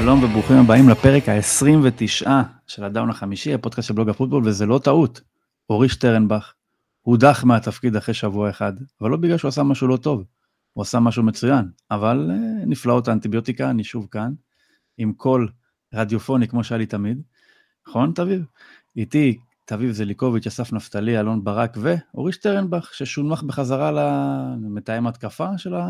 שלום וברוכים הבאים לפרק ה-29 של הדאון החמישי, הפודקאסט של בלוג הפוטבול, וזה לא טעות. אורי שטרנבך הודח מהתפקיד אחרי שבוע אחד, אבל לא בגלל שהוא עשה משהו לא טוב, הוא עשה משהו מצוין, אבל אה, נפלאות האנטיביוטיקה, אני שוב כאן, עם קול רדיופוני כמו שהיה לי תמיד. נכון, תביב? איתי תביב זליקוביץ', אסף נפתלי, אלון ברק ואורי שטרנבך, ששונמך בחזרה למתאם התקפה של, ה...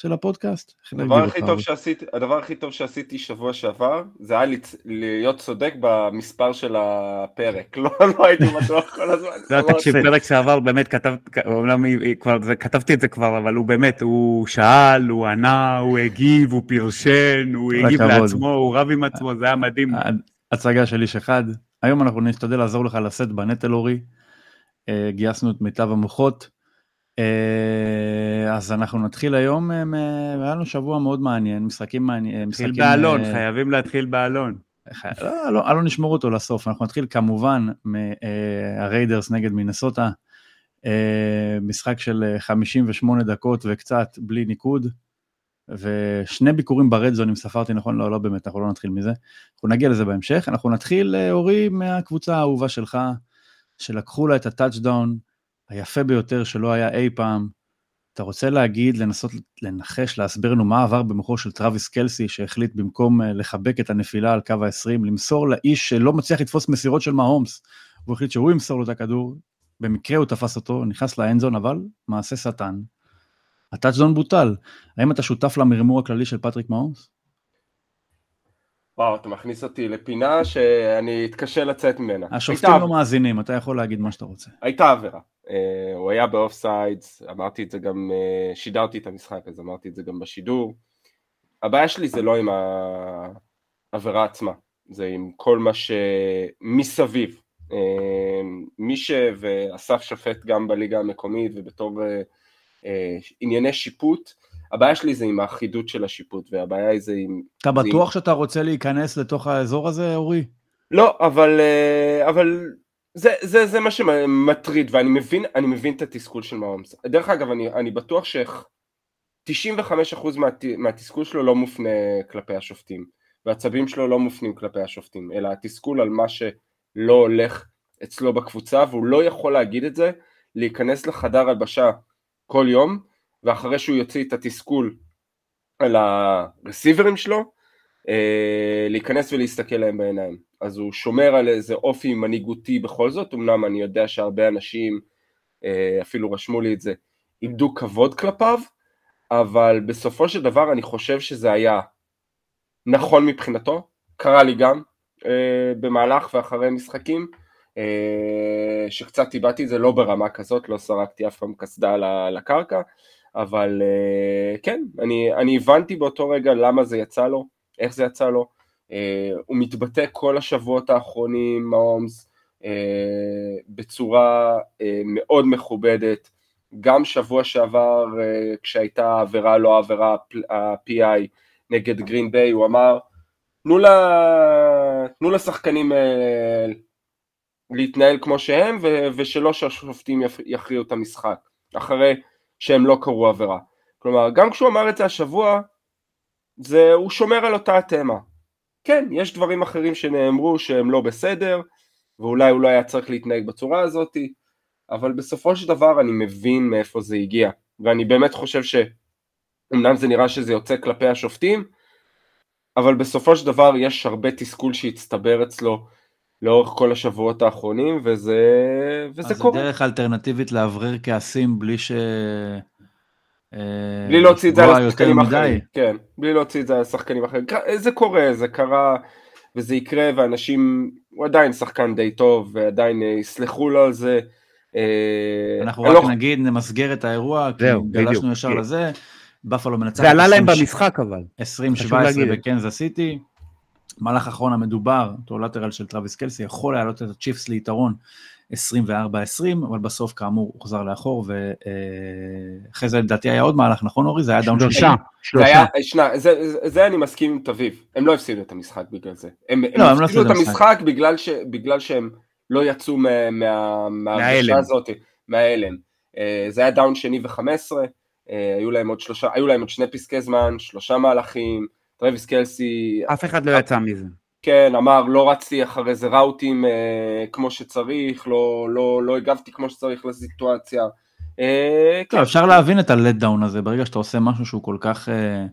של הפודקאסט. הדבר הכי, טוב שעשיתי, הדבר הכי טוב שעשיתי שבוע שעבר, זה היה להיות צודק במספר של הפרק, לא, לא הייתי בטוח כל הזמן. לא, תקשיב, פרק שעבר באמת כתב, אומנם כתבתי את זה כבר, אבל הוא באמת, הוא שאל, הוא ענה, הוא הגיב, הוא פרשן, הוא הגיב לעצמו, הוא רב עם עצמו, זה היה מדהים. הצגה של איש אחד. היום אנחנו נשתדל לעזור לך לשאת בנטל אורי. אה, גייסנו את מיטב המוחות. אה, אז אנחנו נתחיל היום, אה, היה לנו שבוע מאוד מעניין, משחקים מעניינים. נתחיל באלון, חייבים להתחיל באלון. לא, לא, לא נשמור אותו לסוף, אנחנו נתחיל כמובן מהריידרס נגד מינסוטה, משחק של 58 דקות וקצת בלי ניקוד. ושני ביקורים ברדזון, אם ספרתי נכון, לא, לא באמת, אנחנו לא נתחיל מזה. אנחנו נגיע לזה בהמשך. אנחנו נתחיל, אה, אורי, מהקבוצה האהובה שלך, שלקחו לה את ה touchdown היפה ביותר שלא היה אי פעם. אתה רוצה להגיד, לנסות לנחש, להסביר לנו מה עבר במוחו של טרוויס קלסי, שהחליט במקום אה, לחבק את הנפילה על קו ה-20, למסור לאיש שלא מצליח לתפוס מסירות של מהומס. הוא החליט שהוא ימסור לו את הכדור, במקרה הוא תפס אותו, נכנס ל end zone, אבל מעשה שטן. ה touchdown בוטל. האם אתה שותף למרמור הכללי של פטריק מהומס? וואו, אתה מכניס אותי לפינה שאני אתקשה לצאת ממנה. השופטים לא מאזינים, אתה יכול להגיד מה שאתה רוצה. הייתה עבירה. אה, הוא היה ב offsides, אמרתי את זה גם, אה, שידרתי את המשחק, אז אמרתי את זה גם בשידור. הבעיה שלי זה לא עם העבירה עצמה, זה עם כל מה שמסביב. אה, מי ש... ואסף שופט גם בליגה המקומית ובתור... אה, ענייני שיפוט, הבעיה שלי זה עם האחידות של השיפוט, והבעיה היא זה עם... אתה בטוח עם... שאתה רוצה להיכנס לתוך האזור הזה, אורי? לא, אבל, אה, אבל זה, זה, זה מה שמטריד, ואני מבין, אני מבין את התסכול של מאומס. דרך אגב, אני, אני בטוח ש-95% מה, מהתסכול שלו לא מופנה כלפי השופטים, והעצבים שלו לא מופנים כלפי השופטים, אלא התסכול על מה שלא הולך אצלו בקבוצה, והוא לא יכול להגיד את זה, להיכנס לחדר הלבשה כל יום, ואחרי שהוא יוציא את התסכול על הרסיברים שלו, להיכנס ולהסתכל להם בעיניים. אז הוא שומר על איזה אופי מנהיגותי בכל זאת, אמנם אני יודע שהרבה אנשים, אה, אפילו רשמו לי את זה, איבדו כבוד כלפיו, אבל בסופו של דבר אני חושב שזה היה נכון מבחינתו, קרה לי גם אה, במהלך ואחרי משחקים, אה, שקצת איבדתי את זה לא ברמה כזאת, לא סרקתי אף פעם קסדה לקרקע, אבל אה, כן, אני, אני הבנתי באותו רגע למה זה יצא לו, איך זה יצא לו, אה, הוא מתבטא כל השבועות האחרונים, מהומס, בצורה מאוד מכובדת, גם שבוע שעבר כשהייתה עבירה לא עבירה ה-PI נגד גרין ביי, הוא אמר תנו לשחקנים להתנהל כמו שהם ו- ושלא שהשופטים יכריעו את המשחק אחרי שהם לא קראו עבירה. כלומר, גם כשהוא אמר את זה השבוע, זה, הוא שומר על אותה התמה. כן, יש דברים אחרים שנאמרו שהם לא בסדר, ואולי הוא לא היה צריך להתנהג בצורה הזאת, אבל בסופו של דבר אני מבין מאיפה זה הגיע, ואני באמת חושב שאומנם זה נראה שזה יוצא כלפי השופטים, אבל בסופו של דבר יש הרבה תסכול שהצטבר אצלו לאורך כל השבועות האחרונים, וזה, וזה אז קורה. אז זה דרך אלטרנטיבית לאוורר כעסים בלי ש... אה, בלי להוציא את זה על השחקנים אחרים, כן, בלי להוציא את זה על השחקנים אחרים, זה קורה, זה קרה, וזה יקרה, ואנשים, הוא עדיין שחקן די טוב, ועדיין אה, יסלחו לו על זה. אה, אנחנו רק לא... נגיד, נמסגר את האירוע, כי גלשנו ישר לזה, באפלו מנצח. זה עלה להם במשחק אבל. 20-17 בקנזס סיטי. מהלך האחרון המדובר, אותו lateral של טרוויס קלסי, יכול להעלות את הצ'יפס ליתרון 24-20, אבל בסוף כאמור הוחזר לאחור, ואחרי זה לדעתי היה עוד מהלך, נכון אורי? זה היה down של שלושה. שלושה. שנה, זה, זה אני מסכים עם תביב, הם לא הפסידו את המשחק בגלל זה. הם, לא, הם, הם לא הפסידו את המשחק בגלל, ש, בגלל שהם לא יצאו מה, מה, מההרגשה הזאת, מההלם. אה, זה היה down שני ו-15, אה, היו להם עוד שלושה, היו להם עוד שני פסקי זמן, שלושה מהלכים, טרוויס קלסי... אף אחד לא יצא מזה. כן, אמר לא רצתי אחרי זה route ים אה, כמו שצריך, לא, לא, לא הגבתי כמו שצריך לסיטואציה. אה, כן. אפשר להבין את ה let down הזה, ברגע שאתה עושה משהו שהוא כל כך... אה,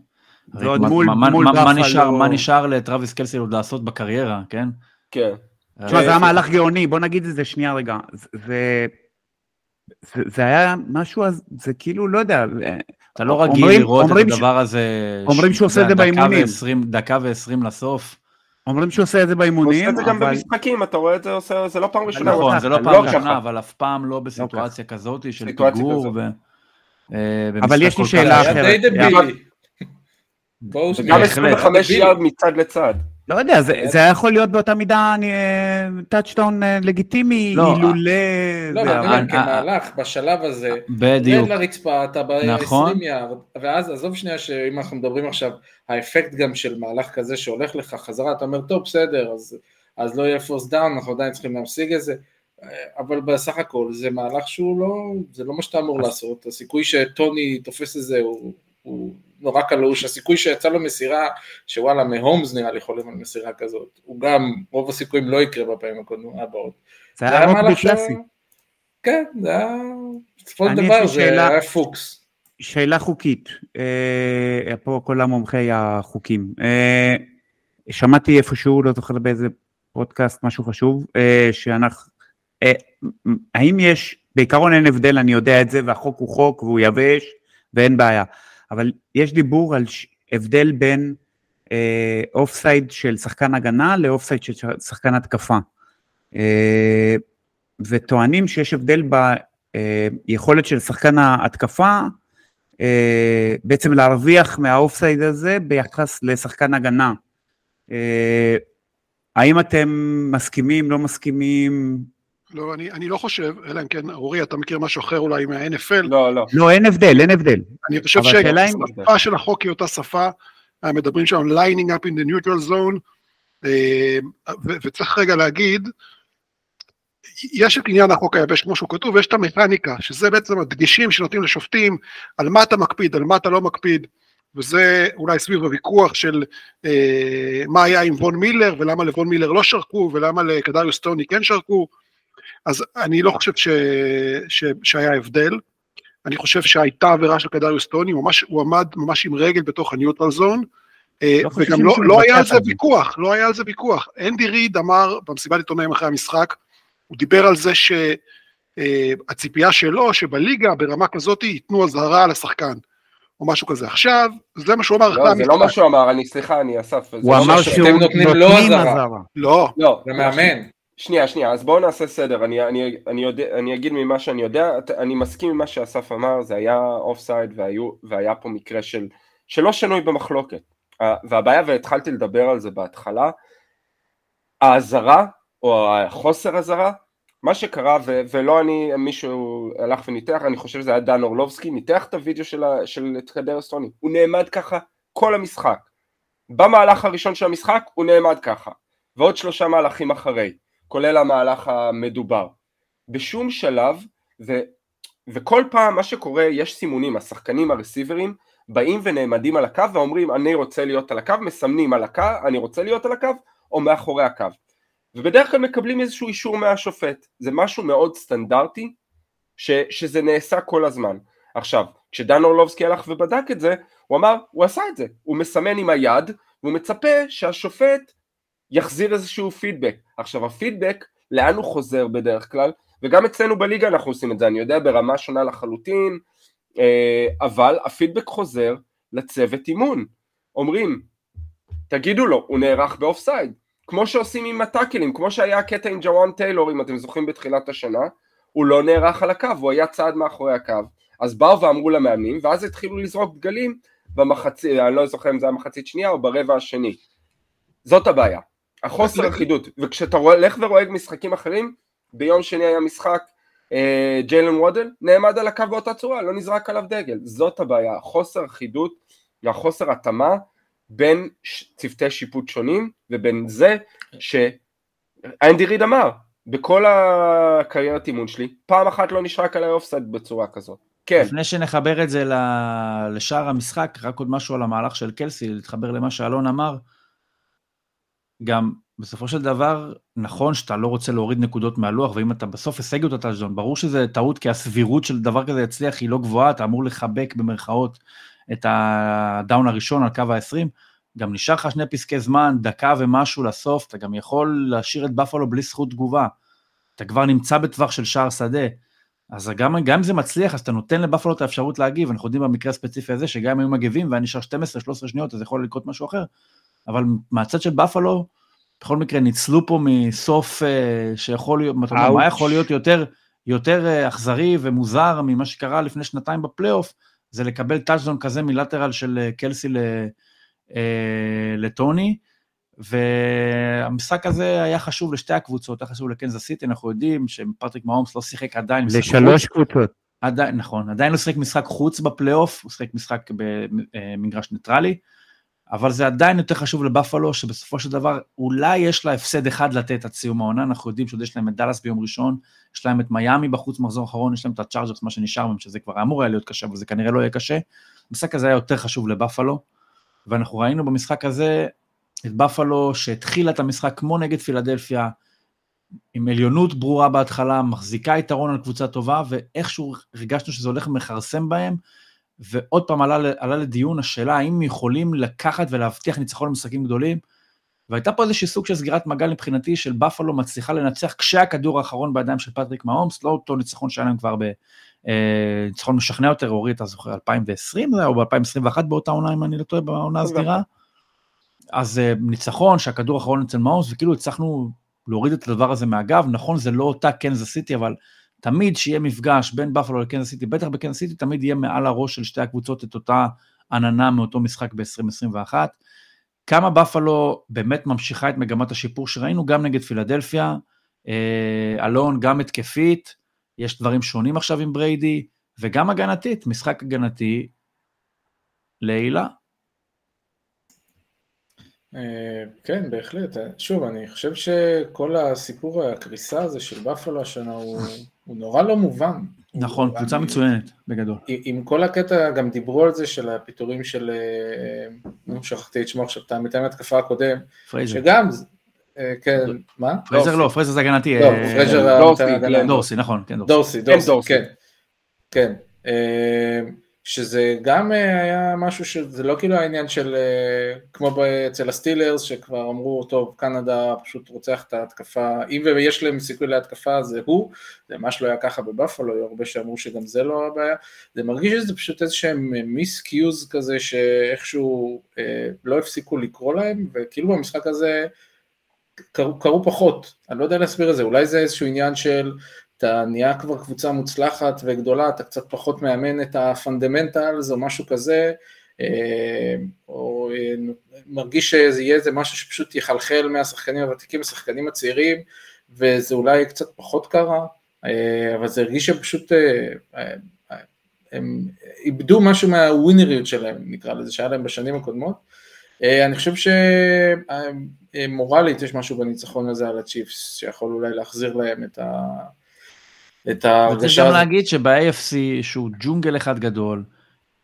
ועוד מול, מה, מול מה, מה, נשאר, מה נשאר לטרוויס קלסי עוד לעשות בקריירה, כן? כן. תשמע, זה היה מהלך גאוני, בוא נגיד את זה שנייה רגע. זה, זה, זה היה משהו, זה כאילו, לא יודע. אתה לא רגיל אומרים, לראות אומרים את הדבר הזה. אומרים שהוא עושה את זה באימונים. דקה ועשרים לסוף. אומרים שהוא עושה את זה באימונים. הוא עושה את זה גם במשחקים, אתה רואה את זה עושה, זה לא פעם ראשונה. נכון, זה לא פעם ראשונה, אבל אף פעם לא בסיטואציה כזאת של פיגור. אה, אבל יש לי שאלה אחרת. זה גם 25 יארד מצד לצד. לא יודע, זה, זה היה יכול להיות באותה מידה touchdown אה, לגיטימי, לא, אילולא... לא, לא, אני אומר, כמהלך, בשלב הזה, בדיוק. רד לרצפה, אתה ב-20 נכון. יארד, ואז עזוב שנייה שאם אנחנו מדברים עכשיו, האפקט גם של מהלך כזה שהולך לך חזרה, אתה אומר, טוב, בסדר, אז, אז לא יהיה first down, אנחנו עדיין צריכים להשיג את זה, אבל בסך הכל זה מהלך שהוא לא, זה לא מה שאתה אמור לעשות, הסיכוי שטוני תופס את זה הוא, הוא נורא קלוש, הסיכוי שיצא לו מסירה, שוואלה מהומס נראה לי חולם על מסירה כזאת, הוא גם, רוב הסיכויים לא יקרה בפעמים הבאות. זה היה רוקבי קלאסי. כן, זה היה, בסופו של דבר זה היה פוקס. שאלה חוקית, אה, פה כל המומחי החוקים. אה, שמעתי איפשהו, לא זוכר באיזה פודקאסט, משהו חשוב, אה, שאנחנו, האם יש, בעיקרון אין הבדל, אני יודע את זה, והחוק הוא חוק והוא יבש ואין בעיה. אבל יש דיבור על הבדל בין off אה, side של שחקן הגנה ל offside של שחקן התקפה. אה, וטוענים שיש הבדל ביכולת של שחקן ההתקפה אה, בעצם להרוויח מה offside הזה ביחס לשחקן הגנה. אה, האם אתם מסכימים, לא מסכימים? לא, אני, אני לא חושב, אלא אם כן, אורי, אתה מכיר משהו אחר אולי מה-NFL. לא, לא. לא, אין הבדל, אין הבדל. אני חושב שהשפה של החוק היא אותה שפה, מדברים שם lining up in the neutral zone, אה, וצריך רגע להגיד, יש את עניין החוק היבש כמו שהוא כתוב, ויש את המכניקה, שזה בעצם הדגשים שנותנים לשופטים, על מה אתה מקפיד, על מה אתה לא מקפיד, וזה אולי סביב הוויכוח של אה, מה היה עם וון מילר, ולמה לבון מילר לא שרקו, ולמה לקדריוס טוני כן שרקו, אז אני לא חושב ש, ש, שהיה הבדל. אני חושב שהייתה עבירה של קדריוס טוני, ממש, הוא עמד ממש עם רגל בתוך הניוטרל זון, אה, לא וגם לא, לא היה על זה ויכוח, לא היה על זה ויכוח. אנדי ריד אמר במסיבת עיתונאים אחרי המשחק, הוא דיבר על זה שהציפייה אה, שלו, שבליגה ברמה כזאת ייתנו אזהרה לשחקן. או משהו כזה. עכשיו, זה מה שהוא אמר לא, זה לא מה שהוא אמר, אני סליחה, אני אסף. הוא אמר שהוא נותנים לו אזהרה. לא. לא. זה מאמן. שנייה, שנייה, אז בואו נעשה סדר, אני, אני, אני, יודע, אני אגיד ממה שאני יודע, אני מסכים עם מה שאסף אמר, זה היה offside והיה פה מקרה של, שלא שנוי במחלוקת, והבעיה, והתחלתי לדבר על זה בהתחלה, האזהרה, או החוסר אזהרה, מה שקרה, ו, ולא אני, מישהו הלך וניתח, אני חושב שזה היה דן אורלובסקי, ניתח את הוידאו של, של קדריוס טוני, הוא נעמד ככה כל המשחק, במהלך הראשון של המשחק הוא נעמד ככה, ועוד שלושה מהלכים אחרי, כולל המהלך המדובר. בשום שלב, ו, וכל פעם מה שקורה, יש סימונים, השחקנים הרסיברים באים ונעמדים על הקו ואומרים אני רוצה להיות על הקו, מסמנים על הקו, אני רוצה להיות על הקו או מאחורי הקו. ובדרך כלל מקבלים איזשהו אישור מהשופט, זה משהו מאוד סטנדרטי ש, שזה נעשה כל הזמן. עכשיו, כשדן אורלובסקי הלך ובדק את זה, הוא אמר, הוא עשה את זה, הוא מסמן עם היד והוא מצפה שהשופט יחזיר איזשהו פידבק. עכשיו הפידבק, לאן הוא חוזר בדרך כלל? וגם אצלנו בליגה אנחנו עושים את זה, אני יודע ברמה שונה לחלוטין, אה, אבל הפידבק חוזר לצוות אימון. אומרים, תגידו לו, הוא נערך ב offside. כמו שעושים עם ה tackle ים, כמו שהיה הקטע עם ג'וואן טיילור, אם אתם זוכרים בתחילת השנה, הוא לא נערך על הקו, הוא היה צעד מאחורי הקו. אז באו ואמרו למאמנים, ואז התחילו לזרוק דגלים במחצית, אני לא זוכר אם זה היה מחצית שנייה או ברבע השני. זאת הבעיה. החוסר אחידות, וכשאתה הולך ורואה משחקים אחרים, ביום שני היה משחק, אה, ג'יילן וודל נעמד על הקו באותה צורה, לא נזרק עליו דגל, זאת הבעיה, החוסר אחידות והחוסר התאמה בין צוותי שיפוט שונים ובין זה שאנדי ריד אמר, בכל הקריירת אימון שלי, פעם אחת לא נשרק עליי אופסייד בצורה כזאת. כן. לפני שנחבר את זה לשאר המשחק, רק עוד משהו על המהלך של קלסי, להתחבר למה שאלון אמר. גם בסופו של דבר, נכון שאתה לא רוצה להוריד נקודות מהלוח, ואם אתה בסוף השג את הטאז'דון, ברור שזה טעות, כי הסבירות של דבר כזה יצליח היא לא גבוהה, אתה אמור לחבק במרכאות את הדאון הראשון על קו ה-20, גם נשאר לך שני פסקי זמן, דקה ומשהו לסוף, אתה גם יכול להשאיר את בפלו בלי זכות תגובה. אתה כבר נמצא בטווח של שער שדה. אז גם אם זה מצליח, אז אתה נותן לבפלו את האפשרות להגיב, אנחנו יודעים במקרה הספציפי הזה, שגם אם היו מגיבים והיה נשאר 12-13 שניות, אז יכול לקרות משהו אחר, אבל מהצד של בפלו, בכל מקרה ניצלו פה מסוף uh, שיכול להיות, מה, מה יכול להיות יותר, יותר uh, אכזרי ומוזר ממה שקרה לפני שנתיים בפלייאוף, זה לקבל טאצ'דאון כזה מ lateral של אה, קלסי אה, לטוני, והמשחק הזה היה חשוב לשתי הקבוצות, היה חשוב לקנזס סיטי, אנחנו יודעים שפטריק מהומס לא שיחק עדיין לשלוש קבוצות. עדיין, נכון, עדיין לא שיחק משחק חוץ בפלייאוף, הוא שיחק משחק במגרש ניטרלי, אבל זה עדיין יותר חשוב לבפלו, שבסופו של דבר אולי יש לה הפסד אחד לתת עד סיום העונה, אנחנו יודעים שעוד יש להם את דאלאס ביום ראשון, יש להם את מיאמי בחוץ מחזור אחרון, יש להם את הצ'ארג'רס, מה שנשאר מהם, שזה כבר אמור היה להיות קשה, אבל זה כנראה לא יהיה קשה. המשחק הזה היה יותר חשוב לבפלו, ואנחנו ראינו במשחק הזה את בפלו שהתחילה את המשחק כמו נגד פילדלפיה, עם עליונות ברורה בהתחלה, מחזיקה יתרון על קבוצה טובה, ואיכשהו הרגשנו שזה הולך ומכרסם בהם, ועוד פעם עלה, עלה לדיון השאלה האם יכולים לקחת ולהבטיח ניצחון במשחקים גדולים, והייתה פה איזשהו סוג של סגירת מעגל מבחינתי של בפלו מצליחה לנצח כשהכדור האחרון בידיים של פטריק מהאומס, לא אותו ניצחון שהיה להם כבר בניצחון אה, משכנע יותר, אורי, אתה זוכר, 2020 או ב-2021 באותה עונה, אם אני לא טועה, בעונה הסדירה. אז אה, ניצחון שהכדור האחרון אצל מאוס, וכאילו הצלחנו להוריד את הדבר הזה מהגב, נכון זה לא אותה קנזס סיטי, אבל תמיד שיהיה מפגש בין בפלו לקנזס סיטי, בטח בקנזס סיטי תמיד יהיה מעל הראש של שתי הקבוצות את אותה עננה מאותו משחק ב-2021. כמה בפלו באמת ממשיכה את מגמת השיפור שראינו גם נגד פילדלפיה, אה, אלון גם התקפית, יש דברים שונים עכשיו עם בריידי, וגם הגנתית, משחק הגנתי לעילה. אה, כן, בהחלט. שוב, אני חושב שכל הסיפור הקריסה הזה של בפלו השנה הוא, הוא נורא לא מובן. נכון, קבוצה מצוינת, בגדול. עם כל הקטע, גם דיברו על זה של הפיטורים של, אה, נו, שכחתי את שמו עכשיו, את מתאם התקפה הקודם. פרייזר. שגם, אה, כן, מה? פרייזר לא, פרייזר זה הגנתי. לא, פרייזר דורסי, נכון, כן, דורסי. דורסי, דורסי, כן. כן. שזה גם אה, היה משהו שזה לא כאילו העניין של אה, כמו אצל הסטילרס שכבר אמרו טוב קנדה פשוט רוצח את ההתקפה. אם ויש להם סיכוי להתקפה זה הוא. זה ממש לא היה ככה בבפלו היו הרבה שאמרו שגם זה לא הבעיה. זה מרגיש שזה פשוט איזה שהם miscues כזה שאיכשהו אה, לא הפסיקו לקרות להם וכאילו במשחק הזה קרו, קרו פחות. אני לא יודע להסביר את זה. אולי זה איזשהו עניין של אתה נהיה כבר קבוצה מוצלחת וגדולה, אתה קצת פחות מאמן את ה fundamentals או משהו כזה, אה, או אה, מרגיש שזה יהיה איזה משהו שפשוט יחלחל מהשחקנים הוותיקים לשחקנים הצעירים, וזה אולי קצת פחות קרה, אה, אבל זה הרגיש שהם פשוט, הם איבדו משהו מהווינריות שלהם, נקרא לזה, שהיה להם בשנים הקודמות. אני חושב שמורלית יש משהו בניצחון הזה על הצ'יפס, שיכול אולי להחזיר להם את ה... את ההרגשה הזאת. גם להגיד שב-AFC, שהוא ג'ונגל אחד גדול,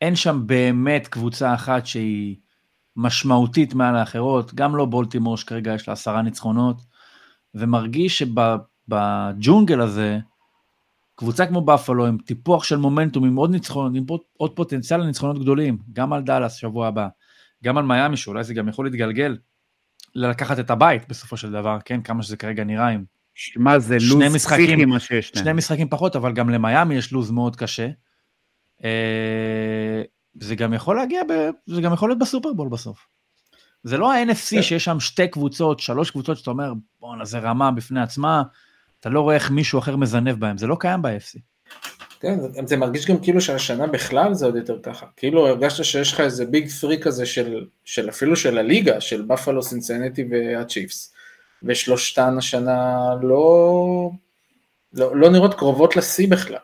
אין שם באמת קבוצה אחת שהיא משמעותית מעל האחרות, גם לא בולטימור שכרגע יש לה עשרה ניצחונות, ומרגיש שבג'ונגל הזה, קבוצה כמו בפלו עם טיפוח של מומנטום, עם עוד ניצחונות, עם עוד פוטנציאל לניצחונות גדולים, גם על דאלאס שבוע הבא, גם על מיאמי, שאולי זה גם יכול להתגלגל, לקחת את הבית בסופו של דבר, כן, כמה שזה כרגע נראה עם מה זה לוז פסיכי מה שיש להם. שני משחקים פחות, אבל גם למיאמי יש לוז מאוד קשה. אה, זה גם יכול להגיע, ב, זה גם יכול להיות בסופרבול בסוף. זה לא ה-NFC כן. שיש שם שתי קבוצות, שלוש קבוצות שאתה אומר, בואנה, זה רמה בפני עצמה, אתה לא רואה איך מישהו אחר מזנב בהם, זה לא קיים ב-FC. כן, זה מרגיש גם כאילו שהשנה בכלל זה עוד יותר ככה. כאילו הרגשת שיש לך איזה ביג פרי כזה של, של אפילו של הליגה, של בפלו, סינסנטי והצ'יפס. ושלושתן השנה לא, לא, לא נראות קרובות לשיא בכלל.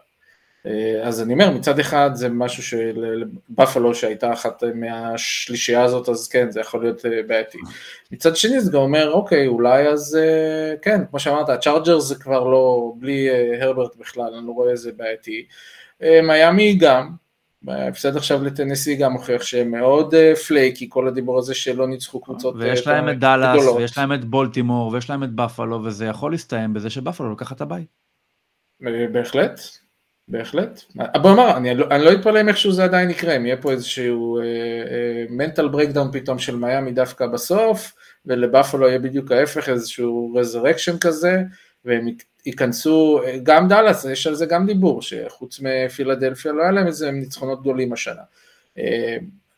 אה, אז אני אומר, מצד אחד זה משהו של בפלו שהייתה אחת מהשלישייה הזאת, אז כן, זה יכול להיות אה, בעייתי. מצד שני זה גם אומר, אוקיי, אולי אז אה, כן, כמו שאמרת, הצ'ארג'רס זה כבר לא, בלי הרברט בכלל, אני לא רואה איזה בעייתי. מיאמי גם, ההפסד עכשיו לטנסי גם מוכיח שהם מאוד flaky, כל הדיבור הזה שלא ניצחו קבוצות גדולות. ויש להם את דאלאס, ויש להם את בולטימור, ויש להם את בפלו, וזה יכול להסתיים בזה שבפלו לוקח את הבית. בהחלט, בהחלט. בוא נאמר, אני, לא, אני לא אתפלא אם איכשהו זה עדיין יקרה, אם יהיה פה איזשהו mental breakdown פתאום של מיאמי דווקא בסוף, ולבאפלו יהיה בדיוק ההפך, איזשהו resurrection כזה, והם ייכנסו, גם דאלאס, יש על זה גם דיבור, שחוץ מפילדלפיה לא היה להם איזה ניצחונות גדולים השנה.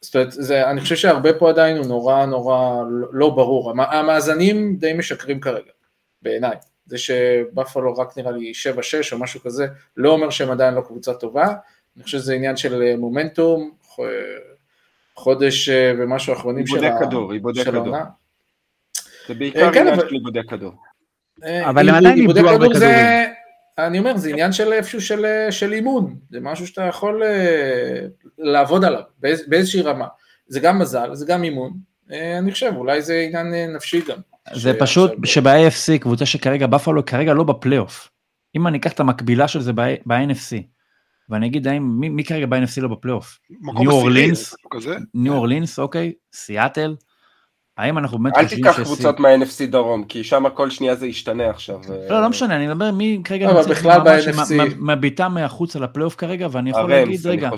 זאת אומרת, זה, אני חושב שהרבה פה עדיין הוא נורא נורא לא ברור, המאזנים די משקרים כרגע, בעיניי. זה שבפלו רק נראה לי 7-6 או משהו כזה, לא אומר שהם עדיין לא קבוצה טובה, אני חושב שזה עניין של מומנטום, חודש ומשהו אחרונים של העונה. זה בעיקר כן, עניין של איבודי כדור. אה, אבל הם עדיין איבדו הרבה כדורים. אני אומר, זה עניין של איפשהו של, של אימון, זה משהו שאתה יכול uh, לעבוד עליו באיז, באיזושהי רמה. זה גם מזל, זה גם אימון, אה, אני חושב, אולי זה עניין נפשי גם. זה פשוט שב-AFC, קבוצה שכרגע בפלו כרגע לא בפלייאוף. אם אני אקח את המקבילה של זה ב-NFC, ואני אגיד האם, מי, מי כרגע ב-NFC לא בפלייאוף? ניו אורלינס, ניו אורלינס, אוקיי, סיאטל, האם אנחנו באמת אל תיקח קבוצות מה-NFC דרום, כי שם כל שנייה זה ישתנה עכשיו. לא, לא משנה, אני מדבר מי כרגע נמצא בכלל ב-NFC. מביטה מהחוץ על הפלייאוף כרגע, ואני יכול להגיד, רגע,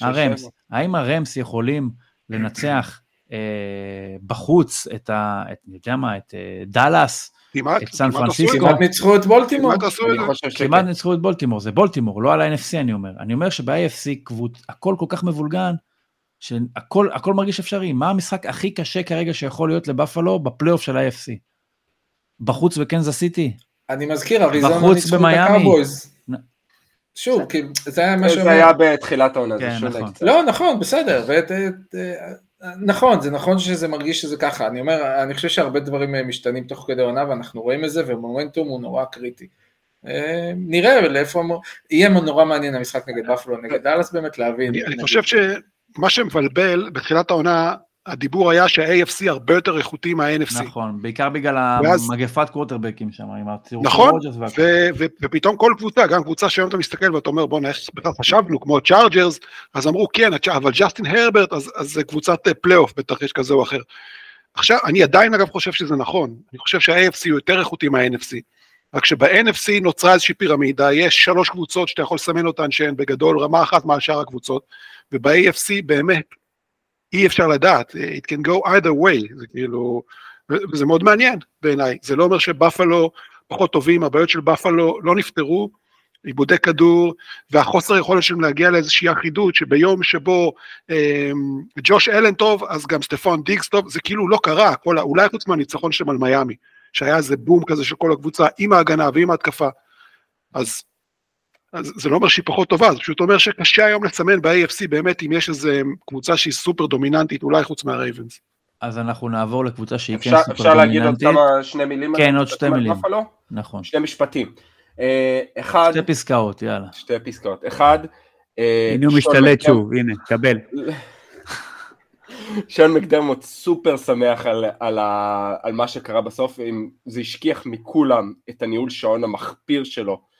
הרמס, האם הרמס יכולים לנצח אה, בחוץ את ה... אני יודע מה, את אה, דאלאס, את סן פרנסיסקו. כמעט ניצחו את בולטימור. כמעט ניצחו את בולטימור, זה בולטימור, לא על ה-NFC אני אומר. אני אומר שב-AFC הכל כל כך מבולגן, שהכל הכל מרגיש אפשרי. מה המשחק הכי קשה כרגע שיכול להיות לבאפלו בפלייאוף של ה-AFC? בחוץ בקנזס סיטי? אני מזכיר, אריזונה ניצחו את הקאובויז. שוב, כי זה היה מה שאומר... זה היה בתחילת העונה, כן, נכון. לא, נכון, בסדר. נכון, זה נכון שזה מרגיש שזה ככה. אני אומר, אני חושב שהרבה דברים משתנים תוך כדי עונה, ואנחנו רואים את זה, ומומנטום הוא נורא קריטי. אה, נראה לאיפה, יהיה נורא מעניין המשחק נגד בפלו, נגד דאלאס באמת, להבין. אני חושב מה שמבלבל בתחילת העונה, הדיבור היה שה-AFC הרבה יותר איכותי מה-NFC. נכון, בעיקר בגלל ואז... המגפת קווטרבקים שם, עם הצירוף נכון, ו- ו- ופתאום כל קבוצה, גם קבוצה שהיום אתה מסתכל ואתה אומר בואנה איך בכלל חשבנו, כמו צ'ארג'רס, אז אמרו כן, אבל ג'סטין הרברט, אז, אז זה קבוצת פלייאוף, בטח יש כזה או אחר. עכשיו, אני עדיין אגב חושב שזה נכון, אני חושב שה-AFC הוא יותר איכותי מה-NFC. רק שב-NFC נוצרה איזושהי פירמידה, יש שלוש קבוצות שאתה יכול לסמן אותן שהן בגדול רמה אחת מעל שאר הקבוצות, וב-AFC באמת אי אפשר לדעת, it can go either way, זה כאילו, וזה מאוד מעניין בעיניי, זה לא אומר שבאפלו פחות טובים, הבעיות של באפלו לא נפתרו, עיבודי כדור, והחוסר יכולת שלהם להגיע לאיזושהי אחידות, שביום שבו אה, ג'וש אלן טוב, אז גם סטפון דיגס טוב, זה כאילו לא קרה, כל, אולי חוץ מהניצחון שלהם על מיאמי, שהיה איזה בום כזה של כל הקבוצה, עם ההגנה ועם ההתקפה, אז אז זה לא אומר שהיא פחות טובה, זה פשוט אומר שקשה היום לצמן ב-AFC באמת אם יש איזה קבוצה שהיא סופר דומיננטית, אולי חוץ מהרייבנס. אז אנחנו נעבור לקבוצה שהיא כן סופר דומיננטית. אפשר להגיד עוד כמה שני מילים? כן, עוד שתי מילים. נכון. שני משפטים. אה, אחד... שתי פסקאות, יאללה. שתי פסקאות. אחד... אה, הנה הוא משתלט שוב, הנה, קבל. שון מקדרמוט סופר שמח על, על, ה, על מה שקרה בסוף, זה השכיח מכולם את הניהול שעון המחפיר שלו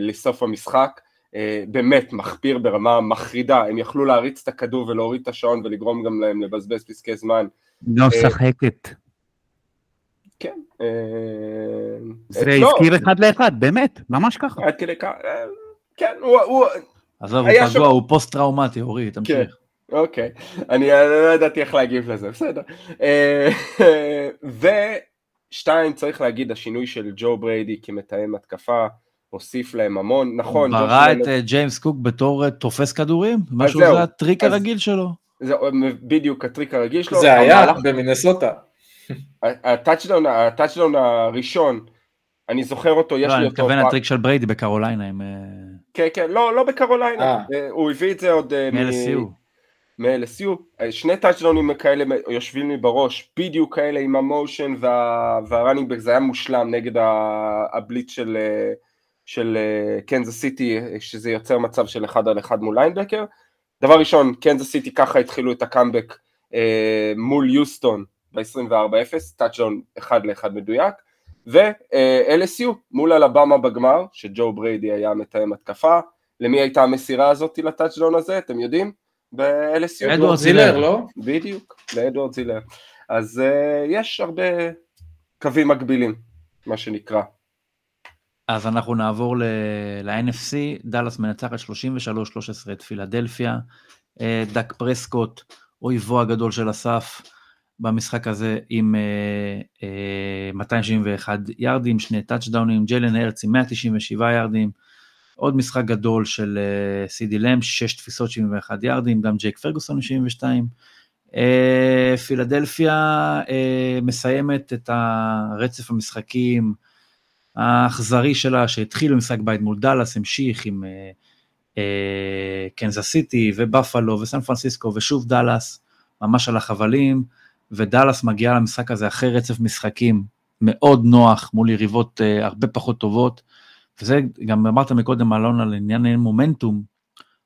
לסוף המשחק, אה, באמת מחפיר ברמה מחרידה, הם יכלו להריץ את הכדור ולהוריד את השעון ולגרום גם להם לבזבז פסקי זמן. לא אה, שחקת. כן. זה הזכיר אחד לאחד, באמת, ממש ככה. עד כדי כך, כן, הוא... עזוב, הוא פגוע, הוא פוסט טראומטי, אורי, תמשיך. כן, אוקיי, אני לא ידעתי איך להגיב לזה, בסדר. ושתיים, צריך להגיד, השינוי של ג'ו בריידי כמתאם התקפה, הוסיף להם המון, נכון. הוא ברא את אה, ג'יימס קוק בתור אה, תופס כדורים? משהו זה הטריק הרגיל שלו. זה בדיוק הטריק הרגיל שלו. זה היה במינסוטה. הטאצ'דאון הראשון, אני זוכר אותו, יש לא, לי אותו. לא, אני מתכוון הטריק של בריידי בקרוליינה. אה, כן, כן, לא, לא בקרוליינה. הוא הביא את זה עוד... מ-LSU. מ-LSU. שני טאצ'דאונים כאלה יושבים לי בראש, בדיוק כאלה עם ה motion וה running back, זה היה מושלם נגד הבליץ של... של קנזס אה, סיטי, שזה יוצר מצב של אחד על אחד מול linebacker. דבר ראשון, קנזס סיטי ככה התחילו את הקאמבק אה, מול יוסטון ב-24-0, טאצ'דאון אחד לאחד מדויק, ו-LSU מול אלבמה בגמר, שג'ו בריידי היה מתאם התקפה, למי הייתה המסירה הזאת לטאצ'דאון הזה, אתם יודעים? ב-LSU? אדוארדס הלייר, לא? בדיוק, לאדוארדס הלייר. אז אה, יש הרבה קווים מקבילים, מה שנקרא. אז אנחנו נעבור ל-NFC, דאלאס מנצחת 33-13 את פילדלפיה, אה, דק פרסקוט, אויבו הגדול של אסף, במשחק הזה עם uh, uh, 271 יארדים, שני טאצ'דאונים, ג'לן הרץ עם 197 יארדים, עוד משחק גדול של uh, סידי למפ, 6 תפיסות 71 יארדים, גם ג'ייק פרגוסון 72. Uh, פילדלפיה uh, מסיימת את הרצף המשחקים האכזרי שלה, שהתחיל במשחק בית מול דאלאס, המשיך עם uh, uh, קנזס סיטי ובפלו וסן פרנסיסקו ושוב דאלאס, ממש על החבלים. ודאלאס מגיעה למשחק הזה אחרי רצף משחקים מאוד נוח מול יריבות uh, הרבה פחות טובות, וזה גם אמרת מקודם אלון על עניין מומנטום,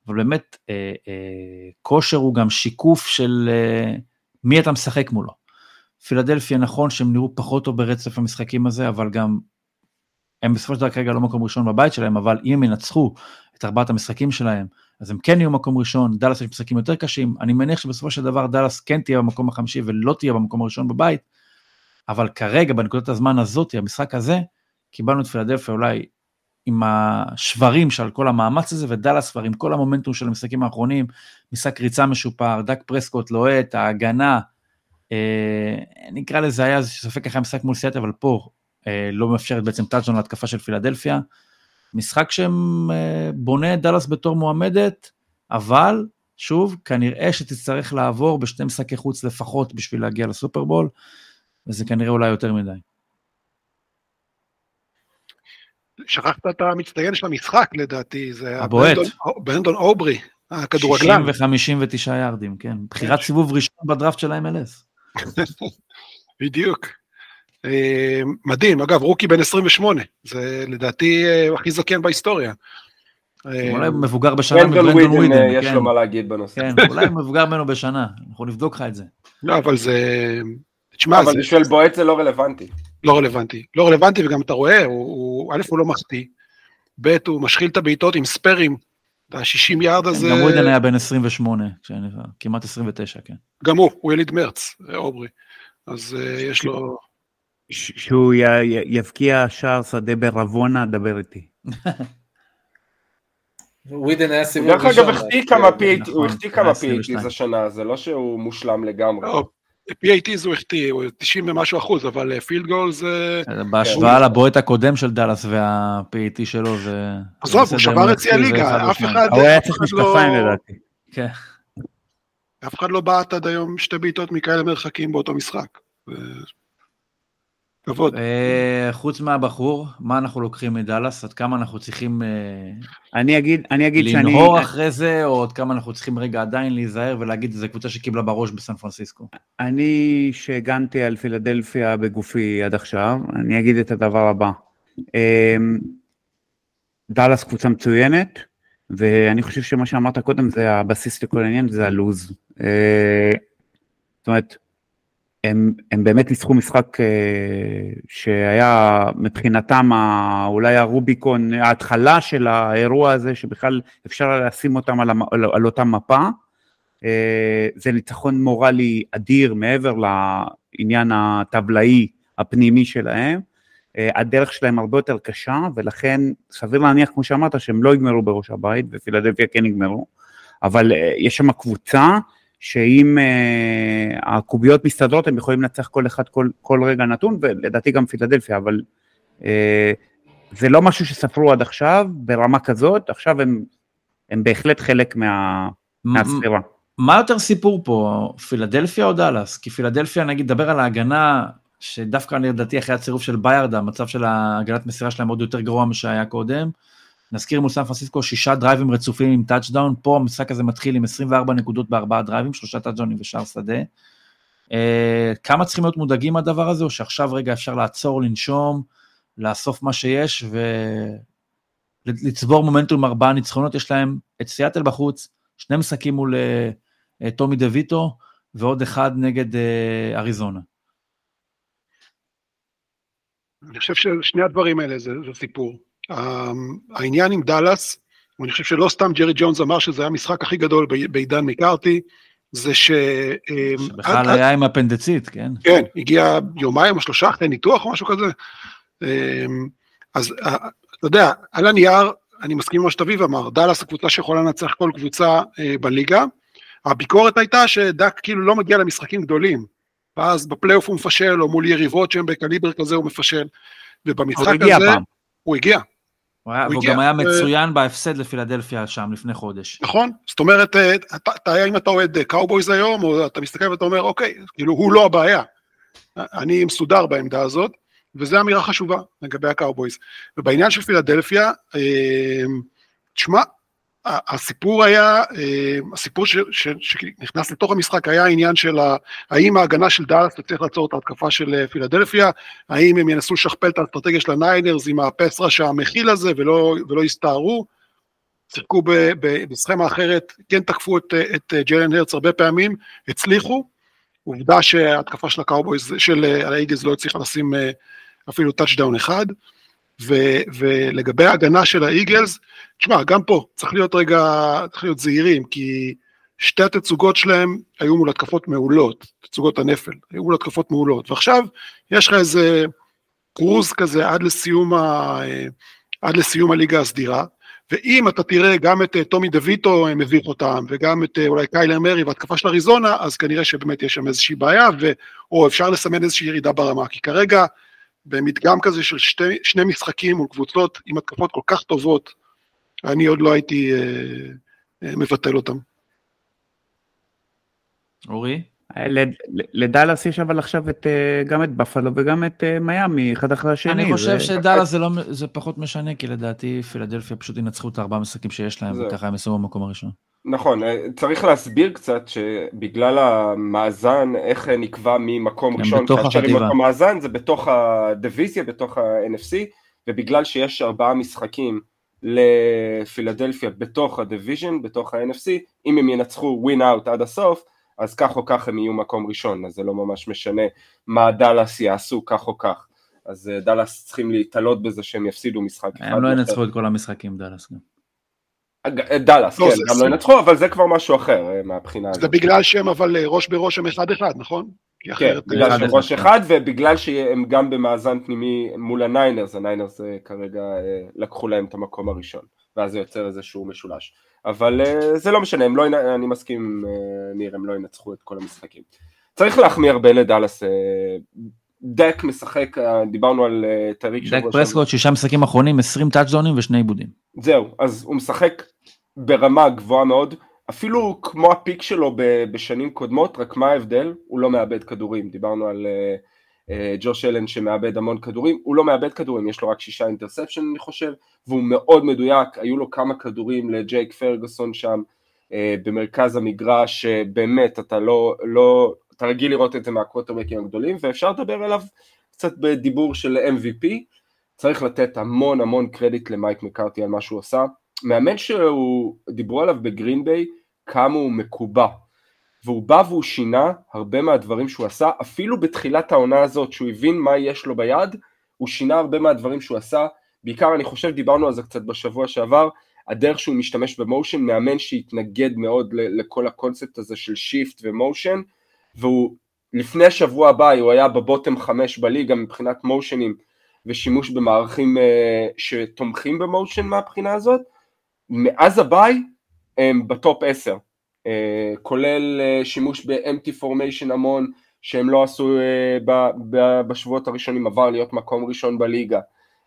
אבל באמת uh, uh, כושר הוא גם שיקוף של uh, מי אתה משחק מולו. פילדלפיה נכון שהם נראו פחות טוב ברצף המשחקים הזה, אבל גם הם בסופו של דבר כרגע לא מקום ראשון בבית שלהם, אבל אם הם ינצחו את ארבעת המשחקים שלהם, אז הם כן יהיו מקום ראשון, דאלאס יש משחקים יותר קשים, אני מניח שבסופו של דבר דאלאס כן תהיה במקום החמישי ולא תהיה במקום הראשון בבית, אבל כרגע, בנקודת הזמן הזאת, המשחק הזה, קיבלנו את פילדלפיה אולי עם השברים של כל המאמץ הזה, ודאלאס כבר עם כל המומנטום של המשחקים האחרונים, משחק ריצה משופר, דק פרסקוט לוהט, ההגנה, אה, נקרא לזה היה ספק אחרי המשחק מול סיאטה, אבל פה לא מאפשרת בעצם טאצ'ון להתקפה של פילדלפיה. משחק שבונה את דאלאס בתור מועמדת, אבל שוב, כנראה שתצטרך לעבור בשתי משחקי חוץ לפחות בשביל להגיע לסופרבול, וזה כנראה אולי יותר מדי. שכחת את המצטיין של המשחק לדעתי, זה הבועט. ברנדון אוברי, הכדורגלן. 60 ו-59 יארדים, כן. בחירת סיבוב ראשון בדראפט של ה-MLS. בדיוק. אה, מדהים, אגב, rookie בן 28, זה לדעתי אה, הכי זקן בהיסטוריה. אה, אולי מבוגר בשנה מברנדון ווידן, יש לו כן. מה להגיד בנושא. כן, אולי מבוגר ממנו בשנה, אנחנו נבדוק לך את זה. לא, אבל זה... תשמע, אבל בשביל בועט זה לא רלוונטי. לא רלוונטי. לא רלוונטי, וגם אתה רואה, א', הוא לא מחטיא, ב', הוא משחיל את הבעיטות עם ספיירים, ה-60 yard הזה... גם ווידן היה בן 28, כמעט 29, כן. גם הוא, הוא יליד מרץ, אוברי. אז יש לו... שהוא יבקיע שער שדה ברבע רבון, דבר איתי. ווידן היה סיבוב ראשון. דרך אגב, הוא החטיא כמה PATs נכון, השנה, זה לא שהוא מושלם לגמרי. לא, PATs הוא החטיא, הוא 90 ומשהו אחוז, אבל פילד גול זה... בהשוואה לבועט הקודם של דאלאס וה-PAT שלו זה... עזוב, הוא שבר את שיא הליגה, אף אחד... הוא היה צריך לא- משקפיים לדעתי. כן. אף אחד לא בעט עד היום שתי בעיטות מכאלה מרחקים באותו משחק. כבוד. Uh, חוץ מהבחור, מה אנחנו לוקחים מדאלאס? עד כמה אנחנו צריכים uh, אני אגיד, אני אגיד לנהור שאני... לנהור אחרי זה, או עד כמה אנחנו צריכים רגע עדיין להיזהר ולהגיד, זו קבוצה שקיבלה בראש בסן פרנסיסקו. אני, שהגנתי על פילדלפיה בגופי עד עכשיו, אני אגיד את הדבר הבא. Um, דאלאס קבוצה מצוינת, ואני חושב שמה שאמרת קודם זה הבסיס לכל העניין, זה הלוז. Uh, זאת אומרת, הם, הם באמת ניסחו משחק אה, שהיה מבחינתם אולי הרוביקון, ההתחלה של האירוע הזה, שבכלל אפשר לשים אותם על, על, על אותה מפה. אה, זה ניצחון מורלי אדיר מעבר לעניין הטבלאי הפנימי שלהם. אה, הדרך שלהם הרבה יותר קשה, ולכן סביר להניח, כמו שאמרת, שהם לא יגמרו בראש הבית, ופילדלפיה כן יגמרו, אבל יש שם קבוצה שאם uh, הקוביות מסתדרות הם יכולים לנצח כל אחד כל, כל רגע נתון, ולדעתי גם פילדלפיה, אבל uh, זה לא משהו שספרו עד עכשיו ברמה כזאת, עכשיו הם, הם בהחלט חלק מה, מהספירה. מה יותר סיפור פה, פילדלפיה או דאלאס? כי פילדלפיה, נגיד, דבר על ההגנה, שדווקא לדעתי אחרי הצירוף של ביירד, המצב של ההגנת מסירה שלהם עוד יותר גרוע משהיה קודם. נזכיר מול סן פרנסיסקו שישה drive ים רצופים עם touchdown, פה המשחק הזה מתחיל עם 24 נקודות בארבעה drive ים, שלושה touchdown ים ושאר שדה. Uh, כמה צריכים להיות מודאגים מהדבר הזה, או שעכשיו רגע אפשר לעצור, לנשום, לאסוף מה שיש ולצבור מומנטום ארבעה ניצחונות, יש להם את סיאטל בחוץ, שני משחקים מול uh, טומי דה ויטו, ועוד אחד נגד uh, אריזונה. אני חושב ששני הדברים האלה זה, זה סיפור. אמ, העניין עם דאלאס ואני חושב שלא סתם ג'רי ג'ונס אמר שזה היה המשחק הכי גדול בעידן מקארתי, זה ש... שבכלל היה עם אפנדצית, כן? כן, הגיע יומיים או שלושה אחרי ניתוח או משהו כזה. אז אתה יודע, על הנייר, אני מסכים עם מה שתביב אמר, דאלאס הקבוצה שיכולה לנצח כל קבוצה בליגה. הביקורת הייתה שדק כאילו לא מגיע למשחקים גדולים. ואז בפלייאוף הוא מפשל, או מול יריבות שהן בקליבר כזה הוא מפשל. ובמשחק הזה... הוא הגיע פעם. הוא הגיע. הוא, היה, הוא גם היה מצוין בהפסד לפילדלפיה שם לפני חודש. נכון, זאת אומרת, אה, אתה, אתה, אם אתה אוהד קאובויז היום, או אתה מסתכל ואתה אומר, אוקיי, כאילו, הוא לא הבעיה. אני מסודר בעמדה הזאת, וזו אמירה חשובה לגבי הקאובויז. ובעניין של פילדלפיה, אה, תשמע, הסיפור היה, אה, הסיפור שנכנס לתוך המשחק היה העניין של האם ההגנה של דאלאס תצליח לעצור את ההתקפה של אה, פילדלפיה, האם הם ינסו לשכפל את האסטרטגיה של הניינרס עם ה pass rush המכיל הזה ולא, ולא יסתערו. שיחקו בסכמה אחרת, כן תקפו את, את ג'יילן הרטס הרבה פעמים, הצליחו. עובדה שההתקפה של הקאובויז, של האיגלס לא הצליחה לשים אה, אפילו touchdown אחד. ו, ולגבי ההגנה של האיגלס, תשמע, גם פה צריך להיות רגע, צריך להיות זהירים, כי שתי התצוגות שלהם היו מול התקפות מעולות, תצוגות הנפל, היו מול התקפות מעולות, ועכשיו יש לך איזה קרוז כזה עד לסיום, ה, עד לסיום הליגה הסדירה, ואם אתה תראה גם את טומי דויטו מביך אותם, וגם את אולי קיילר מרי והתקפה של אריזונה, אז כנראה שבאמת יש שם איזושהי בעיה, ו, או אפשר לסמן איזושהי ירידה ברמה, כי כרגע במדגם כזה של שתי, שני משחקים מול קבוצות עם התקפות כל כך טובות, אני עוד לא הייתי אה, אה, מבטל אותם. אורי? לדאלאס יש אבל עכשיו את, אה, גם את בפלו וגם את אה, מיאמי, אחד אחרי השני. אני חושב זה... שדאלאס זה, לא, זה פחות משנה, כי לדעתי פילדלפיה פשוט ינצחו את הארבעה משחקים שיש להם, וככה הם יסיימו במקום הראשון. נכון, אה, צריך להסביר קצת שבגלל המאזן, איך נקבע ממקום ראשון, כאשר עם אותו מאזן, זה בתוך הדיוויזיה, בתוך ה-NFC, ובגלל שיש ארבעה משחקים לפילדלפיה בתוך ה division, בתוך ה-NFC, אם הם ינצחו win out עד הסוף, אז כך או כך הם יהיו מקום ראשון, אז זה לא ממש משנה מה דאלאס יעשו כך או כך. אז אה, דאלאס צריכים להתעלות בזה שהם יפסידו משחק אחד. הם לא ינצחו את כל המשחקים דאלאס גם. אה, דאלאס, לא, כן, גם לא ינצחו, אבל זה כבר משהו אחר אה, מהבחינה הזאת. זה בגלל שהם אבל ראש בראש הם אחד אחד, נכון? כן, בגלל שהם ראש אחד, ובגלל שהם גם במאזן פנימי מול הניינרס, הניינרס כרגע לקחו להם את המקום הראשון, ואז זה יוצר איזשהו משולש. אבל uh, זה לא משנה, לא, אני מסכים ניר, הם לא ינצחו את כל המשחקים. צריך להחמיא הרבה לדאלאס, דאק משחק, uh, דיברנו על uh, טריק דאק פרסקוט, שישה משחקים אחרונים, 20 touchdown ים ושני איבודים. זהו, אז הוא משחק ברמה גבוהה מאוד, אפילו כמו ה peak שלו בשנים קודמות, רק מה ההבדל? הוא לא מאבד כדורים, דיברנו על... אה, ג'וש אלן שמאבד המון כדורים, הוא לא מאבד כדורים, יש לו רק שישה interception אני חושב, והוא מאוד מדויק, היו לו כמה כדורים לג'ייק פרגוסון שם אה, במרכז המגרש, שבאמת אתה לא, לא, אתה רגיל לראות את זה מהקווטרבקים הגדולים, ואפשר לדבר עליו קצת בדיבור של MVP, צריך לתת המון המון קרדיט למייק מקארתי על מה שהוא עשה, מאמן שהוא, דיברו עליו בגרין ביי, כמה הוא מקובע, והוא בא והוא שינה הרבה מהדברים שהוא עשה, אפילו בתחילת העונה הזאת שהוא הבין מה יש לו ביד, הוא שינה הרבה מהדברים שהוא עשה, בעיקר אני חושב דיברנו על זה קצת בשבוע שעבר, הדרך שהוא משתמש ב motion, מאמן שהתנגד מאוד לכל הקונספט הזה של shift ו motion, והוא לפני השבוע הבא הוא היה ב bottom חמש בליגה מבחינת motion ים ושימוש במערכים uh, שתומכים ב motion מהבחינה הזאת, מאז הביי הם ב top עשר, אה, כולל אה, שימוש ב-empty formation המון שהם לא עשו אה, בשבועות הראשונים, עבר להיות מקום ראשון בליגה.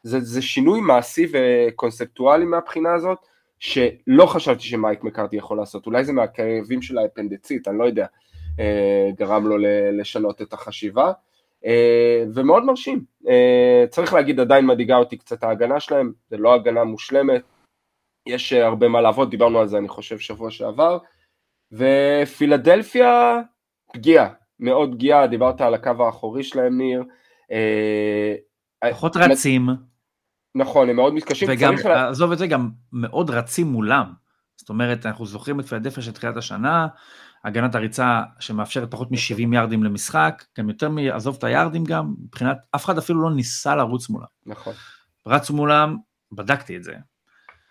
זה, זה שינוי מעשי וקונספטואלי מהבחינה הזאת, שלא חשבתי שמייק מקארטי יכול לעשות, אולי זה מהכאבים של האפנדצית, אני לא יודע, גרם לו לשנות את החשיבה, ומאוד מרשים. צריך להגיד, עדיין מדאיגה אותי קצת ההגנה שלהם, זה לא הגנה מושלמת, יש הרבה מה לעבוד, דיברנו על זה אני חושב שבוע שעבר, ופילדלפיה פגיעה, מאוד פגיעה, דיברת על הקו האחורי שלהם ניר. אה, פחות רצים. נכון, הם מאוד מתקשים. וגם, עזוב את זה, גם מאוד רצים מולם. זאת אומרת, אנחנו זוכרים את פילדלפיה של תחילת השנה, הגנת הריצה שמאפשרת פחות מ-70 יארדים למשחק, גם יותר מעזוב את היארדים גם, מבחינת, אף אחד אפילו לא ניסה לרוץ מולם. נכון. רצו מולם, בדקתי את זה.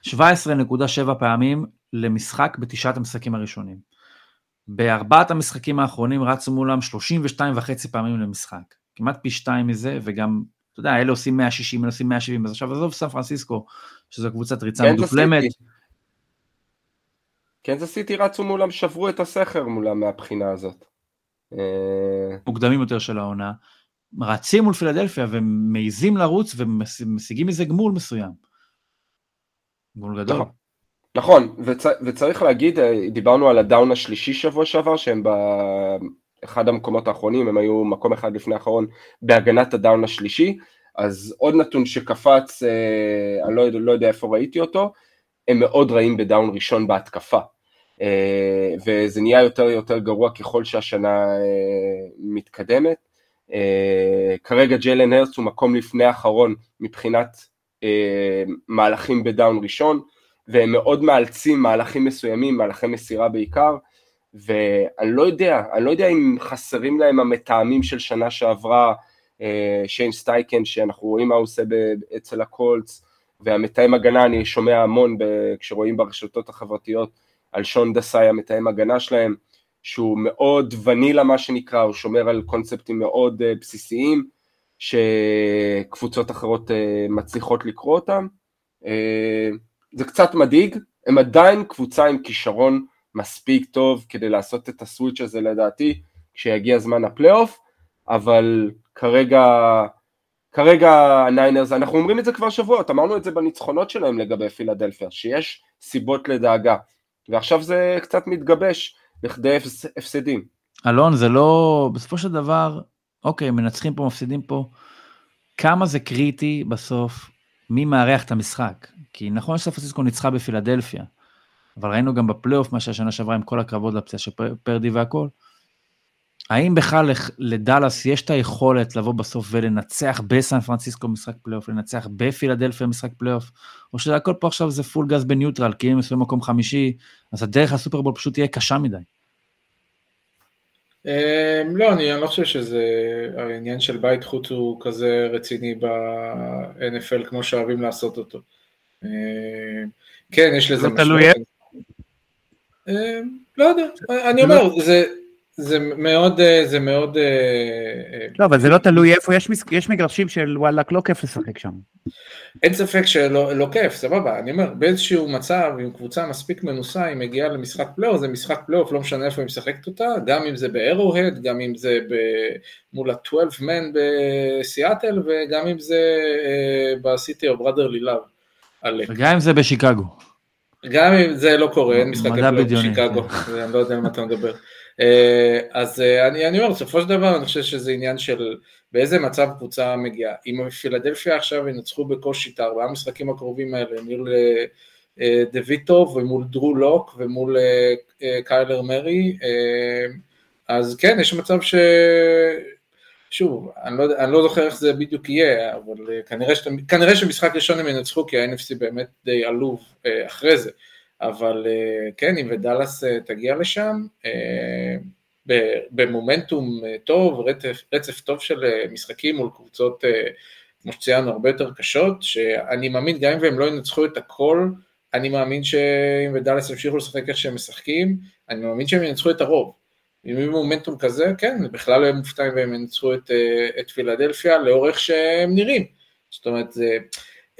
17.7 פעמים למשחק בתשעת המשחקים הראשונים. בארבעת המשחקים האחרונים רצו מולם 32 וחצי פעמים למשחק. כמעט פי שתיים מזה, וגם, אתה יודע, אלה עושים 160, אלה עושים 170, אז עכשיו עזוב סן פרנסיסקו, שזו קבוצת ריצה מדופלמת. קנזס סיטי רצו מולם, שברו את הסכר מולם מהבחינה הזאת. אה, מוקדמים יותר של העונה. רצים מול פילדלפיה ומעיזים לרוץ ומשיגים מזה גמול מסוים. גמול גדול. נכון, נכון וצ, וצריך להגיד, אה, דיברנו על הדאון השלישי שבוע שעבר, שהם באחד המקומות האחרונים, הם היו מקום אחד לפני האחרון בהגנת הדאון השלישי, אז עוד נתון שקפץ, אה, אני לא, לא יודע איפה ראיתי אותו, הם מאוד רעים בדאון ראשון בהתקפה. אה, וזה נהיה יותר ויותר גרוע ככל שהשנה מתקדמת. כרגע ג'לן הרץ הוא מקום לפני האחרון מבחינת מהלכים ב down ראשון, והם מאוד מאלצים מהלכים מסוימים, מהלכי מסירה בעיקר, ואני לא יודע, אני לא יודע אם חסרים להם המתאמים של שנה שעברה, אה, שיין סטייכן, שאנחנו רואים מה הוא עושה אצל הקולטס, והמתאם הגנה, אני שומע המון כשרואים ברשתות החברתיות על שון דסאי, המתאם הגנה שלהם, שהוא מאוד ונילה מה שנקרא, הוא שומר על קונספטים מאוד אה, בסיסיים, שקבוצות אחרות אה, מצליחות לקרוא אותם. זה קצת מדאיג, הם עדיין קבוצה עם כישרון מספיק טוב כדי לעשות את ה switch הזה לדעתי כשיגיע זמן הפלייאוף, אבל כרגע, כרגע הניינרס, אנחנו אומרים את זה כבר שבועות, אמרנו את זה בניצחונות שלהם לגבי פילדלפיה, שיש סיבות לדאגה, ועכשיו זה קצת מתגבש לכדי הפסדים. אלון, זה לא, בסופו של דבר, אוקיי, מנצחים פה, מפסידים פה, כמה זה קריטי בסוף מי מארח את המשחק. כי נכון שסן פרנסיסקו ניצחה בפילדלפיה, אבל ראינו גם בפלייאוף מה שהשנה שעברה עם כל הכבוד לפציעה של פרדי והכל. האם בכלל לדאלאס יש את היכולת לבוא בסוף ולנצח בסן פרנסיסקו משחק פלייאוף, לנצח בפילדלפיה משחק פלייאוף, או שהכל פה עכשיו זה פול גז בניוטרל, כי אם הם מקום חמישי, אז הדרך לסופרבול פשוט תהיה קשה מדי. אמ, לא, אני לא חושב שזה, העניין של בית חוץ הוא כזה רציני ב-NFL כמו שאוהבים לעשות אותו. אמ, כן, יש לזה משמעות. אמ, לא יודע, אני אומר, זה... זה מאוד, אה, זה מאוד... אה, אה, לא, אבל זה לא תלוי איפה, יש, יש מגרשים של וואלאק, לא כיף לשחק שם. אין ספק שלא לא כיף, סבבה, אני אומר, באיזשהו מצב, עם קבוצה מספיק מנוסה, היא מגיעה למשחק פלייאוף, זה משחק פלייאוף, לא משנה איפה היא משחקת אותה, גם אם זה ב Arrowhead, גם אם זה ב... מול ה-12 man בסיאטל, וגם אם זה ב city of brotherly love. וגם אם זה בשיקגו. גם אם זה לא קורה, אין משחק פלייאוף בשיקגו. אני לא יודע על מה אתה מדבר. אה, אז אה, אני, אני אומר, בסופו של דבר אני חושב שזה עניין של באיזה מצב קבוצה מגיעה. אם פילדלפיה עכשיו ינצחו בקושי את הארבעה המשחקים הקרובים האלה מול אה, דויטוב ומול דרו לוק ומול קיילר מרי, אז כן, יש מצב ש... שוב, אני לא, אני לא זוכר איך זה בדיוק יהיה, אבל כנראה, שת, כנראה שמשחק ראשון הם ינצחו כי ה-NFC באמת די עלוב אחרי זה. אבל אה, כן, אם ודאלאס אה, תגיע לשם, אה, במומנטום טוב, רצף, רצף טוב של משחקים מול קבוצות, כמו שציינו, הרבה יותר קשות, שאני מאמין, גם אם הם לא ינצחו את הכל, אני מאמין שאם ודאלאס ימשיכו לשחק איך שהם משחקים, אני מאמין שהם ינצחו את הרוב. אם יהיו מומנטום כזה, כן, בכלל לא יהיו מופתעים והם ינצחו את, את פילדלפיה לאורך שהם נראים. זאת אומרת, זה...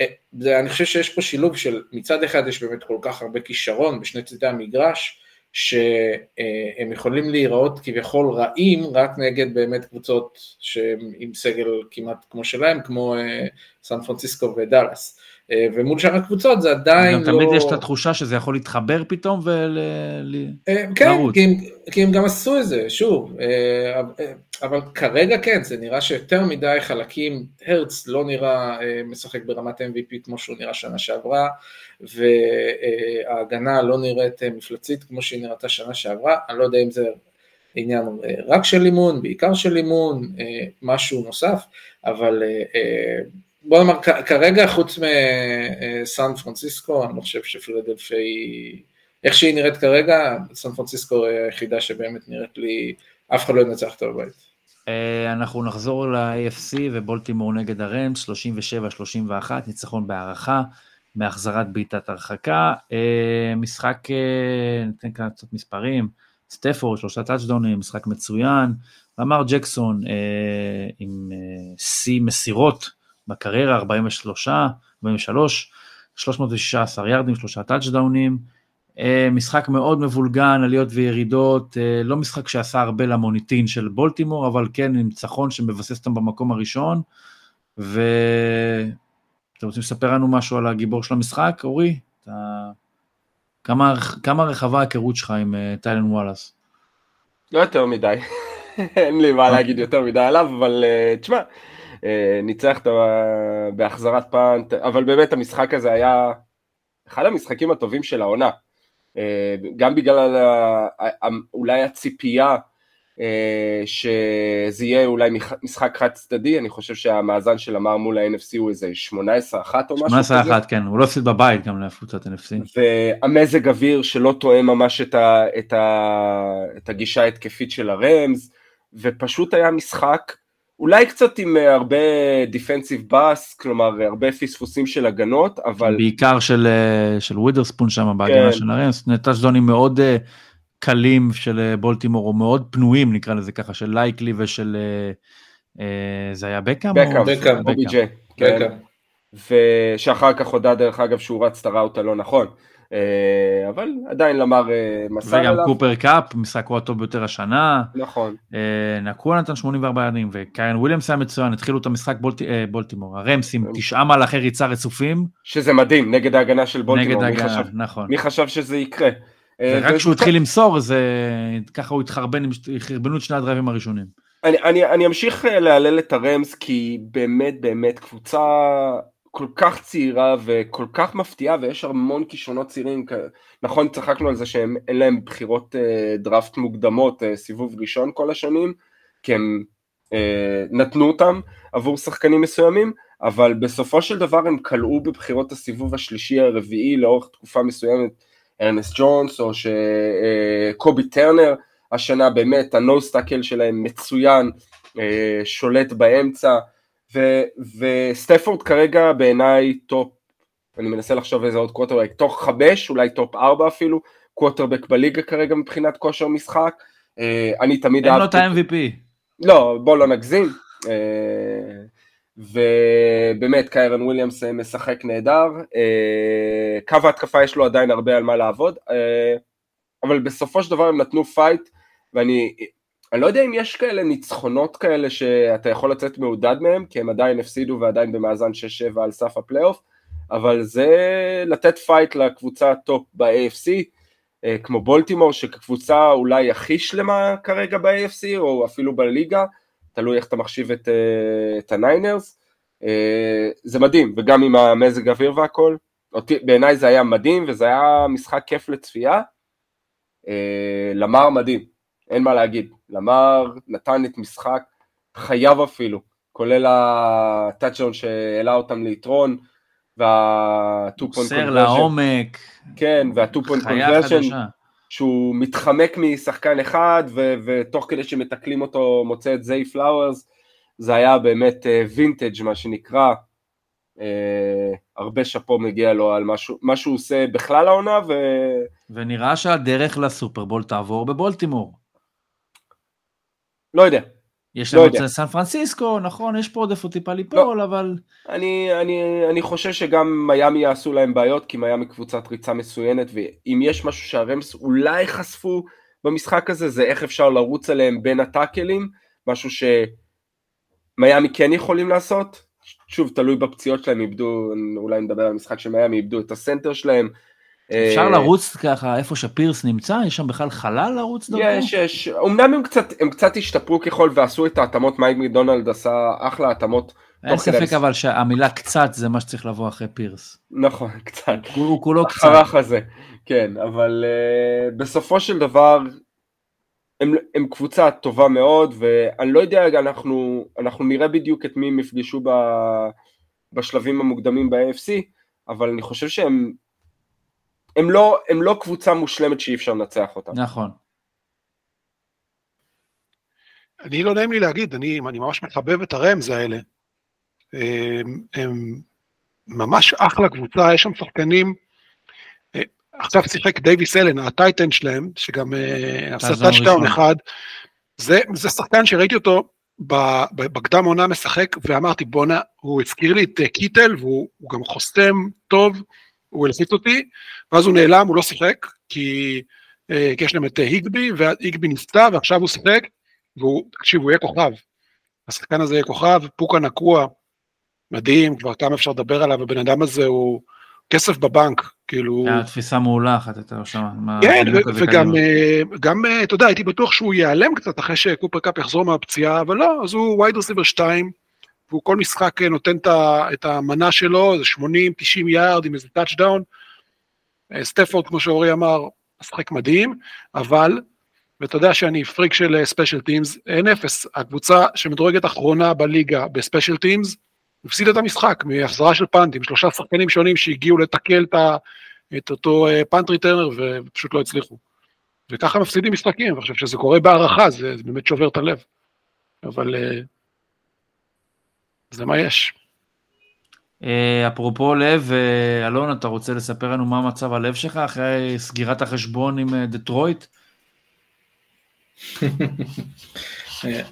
אה, זה, אני חושב שיש פה שילוב של מצד אחד יש באמת כל כך הרבה כישרון בשני צדדי המגרש, שהם יכולים להיראות כביכול רעים רק נגד באמת קבוצות עם סגל כמעט כמו שלהם, כמו אה, סן פרנסיסקו ודאלאס. אה, ומול שאר הקבוצות זה עדיין לא... תמיד יש את התחושה שזה יכול להתחבר פתאום ולרוץ. כן, כי הם, כי הם גם עשו את זה, שוב, אבל כרגע כן, זה נראה שיותר מדי חלקים, הרץ לא נראה אה, משחק ברמת MVP כמו שהוא נראה שנה שעברה, וההגנה לא נראית אה, מפלצית כמו שהיא נראתה שנה שעברה, אני לא יודע אם זה עניין אה, רק של אימון, בעיקר של אימון, משהו נוסף, אבל בוא נאמר, כרגע חוץ מסן פרנסיסקו, אני לא חושב שפילדלפיה היא, איך שהיא נראית כרגע, סן פרנסיסקו היא היחידה שבאמת נראית לי, אף אחד לא ינצח אותה בבית. אה, אנחנו נחזור ל-AFC ובולטימור נגד הרמס, 37-31, ניצחון בהערכה. מהחזרת בעיטת הרחקה. משחק, ניתן כאן קצת מספרים, סטפורד, שלושה טאצ'דאונים, משחק מצוין. אמר ג'קסון עם שיא מסירות בקריירה, 43, 43, 316 יארדים, שלושה טאצ'דאונים. אה, משחק מאוד מבולגן, עליות וירידות, אה, לא משחק שעשה הרבה למוניטין של בולטימור, אבל כן ניצחון שמבסס אותם במקום הראשון. ואתם רוצים לספר לנו משהו על הגיבור של המשחק, אורי? אתה... כמה, כמה רחבה ההיכרות שלך עם uh, טיילן וואלאס? לא יותר מדי, אין לי מה להגיד יותר מדי עליו, אבל תשמע, uh, ניצח בהחזרת פאנט, אבל באמת המשחק הזה היה אחד המשחקים הטובים של העונה. אה, גם בגלל אולי הציפייה אה, שזה יהיה אולי משחק חד צדדי, אני חושב שהמאזן של אמר מול ה-NFC הוא איזה 18-1 או משהו כזה. 18-1, כן, הוא לא הפסיד בבית גם לקבוצת NFC. והמזג אוויר שלא תואם ממש את, ה, את, ה, את הגישה ההתקפית של הרמז, ופשוט היה משחק אולי קצת עם אה, הרבה דיפנסיב באס, כלומר הרבה פספוסים של הגנות, אבל... בעיקר של, אה, של ווידרספון שם בהגנה כן. של הרמס, טאצ'דונים מאוד uh, קלים של בולטימור, או מאוד פנויים נקרא לזה ככה, של לייקלי ושל... אה, זה היה בקאם? בקאם, בקאם, בקאם. ושאחר כך הודה דרך אגב שהוא רץ את ה route הלא נכון. אה, אבל עדיין למאר אה, מסר. וגם קופר קאפ, משחקו הטוב ביותר השנה. נכון. אה, נקוע נתן 84 ירדים, וקיין וויליאמס היה מצוין, התחילו את המשחק בולט, בולטימור, הרמס עם תשעה מהלכי ריצה רצופים. שזה מדהים, נגד ההגנה של בולטימור. נגד ההגנה, נכון. מי חשב שזה יקרה? ורק כשהוא התחיל למסור, זה ככה הוא התחרבן, חרבנו את שני הדרייבים הראשונים. אני, אני, אני אמשיך להלל את הרמס כי באמת באמת קבוצה כל כך צעירה וכל כך מפתיעה ויש המון כישרונות צעירים, נכון צחקנו על זה שאין להם בחירות אה, דראפט מוקדמות אה, סיבוב ראשון כל השנים, כי הם אה, נתנו אותם עבור שחקנים מסוימים, אבל בסופו של דבר הם כלאו בבחירות הסיבוב השלישי הרביעי לאורך תקופה מסוימת, ארנסט ג'ונס או שקובי טרנר, השנה באמת ה nose tackle שלהם מצוין, שולט באמצע, ו, וסטפורד כרגע בעיניי top, אני מנסה לחשוב איזה עוד קווטרבק, top חמש, אולי top ארבע אפילו, קווטרבק בליגה כרגע מבחינת כושר משחק. אה, אני תמיד אתן לו את ה-MVP. לא, בוא לא נגזים. אה, ובאמת קיירן וויליאמס אה, משחק נהדר, קו ההתקפה יש לו עדיין הרבה על מה לעבוד, אבל בסופו של דבר הם נתנו fight, ואני אני לא יודע אם יש כאלה ניצחונות כאלה שאתה יכול לצאת מעודד מהם, כי הם עדיין הפסידו ועדיין במאזן 6-7 על סף הפלייאוף, אבל זה לתת fight לקבוצה ה top ב-AFC, אה, כמו בולטימור, שכקבוצה אולי הכי שלמה כרגע ב-AFC, או אפילו בליגה, תלוי איך אתה מחשיב את, אה, את הניינרס. אה, זה מדהים, וגם עם המזג אוויר והכל, בעיניי זה היה מדהים, וזה היה משחק כיף לצפייה. למר מדהים, אין מה להגיד. למר נתן את משחק חייו אפילו, כולל הטאצ'ון שהעלה אותם ליתרון, וה-2 point conversion. לעומק. כן, וה-2 point conversion. שהוא מתחמק משחקן אחד, ו- ותוך כדי שמתקלים אותו מוצא את זיי פלאוורס, זה היה באמת וינטג' uh, מה שנקרא, uh, הרבה שאפו מגיע לו על משהו, מה שהוא עושה בכלל העונה, ו... ונראה שהדרך לסופרבול תעבור בבולטימור. לא יודע. יש לנו לא את סן פרנסיסקו, נכון, יש פה עוד איפה טיפה ליפול, לא. אבל... אני, אני, אני חושב שגם מיאמי יעשו להם בעיות, כי מיאמי קבוצת ריצה מצוינת, ואם יש משהו שהרמס אולי חשפו במשחק הזה, זה איך אפשר לרוץ עליהם בין הטאקלים, משהו שמיאמי כן יכולים לעשות. שוב, תלוי בפציעות שלהם, איבדו, אולי נדבר על משחק של מיאמי, איבדו את הסנטר שלהם, אפשר אה, לרוץ ככה איפה שפירס נמצא? יש שם בכלל חלל לרוץ דרכו? יש, יש. אמנם הם קצת, הם קצת השתפרו ככל ועשו את ההתאמות, מייק מקדונלד עשה אחלה התאמות. אין ספק אבל שהמילה קצת זה מה שצריך לבוא אחרי פירס. נכון, קצת. הוא כולו קצת. החרך הזה, כן, אבל uh, בסופו של דבר הם, הם קבוצה טובה מאוד, ואני לא יודע, אנחנו, אנחנו נראה בדיוק את מי הם יפגשו ב, בשלבים המוקדמים ב-AFC, אבל אני חושב שהם הם לא, הם לא קבוצה מושלמת שאי אפשר לנצח אותה. נכון. אני לא נעים לי להגיד, אני, אני ממש מחבב את הרמז האלה. הם, הם ממש אחלה קבוצה, יש שם שחקנים, עכשיו שיחק דייוויס אלן, ה tight end שלהם, שגם אה, עשה טאצ'דאון אחד, זה, זה שחקן שראיתי אותו בקדם עונה משחק, ואמרתי בואנה, הוא הזכיר לי את קיטל, והוא גם חוסם טוב, הוא הלחיץ אותי, ואז הוא נעלם, הוא לא שיחק, כי, כי יש להם את היגבי, והיגבי נפצע, ועכשיו הוא שיחק, והוא, תקשיב, הוא יהיה כוכב. השחקן הזה יהיה כוכב, פוקה נקוע, מדהים, כבר כמה אפשר לדבר עליו, הבן אדם הזה הוא כסף בבנק, כאילו... היה תפיסה מעולה אחת הייתה שם. כן, וגם, אה, גם, אה, אתה יודע, הייתי בטוח שהוא ייעלם קצת אחרי שקופר קאפ יחזור מהפציעה, אבל לא, אז הוא wide receiver 2, והוא כל משחק אה, נותן את המנה שלו, זה 80-90 יארד עם איזה טאצ'דאון. סטפורד, כמו שאורי אמר, משחק מדהים, אבל, ואתה יודע שאני פריק של special teams, אין אפס, הקבוצה שמדורגת אחרונה בליגה ב special teams, הפסיד את המשחק מהחזרה של פאנטים, שלושה שחקנים שונים שהגיעו לתקל את אותו punt אה, returner ופשוט לא הצליחו. וככה מפסידים משחקים, ואני חושב שזה קורה בהארכה, זה, זה באמת שובר את הלב. אבל אה, זה מה יש. אה, אפרופו לב, אלון, אתה רוצה לספר לנו מה מצב הלב שלך אחרי סגירת החשבון עם דטרויט?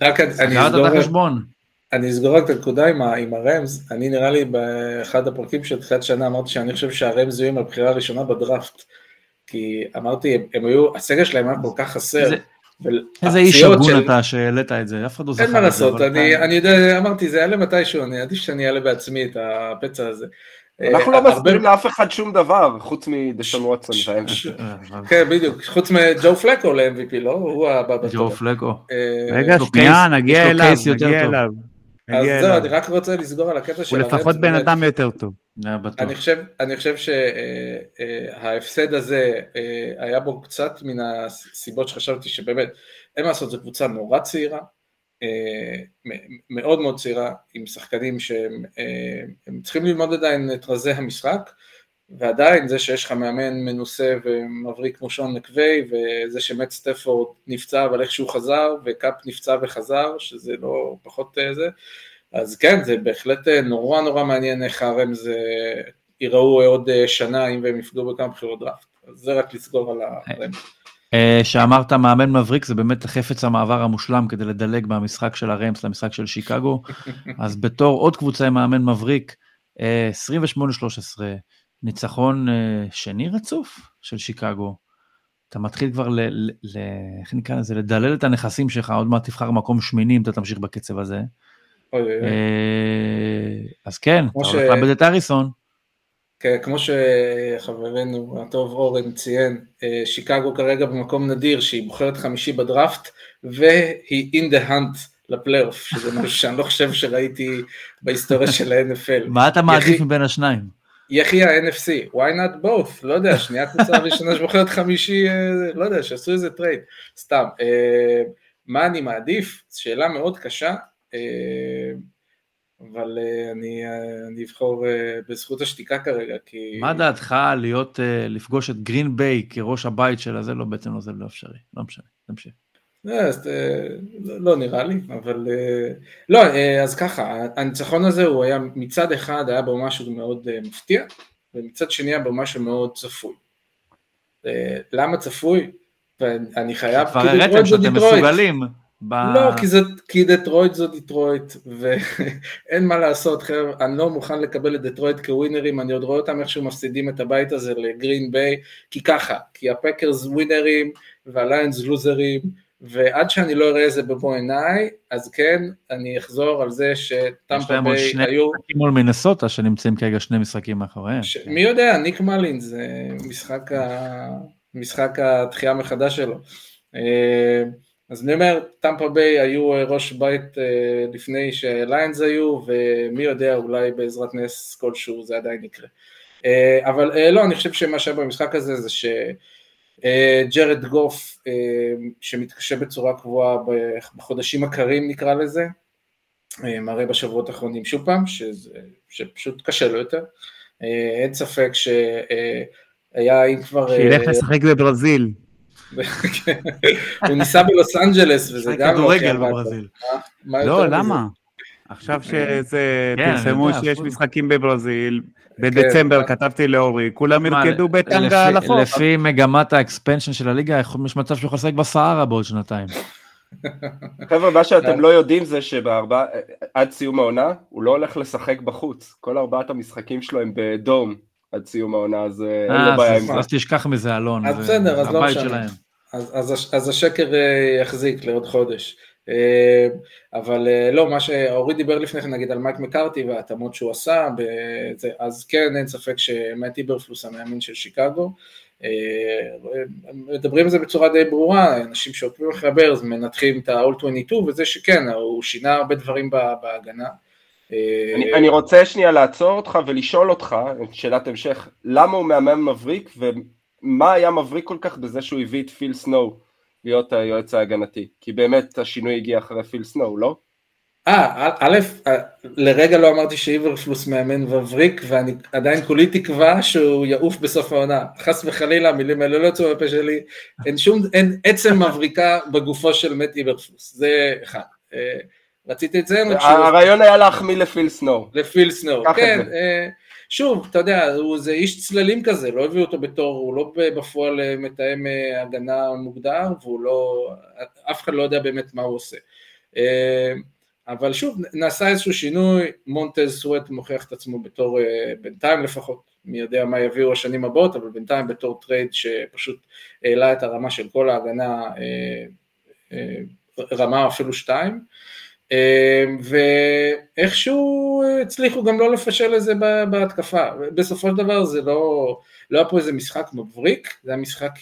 רק אני סגרת את החשבון. אני אסגור רק את הנקודה עם, עם הרמז, אני נראה לי באחד הפרקים של תחילת שנה אמרתי שאני חושב שהרמז יהיו עם הבחירה הראשונה בדראפט, כי אמרתי, הם, הם היו, הסגל שלהם היה כל כך חסר. איזה איש הגון של... אתה שהעלית את זה, אף אחד לא זכר את זה. אין מה לעשות, אני, אני יודע, אמרתי, זה יעלה מתישהו, אני עדיף שאני אעלה בעצמי את הפצע הזה. אנחנו לא מסבירים לאף אחד שום דבר, חוץ מדשון ווטסון כן, בדיוק, חוץ מג'ו פלקו ל-MVP, לא? הוא הבא בתור. ג'ו פלקו. רגע, שנייה, נגיע אליו, נגיע אליו. אז זהו, אני רק רוצה לסגור על הקטע של... הוא לפחות בן אדם יותר טוב. אני חושב, אני חושב שההפסד הזה אה, היה בו קצת מן הסיבות שחשבתי שבאמת, אין מה לעשות, זו קבוצה נורא צעירה, אה, מאוד מאוד צעירה, עם שחקנים שהם אה, צריכים ללמוד עדיין את רזי המשחק, ועדיין זה שיש לך מאמן מנוסה ומבריק כמו שון מקווי, וזה שמט סטפורד נפצע אבל איכשהו חזר, וקאפ נפצע וחזר, שזה לא פחות אה, זה, אז כן, זה בהחלט אה, נורא נורא מעניין איך הרמז ייראו עוד אה, שנה אם הם יפגעו בכמה בחירות דראפט, אז זה רק לסגור על הרמז. שאמרת מאמן מבריק זה באמת חפץ המעבר המושלם כדי לדלג מהמשחק של הרמס למשחק של שיקגו, אז בתור עוד קבוצה עם מאמן מבריק, 28-13, ניצחון אה, שני רצוף של שיקגו. אתה מתחיל כבר, ל, ל, ל, איך נקרא לזה, לדלל את הנכסים שלך, עוד מעט תבחר מקום שמיני אם אתה תמשיך בקצב הזה. אה, אז כן, אתה הולך לאבד את אריסון. כן, כמו שחברנו הטוב אורן ציין, אה, שיקגו כרגע במקום נדיר שהיא בוחרת חמישי בדראפט והיא in the hunt לפלייאוף, שזה משהו שאני לא חושב שראיתי בהיסטוריה של ה-NFL. מה אתה מעדיף מבין השניים? יחי ה-NFC, why not both, לא יודע, שנייה קבוצה ראשונה שבוחרת חמישי, אה, לא יודע, שעשו איזה trade, סתם. מה אני מעדיף? שאלה מאוד קשה, אבל אני, אני אבחור בזכות השתיקה כרגע, כי... מה דעתך להיות, לפגוש את גרין ביי כראש הבית שלה, זה לא בעצם לא זה לא אפשרי, לא משנה, תמשיך. אה, אז, אה, לא נראה לי, אבל אה, לא, אז ככה, הניצחון הזה הוא היה מצד אחד היה בו משהו מאוד מפתיע, ומצד שני היה בו משהו מאוד צפוי. למה צפוי? ואני חייב, כבר הראיתם שאתם מסוגלים. ב... לא, כי, זה, כי דטרויט זו דטרויט, ואין מה לעשות, חבר'ה, אני לא מוכן לקבל את דטרויט כווינרים, אני עוד רואה אותם איכשהו מפסידים את הבית הזה לגרין ביי, כי ככה, כי הפקרס ווינרים והליינס לוזרים, ועד שאני לא אראה את זה במו עיניי, אז כן, אני אחזור על זה שטמפה ביי היו... יש להם עוד שני משחקים מול מנסוטה שנמצאים כרגע שני משחקים מאחוריהם. ש... מי יודע, ניק מאלנס זה משחק, ה... משחק התחייה מחדש שלו. אה, אז אני אומר, טמפה ביי היו ראש בית אה, לפני שליינס היו, ומי יודע, אולי בעזרת נס כלשהו זה עדיין יקרה. אה, אבל לא, אני חושב שמה שהיה במשחק הזה זה ש... אה, ג'רד גוף אה, שמתקשה בצורה קבועה בחודשים הקרים נקרא לזה, אה, מראה בשבועות האחרונים שוב פעם, שזה, שפשוט קשה לו יותר. אין ספק שהיה אם כבר... שילך לשחק בברזיל. הוא ניסה בלוס אנג'לס וזה גם לא כדורגל בברזיל. לא, למה? עכשיו שזה, כן, פרסמו שיש משחקים בברזיל, בדצמבר כן. כתבתי לאורי, כולם ירקדו בטנגה על החוף. לפי מגמת האקספנשן של הליגה, יש מצב שהוא יכול לשחק בסהרה בעוד שנתיים. חבר'ה, מה שאתם לא יודעים זה שעד סיום העונה, הוא לא הולך לשחק בחוץ. כל ארבעת המשחקים שלו הם בדום עד סיום העונה, אז אה, אין לו בעיה עם זה. אז תשכח מזה, אלון. אז בסדר, אז לא משנה. אז השקר אה, יחזיק לעוד חודש. אה, אבל לא, מה שאורי דיבר לפני כן, נגיד על מייק מקארתי וההתאמות שהוא עשה, אז כן, אין ספק שמט איברפלוס המאמין של שיקגו, אה, מדברים על זה בצורה די ברורה, אנשים שעוקבים אחרי הברז מנתחים את ה-all 22 וזה שכן, הוא שינה הרבה דברים בהגנה. אה, אני, אני רוצה שנייה לעצור אותך ולשאול אותך, שאלת המשך, למה הוא מאמן מבריק ומה היה מבריק כל כך בזה שהוא הביא את פיל סנואו להיות היועץ ההגנתי? כי באמת השינוי הגיע אחרי פיל סנואו, לא? אה, א', אה, לרגע לא אמרתי שאיברפלוס מאמן מבריק, ואני עדיין כולי תקווה שהוא יעוף בסוף העונה. חס וחלילה, המילים האלה לא יצאו מהפה שלי, אין שום, אין עצם מבריקה בגופו של מת איברפלוס, זה אחד. אה, רציתי לציין רק שהוא... הרעיון היה להחמיא לפיל סנואו. לפיל סנואו, כן. אה, שוב, אתה יודע, הוא זה איש צללים כזה, לא הביאו אותו בתור, הוא לא בפועל מתאם הגנה מוגדר, והוא לא, אף אחד לא יודע באמת מה הוא עושה. אבל שוב, נעשה איזשהו שינוי, מונטז סוואט מוכיח את עצמו בתור, אה, בינתיים לפחות, מי יודע מה יביאו השנים הבאות, אבל בינתיים בתור trade שפשוט העלה את הרמה של כל ההגנה, אה, אה, רמה אפילו שתיים, ואיכשהו הצליחו גם לא לפשל את זה בהתקפה, בסופו של דבר זה לא, לא היה פה איזה משחק מבריק, זה היה משחק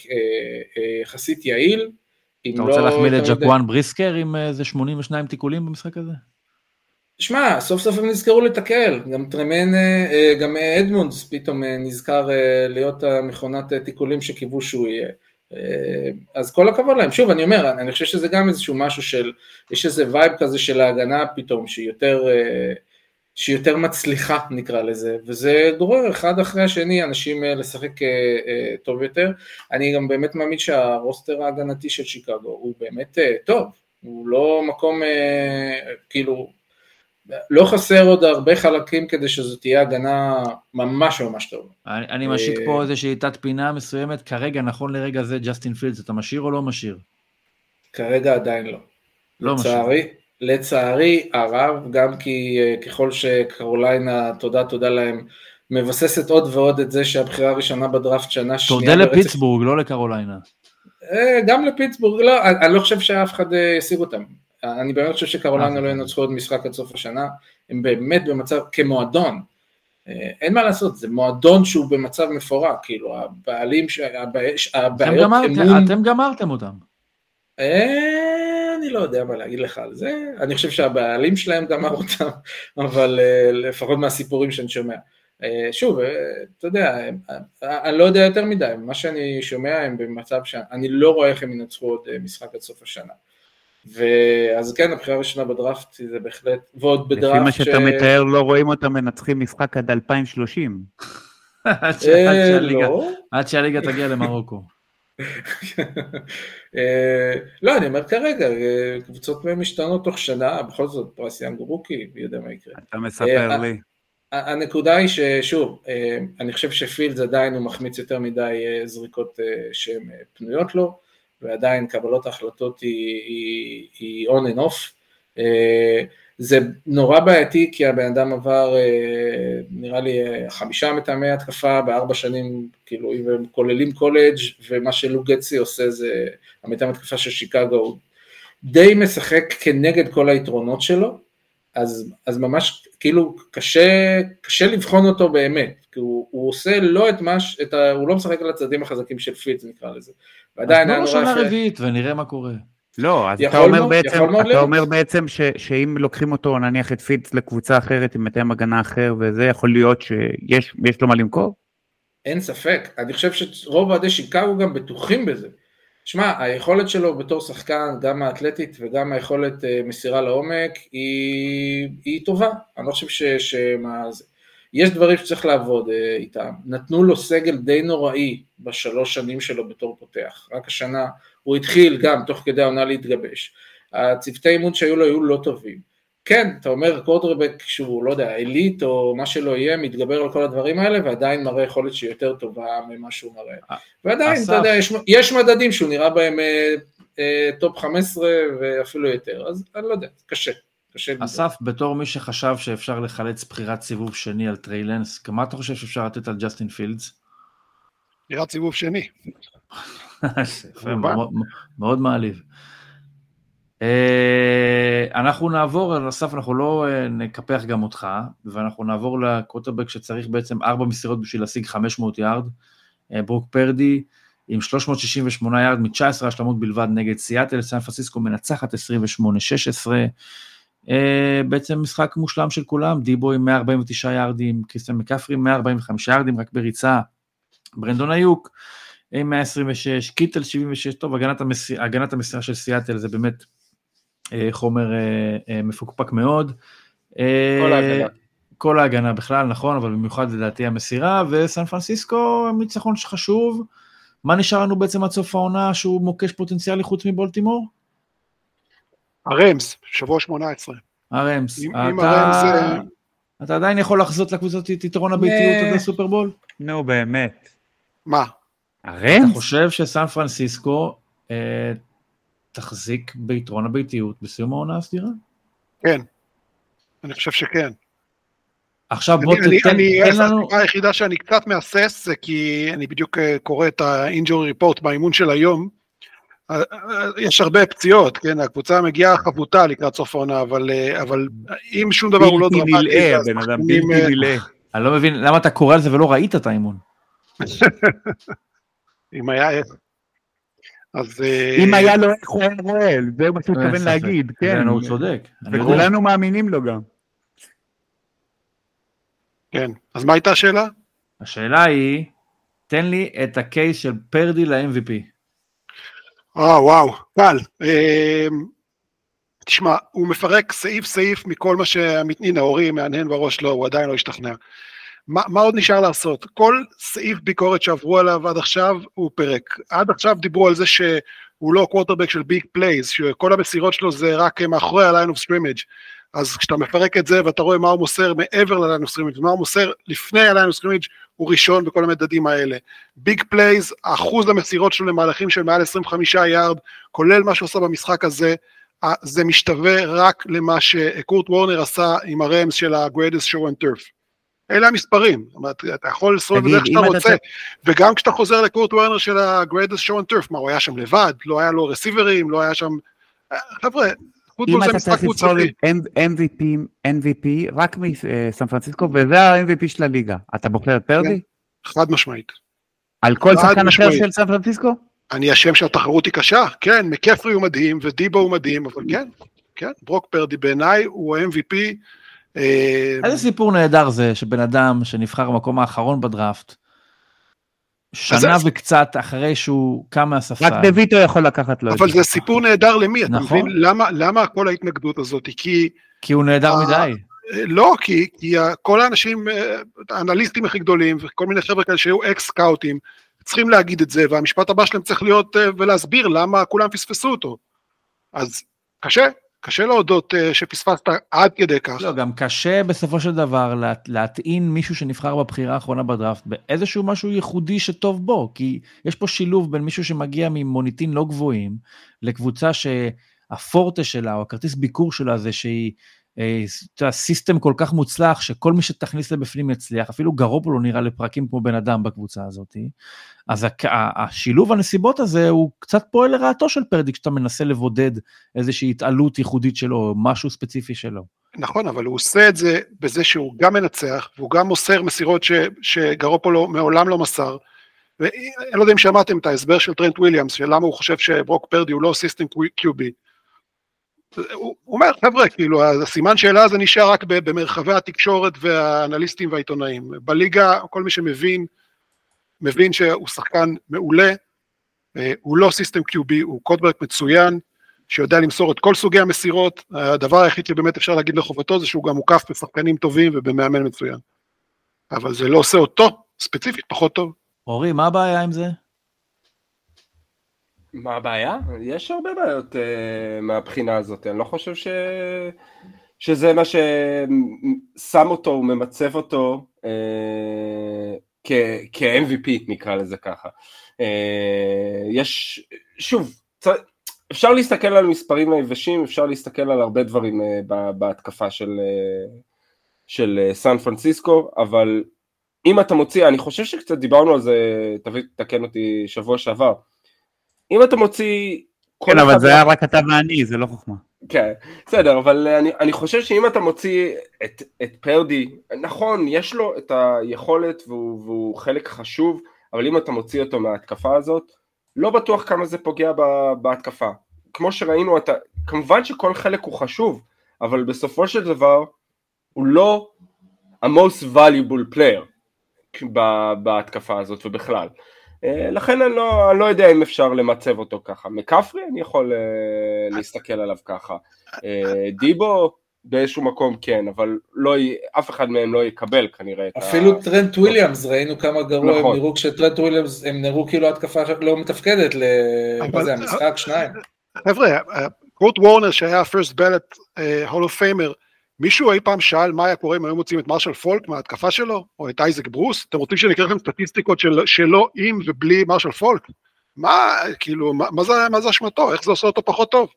יחסית יעיל, אתה רוצה לא להחמיא לג'קואן בריסקר עם איזה 82 tackle-ים במשחק הזה? שמע, סוף סוף הם נזכרו לתקל, גם טרמיין, אה, אה, גם אדמונדס פתאום אה, נזכר להיות המכונת tackle-ים שקיוו שהוא יהיה. אז כל הכבוד להם. שוב, אני אומר, אני חושב שזה גם איזשהו משהו של, יש איזה vibe כזה של ההגנה פתאום, שהיא יותר, שהיא יותר מצליחה נקרא לזה, וזה גורר אחד אחרי השני אנשים לשחק טוב יותר. אני גם באמת מאמין שהרוסטר ההגנתי של שיקגו הוא באמת טוב, הוא לא מקום, כאילו, לא חסר עוד הרבה חלקים כדי שזו תהיה הגנה ממש ממש טובה. אני, אני משיק פה אה, איזושהי תת פינה מסוימת, כרגע, נכון לרגע זה, ג'סטין פילדס, אתה משאיר או לא משאיר? כרגע עדיין לא. לא לצערי, משאיר. לצערי הרב, גם כי אה, ככל שקרוליינה, תודה תודה להם, מבססת עוד ועוד את זה שהבחירה הראשונה בדראפט שנה שנייה. תודה לפיטסבורג, לא לקרוליינה. אה, גם לפיטסבורג, לא, אני לא חושב שאף אחד ישיג אותם. אני באמת חושב שקרוליינה לא ינצחו עוד משחק עד סוף השנה, הם באמת במצב, כמועדון, אה, אין מה לעשות, זה מועדון שהוא במצב מפורק, כאילו הבעלים. הבעיות אמון... אתם גמרתם אותם. אה, אני לא יודע מה להגיד לך על זה, אני חושב שהבעלים שלהם גמר אותם, אבל אה, לפחות מהסיפורים שאני שומע. שוב, אתה יודע, אני לא יודע יותר מדי, מה שאני שומע הם במצב שאני לא רואה איך הם ינצחו עוד משחק עד סוף השנה. ואז כן, הבחירה הראשונה בדראפט זה בהחלט, ועוד בדראפט לפי מה שאתה ש... מתאר, לא רואים אותם מנצחים משחק עד 2030. אה, לא. עד שהליגה תגיע למרוקו. אה, לא, אני אומר כרגע, אה, קבוצות משתנות תוך שנה, בכל זאת פרס יאנג רוקי, מי יודע מה יקרה. אתה מספר לי. הנקודה היא ששוב, אני חושב שפילדס עדיין הוא מחמיץ יותר מדי זריקות שהן פנויות לו. ועדיין קבלות ההחלטות היא, היא, היא on and off. אה, זה נורא בעייתי כי הבן אדם עבר אה, נראה לי חמישה מתאמי התקפה בארבע שנים, כאילו אם הם כוללים קולג' ומה שלוגצי עושה זה המתאם התקפה של שיקגו, הוא די משחק כנגד כל היתרונות שלו, אז, אז ממש כאילו קשה, קשה לבחון אותו באמת, כי הוא, הוא עושה לא את מה, את ה, הוא לא משחק על הצדדים החזקים של פיץ נקרא לזה. ועדיין היה נורא יפה. אז תנו לו רביעית ונראה מה קורה. לא, אז אתה אומר, בעצם, אתה אומר בעצם ש, שאם לוקחים אותו נניח את פיץ לקבוצה אחרת עם מתאם הגנה אחר וזה יכול להיות שיש לו מה למכור? אין ספק, אני חושב שרוב אוהדי שיקגו גם בטוחים בזה. שמע, היכולת שלו בתור שחקן, גם האתלטית וגם היכולת uh, מסירה לעומק, היא, היא טובה. אני לא חושב ש... שמה זה. יש דברים שצריך לעבוד uh, איתם. נתנו לו סגל די נוראי בשלוש שנים שלו בתור פותח. רק השנה הוא התחיל גם תוך כדי העונה להתגבש. הצוותי אימון שהיו לו היו לא טובים. כן, אתה אומר קורטרבק שהוא, לא יודע, עילית או מה שלא יהיה, מתגבר על כל הדברים האלה, ועדיין מראה יכולת שהיא יותר טובה ממה שהוא מראה. אה, ועדיין, אתה יודע, יש, יש מדדים שהוא נראה בהם אה, אה, top 15 ואפילו יותר, אז אני לא יודע, קשה. קשה אסף, בתור מי שחשב שאפשר לחלץ בחירת סיבוב שני על טריי לאנס, כמה אתה חושב שאפשר לתת על ג'סטין פילדס? בחירת סיבוב שני. מאוד מעליב. אה, אנחנו נעבור, אסף, אנחנו לא אה, נקפח גם אותך, ואנחנו נעבור לקווטרבק שצריך בעצם ארבע מסירות בשביל להשיג 500 יארד. אה, ברוק פרדי עם 368 יארד מ-19 השלמות בלבד נגד סיאטל, סן פרנסיסקו מנצחת 28-16. בעצם משחק מושלם של כולם, דיבו עם 149 יארדים, קריסטן מקפרי עם 145 יארדים רק בריצה, ברנדון איוק עם 126, קיטל 76, טוב, הגנת, המסיר, הגנת המסירה של סיאטל זה באמת אה, חומר אה, אה, מפוקפק מאוד. כל ההגנה. כל ההגנה בכלל, נכון, אבל במיוחד לדעתי המסירה, וסן פרנסיסקו ניצחון שחשוב. מה נשאר לנו בעצם עד סוף העונה שהוא מוקש פוטנציאלי חוץ מבולטימור? הרמס, שבוע 18. הרמס. אם, אתה... אם הרמס... אתה עדיין יכול לחזות לקבוצות את יתרון הביתיות עד הסופרבול? נו, באמת. מה? הרמס? אתה חושב שסן פרנסיסקו אה, תחזיק ביתרון הביתיות בסיום העונה הסדירה? כן, אני חושב שכן. עכשיו בוא אני, תתן לנו... הסיבה היחידה שאני קצת מהסס זה כי אני בדיוק אה, קורא את ה-injury report באימון של היום. אה, אה, יש הרבה פציעות, כן, הקבוצה מגיעה חבוטה לקראת סוף העונה, אבל, אבל אם שום דבר הוא לא דרמטי, בלתי נלאה, בן אדם בלתי נלאה. אני לא מבין למה אתה קורא על זה ולא ראית את האימון. אם היה אז... אם היה לו איך הוא היה רואה, זה מה שהוא מתכוון להגיד, כן. הוא צודק. וכולנו מאמינים לו גם. כן, אז מה הייתה השאלה? השאלה היא, תן לי את הקייס של פרדי ל-MVP. אה, וואו, קל. אמ, תשמע, הוא מפרק סעיף סעיף מכל מה שהנה, אורי מהנהן בראש לו, הוא עדיין לא השתכנע. מה, מה עוד נשאר לעשות? כל סעיף ביקורת שעברו עליו עד עכשיו הוא פרק. עד עכשיו דיברו על זה שהוא לא קוורטרבק של big plays, שכל המסירות שלו זה רק מאחורי ה-line of scrimmage. אז כשאתה מפרק את זה ואתה רואה מה הוא מוסר מעבר ל-line of scrimmage, ומה הוא מוסר לפני ה-line of scrimmage, הוא ראשון בכל המדדים האלה. big plays, אחוז המסירות שלו למהלכים של מעל 25 יארד, כולל מה שהוא עושה במשחק הזה, זה משתווה רק למה שקורט וורנר עשה עם הרמס של ה- Greatest Show on Turf. אלה המספרים, זאת אומרת, אתה יכול לסובב את זה איך שאתה רוצה, אתה... וגם כשאתה חוזר לקורט וורנר של ה- Greatest Show on Turf, מה, הוא היה שם לבד, לא היה לו receiver-ים, לא היה שם... חבר'ה, פוטבול זה משחק קבוצתי. אם אתה צריך לבחור MVP, MVP רק מסן פרנסיסקו, וזה ה-MVP של הליגה, אתה בוחר את פרדי? כן, חד משמעית. על כל שחקן אחר של סן פרנסיסקו? אני אשם שהתחרות היא קשה, כן, מקפרי הוא מדהים, ודיבו הוא מדהים, אבל כן, כן, ברוק פרדי בעיניי הוא ה-MVP, אה, איזה סיפור נהדר זה שבן אדם שנבחר במקום האחרון בדראפט, שנה וקצת אחרי שהוא קם מהספסל. רק דויטו יכול לקחת לו את זה. אבל זה סיפור נהדר למי, אתה נכון. מבין? למה כל ההתנגדות הזאת? כי... כי הוא נהדר מדי. לא, כי, כי כל האנשים, אה, האנליסטים הכי גדולים, וכל מיני חבר'ה כאלה שהיו אקס סקאוטים, צריכים להגיד את זה, והמשפט הבא שלהם צריך להיות אה, ולהסביר למה כולם פספסו אותו. אז קשה, קשה להודות אה, שפספסת עד כדי כך. לא, גם קשה בסופו של דבר לה, להטעין מישהו שנבחר בבחירה האחרונה בדראפט באיזשהו משהו ייחודי שטוב בו, כי יש פה שילוב בין מישהו שמגיע ממוניטין לא גבוהים, לקבוצה שהפורטה שלה, או הכרטיס ביקור שלה זה שהיא system כל כך מוצלח, שכל מי שתכניס לבפנים יצליח, אפילו גרופולו נראה לפרקים כמו בן אדם בקבוצה הזאת. אז השילוב הנסיבות הזה הוא קצת פועל לרעתו של פרדי, כשאתה מנסה לבודד איזושהי התעלות ייחודית שלו, או משהו ספציפי שלו. נכון, אבל הוא עושה את זה בזה שהוא גם מנצח, והוא גם מוסר מסירות ש, שגרופולו מעולם לא מסר. ואני לא יודע אם שמעתם את ההסבר של טרנט וויליאמס, של למה הוא חושב שברוק פרדי הוא לא system קיובי. הוא אומר, חבר'ה, כאילו, הסימן שאלה הזה נשאר רק במרחבי התקשורת והאנליסטים והעיתונאים. בליגה, כל מי שמבין, מבין שהוא שחקן מעולה, אה, הוא לא סיסטם QB, הוא קודברק מצוין, שיודע למסור את כל סוגי המסירות, הדבר היחיד שבאמת אפשר להגיד לחובתו זה שהוא גם מוקף בשחקנים טובים ובמאמן מצוין. אבל זה לא עושה אותו, ספציפית, פחות טוב. אורי, מה הבעיה עם זה? מה הבעיה? יש הרבה בעיות uh, מהבחינה הזאת, אני לא חושב ש... שזה מה ששם אותו, הוא ממצב אותו אה, כ-MVP נקרא לזה ככה. אה, יש, שוב, אפשר להסתכל על מספרים היבשים, אפשר להסתכל על הרבה דברים אה, בהתקפה של, אה, של אה, סן פרנסיסקו, אבל אם אתה מוציא, אני חושב שקצת דיברנו על זה, תביא, תקן אותי שבוע שעבר, אם אתה מוציא... כן, אבל זה היה רק אתה ואני, זה לא חוכמה. כן, בסדר, אבל אני, אני חושב שאם אתה מוציא את, את פרדי, נכון, יש לו את היכולת והוא, והוא חלק חשוב, אבל אם אתה מוציא אותו מההתקפה הזאת, לא בטוח כמה זה פוגע בהתקפה. כמו שראינו, אתה, כמובן שכל חלק הוא חשוב, אבל בסופו של דבר הוא לא ה-most valuable player בהתקפה הזאת ובכלל. אה, לכן אני לא, אני לא יודע אם אפשר למצב אותו ככה. מקפרי אני יכול אה, להסתכל עליו ככה. אה, דיבו באיזשהו מקום כן, אבל לא, אף אחד מהם לא יקבל כנראה את ה... אפילו טרנט וויליאמס, ראינו כמה גרוע נכון. הם נראו כשטרנט וויליאמס, הם נראו כאילו התקפה לא מתפקדת, מה זה, המשחק, שניים. חבר'ה, קורט וורנר שהיה first ballot Hall of Famer, מישהו אי פעם שאל מה היה קורה אם היו מוצאים את מרשל פולק מההתקפה שלו, או את אייזק ברוס? אתם רוצים שאני אקרא לכם סטטיסטיקות של, שלו עם ובלי מרשל פולק? מה, כאילו, מה, מה, זה, מה זה אשמתו? איך זה עושה אותו פחות טוב?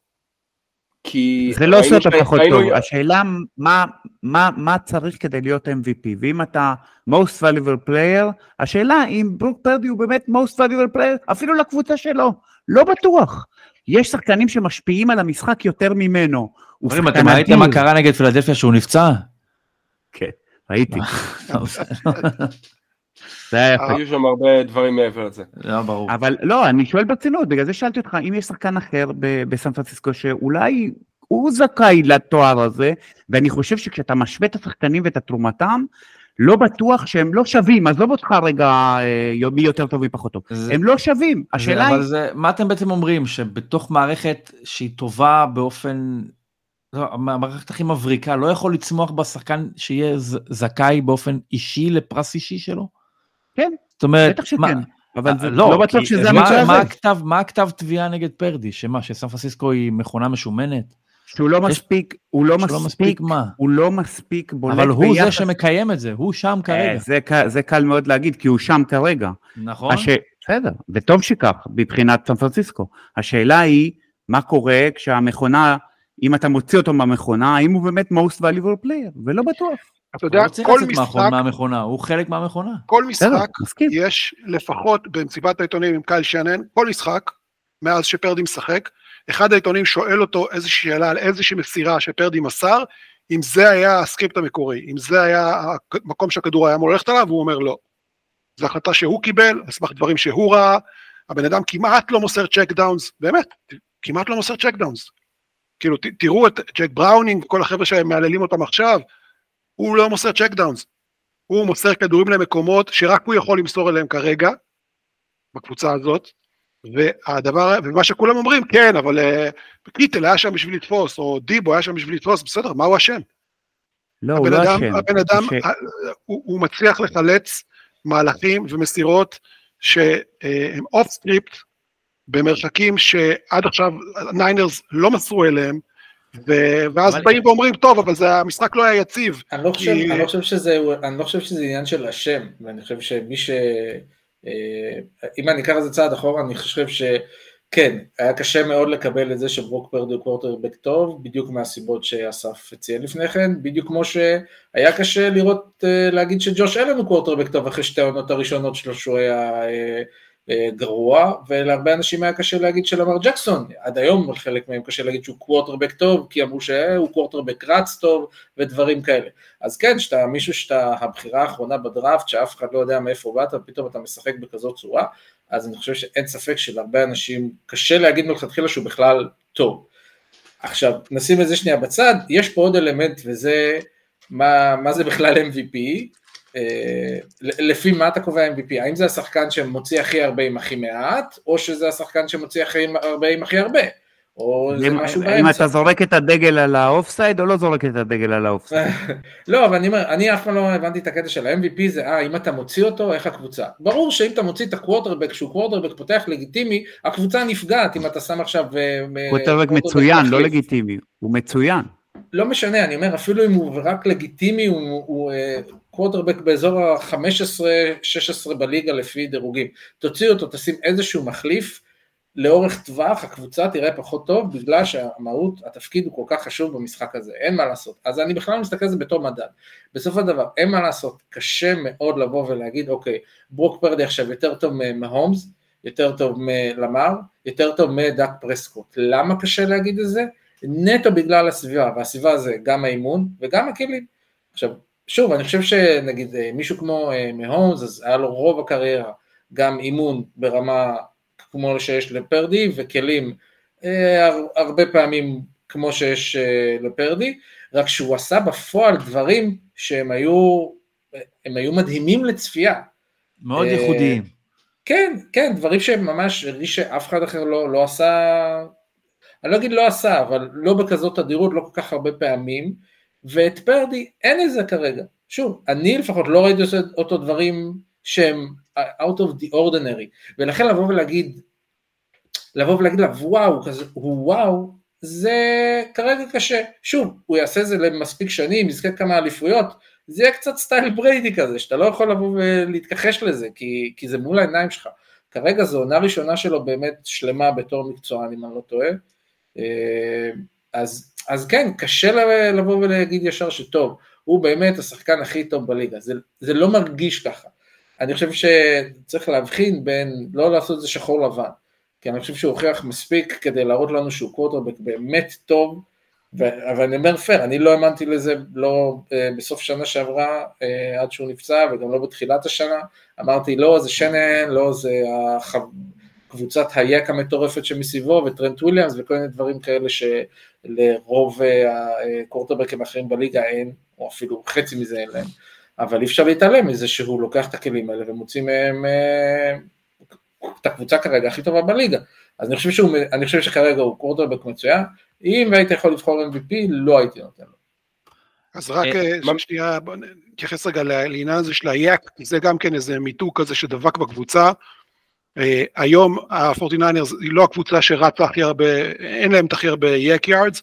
כי... זה לא עושה אותו פחות טוב, השאלה מה, מה, מה צריך כדי להיות MVP, ואם אתה most valuable player, השאלה אם ברוק פרדי הוא באמת most valuable player, אפילו לקבוצה שלו, לא בטוח. יש שחקנים שמשפיעים על המשחק יותר ממנו. אומרים, אתם ראיתם מה קרה נגד פילדלפיה שהוא נפצע? כן, ראיתי. זה היה יפה. היו שם הרבה דברים מעבר לזה. זה היה ברור. אבל לא, אני שואל ברצינות, בגלל זה שאלתי אותך, אם יש שחקן אחר בסן פרנסיסקו שאולי הוא זכאי לתואר הזה, ואני חושב שכשאתה משווה את השחקנים ואת תרומתם, לא בטוח שהם לא שווים, עזוב אותך רגע אה, מי יותר טוב מי פחות טוב, זה, הם לא שווים, השאלה היא... אבל זה, מה אתם בעצם אומרים, שבתוך מערכת שהיא טובה באופן, לא, המערכת הכי מבריקה, לא יכול לצמוח בשחקן שיהיה זכאי באופן אישי לפרס אישי שלו? כן, זאת אומרת, בטח שכן. מה, אבל זה לא, לא בטוח שזה המקרה הזה. מה הכתב תביעה נגד פרדי? שמה, שסן פרנסיסקו היא מכונה משומנת? שהוא לא מספיק, הוא לא מספיק, מספיק מה? הוא לא מספיק בולט אבל הוא ביחס... זה שמקיים את זה, הוא שם אה, כרגע. זה, זה קל מאוד להגיד, כי הוא שם כרגע. נכון. הש... בסדר, וטוב שכך, מבחינת סן פרנסיסקו. השאלה היא, מה קורה כשהמכונה, אם אתה מוציא אותו מהמכונה, האם הוא באמת most valuable player, ולא בטוח. אתה יודע, לא כל משחק... מהמכונה, הוא חלק מהמכונה. כל משחק, יש לפחות במסיבת העיתונים עם קייל שנן, כל משחק, מאז שפרדי משחק, אחד העיתונים שואל אותו איזושהי שאלה על איזושהי מסירה שפרדי מסר, אם זה היה ה script המקורי, אם זה היה המקום שהכדור היה אמור ללכת עליו, והוא אומר לא. זו החלטה שהוא קיבל, על סמך דברים שהוא ראה, הבן אדם כמעט לא מוסר check downs, באמת, כמעט לא מוסר check downs. כאילו, ת, תראו את ג'ייק בראונינג וכל החבר'ה שהם מהללים אותם עכשיו, הוא לא מוסר check downs. הוא מוסר כדורים למקומות שרק הוא יכול למסור אליהם כרגע, בקבוצה הזאת, והדבר, ומה שכולם אומרים, כן, אבל קיטל היה שם בשביל לתפוס, או דיבו היה שם בשביל לתפוס, בסדר, מה הוא אשם? לא, הוא לא אשם. הבן אדם, ש... הוא, הוא מצליח לחלץ מהלכים ומסירות שהם off script, במרחקים שעד עכשיו ניינרס לא מסרו אליהם, ו- ואז באים ואומרים, טוב, אבל זה, המשחק לא היה יציב. אני לא, חושב, כי... אני, לא חושב שזה, אני לא חושב שזה עניין של אשם, ואני חושב שמי ש... אה, אם אני אקח את זה צעד אחורה, אני חושב שכן, היה קשה מאוד לקבל את זה שברוק פרדי הוא קוורטרבק טוב, בדיוק מהסיבות שאסף ציין לפני כן, בדיוק כמו שהיה קשה לראות, אה, להגיד שג'וש אלן הוא קוורטרבק טוב אחרי שתי העונות הראשונות שלו שהוא היה אה, גרוע, ולהרבה אנשים היה קשה להגיד שלמר ג'קסון, עד היום לחלק מהם קשה להגיד שהוא קוורטרבק טוב, כי אמרו שהוא קוורטרבק רץ טוב ודברים כאלה. אז כן, שאתה מישהו שאתה הבחירה האחרונה בדראפט, שאף אחד לא יודע מאיפה באת, ופתאום אתה משחק בכזאת צורה, אז אני חושב שאין ספק שלהרבה אנשים קשה להגיד מלכתחילה שהוא בכלל טוב. עכשיו, נשים את זה שנייה בצד, יש פה עוד אלמנט וזה מה, מה זה בכלל MVP, אה, לפי מה אתה קובע MVP? האם זה השחקן שמוציא הכי הרבה עם הכי מעט, או שזה השחקן שמוציא הכי הרבה עם הכי הרבה? או זה משהו באמצע. אם אתה זורק את הדגל על ה offside או לא זורק את הדגל על ה offside? לא, אבל אני אומר, אני אף פעם לא הבנתי את הקטע של ה-MVP זה, אה, אם אתה מוציא אותו, איך הקבוצה? ברור שאם אתה מוציא את הקווטרבק, שהוא קווטרבק פותח לגיטימי, הקבוצה נפגעת אם אתה שם עכשיו... אה, קווטרבק מצוין, לא לגיטימי, הוא מצוין. לא משנה, אני אומר, אפילו אם הוא רק לגיטימי, הוא, הוא קווטרבק uh, באזור ה-15-16 בליגה לפי דירוגים. תוציא אותו, תשים איזשהו מחליף, לאורך טווח הקבוצה תראה פחות טוב, בגלל שהמהות, התפקיד הוא כל כך חשוב במשחק הזה, אין מה לעשות. אז אני בכלל מסתכל על זה בתור מדד. בסופו של דבר, אין מה לעשות, קשה מאוד לבוא ולהגיד, אוקיי, ברוק פרדי עכשיו יותר טוב מהומס, יותר טוב מלמר, יותר טוב מדאק פרסקוט. למה קשה להגיד את זה? נטו בגלל הסביבה, והסביבה זה גם האימון וגם הכלים. עכשיו, שוב, אני חושב שנגיד אה, מישהו כמו אה, מהומס, אז היה לו רוב הקריירה גם אימון ברמה כמו שיש לפרדי, וכלים אה, הרבה פעמים כמו שיש לפרדי, רק שהוא עשה בפועל דברים שהם היו, הם היו מדהימים לצפייה. מאוד ייחודיים. כן, כן, דברים שממש הרגיש שאף אחד אחר לא, לא עשה, אני לא אגיד לא עשה, אבל לא בכזאת תדירות, לא כל כך הרבה פעמים, ואת פרדי אין את זה כרגע. שוב, אני לפחות לא ראיתי אותו דברים שהם out of the ordinary, ולכן לבוא ולהגיד, לבוא ולהגיד לה וואו, כזה, הוא וואו, זה כרגע קשה. שוב, הוא יעשה זה למספיק שנים, יזכה כמה אליפויות, זה יהיה קצת סטייל בריידי כזה, שאתה לא יכול לבוא ולהתכחש לזה, כי, כי זה מול העיניים שלך. כרגע זו עונה ראשונה שלו באמת שלמה בתור מקצוען, אם אני לא טועה. אה, אז, אז כן, קשה לבוא ולהגיד ישר שטוב, הוא באמת השחקן הכי טוב בליגה, זה, זה לא מרגיש ככה. אני חושב שצריך להבחין בין, לא לעשות את זה שחור לבן, כי אני חושב שהוא הוכיח מספיק כדי להראות לנו שהוא קווטרבק באמת טוב, אבל אני אומר פייר, אני לא האמנתי לזה לא אה, בסוף שנה שעברה אה, עד שהוא נפצע וגם לא בתחילת השנה, אמרתי לא זה שנן, לא זה הח... קבוצת היק המטורפת שמסביבו וטרנט וויליאמס וכל מיני דברים כאלה שלרוב אה, הקורטרבקים האחרים בליגה אין, או אפילו חצי מזה אין להם, אבל אי אפשר להתעלם מזה שהוא לוקח את הכלים האלה ומוציא מהם את הקבוצה כרגע הכי טובה בליגה, אז אני חושב, שהוא, אני חושב שכרגע הוא קורטרבק מצוין, אם היית יכול לבחור MVP, לא הייתי נותן לו. אז רק אה, אה, שנייה, בוא נתייחס רגע לעניין הזה של היאק, זה גם כן איזה מיתוג כזה שדבק בקבוצה. אה, היום ה-49ers היא לא הקבוצה שרצה הכי הרבה, אין להם את הכי הרבה יאק יארדס,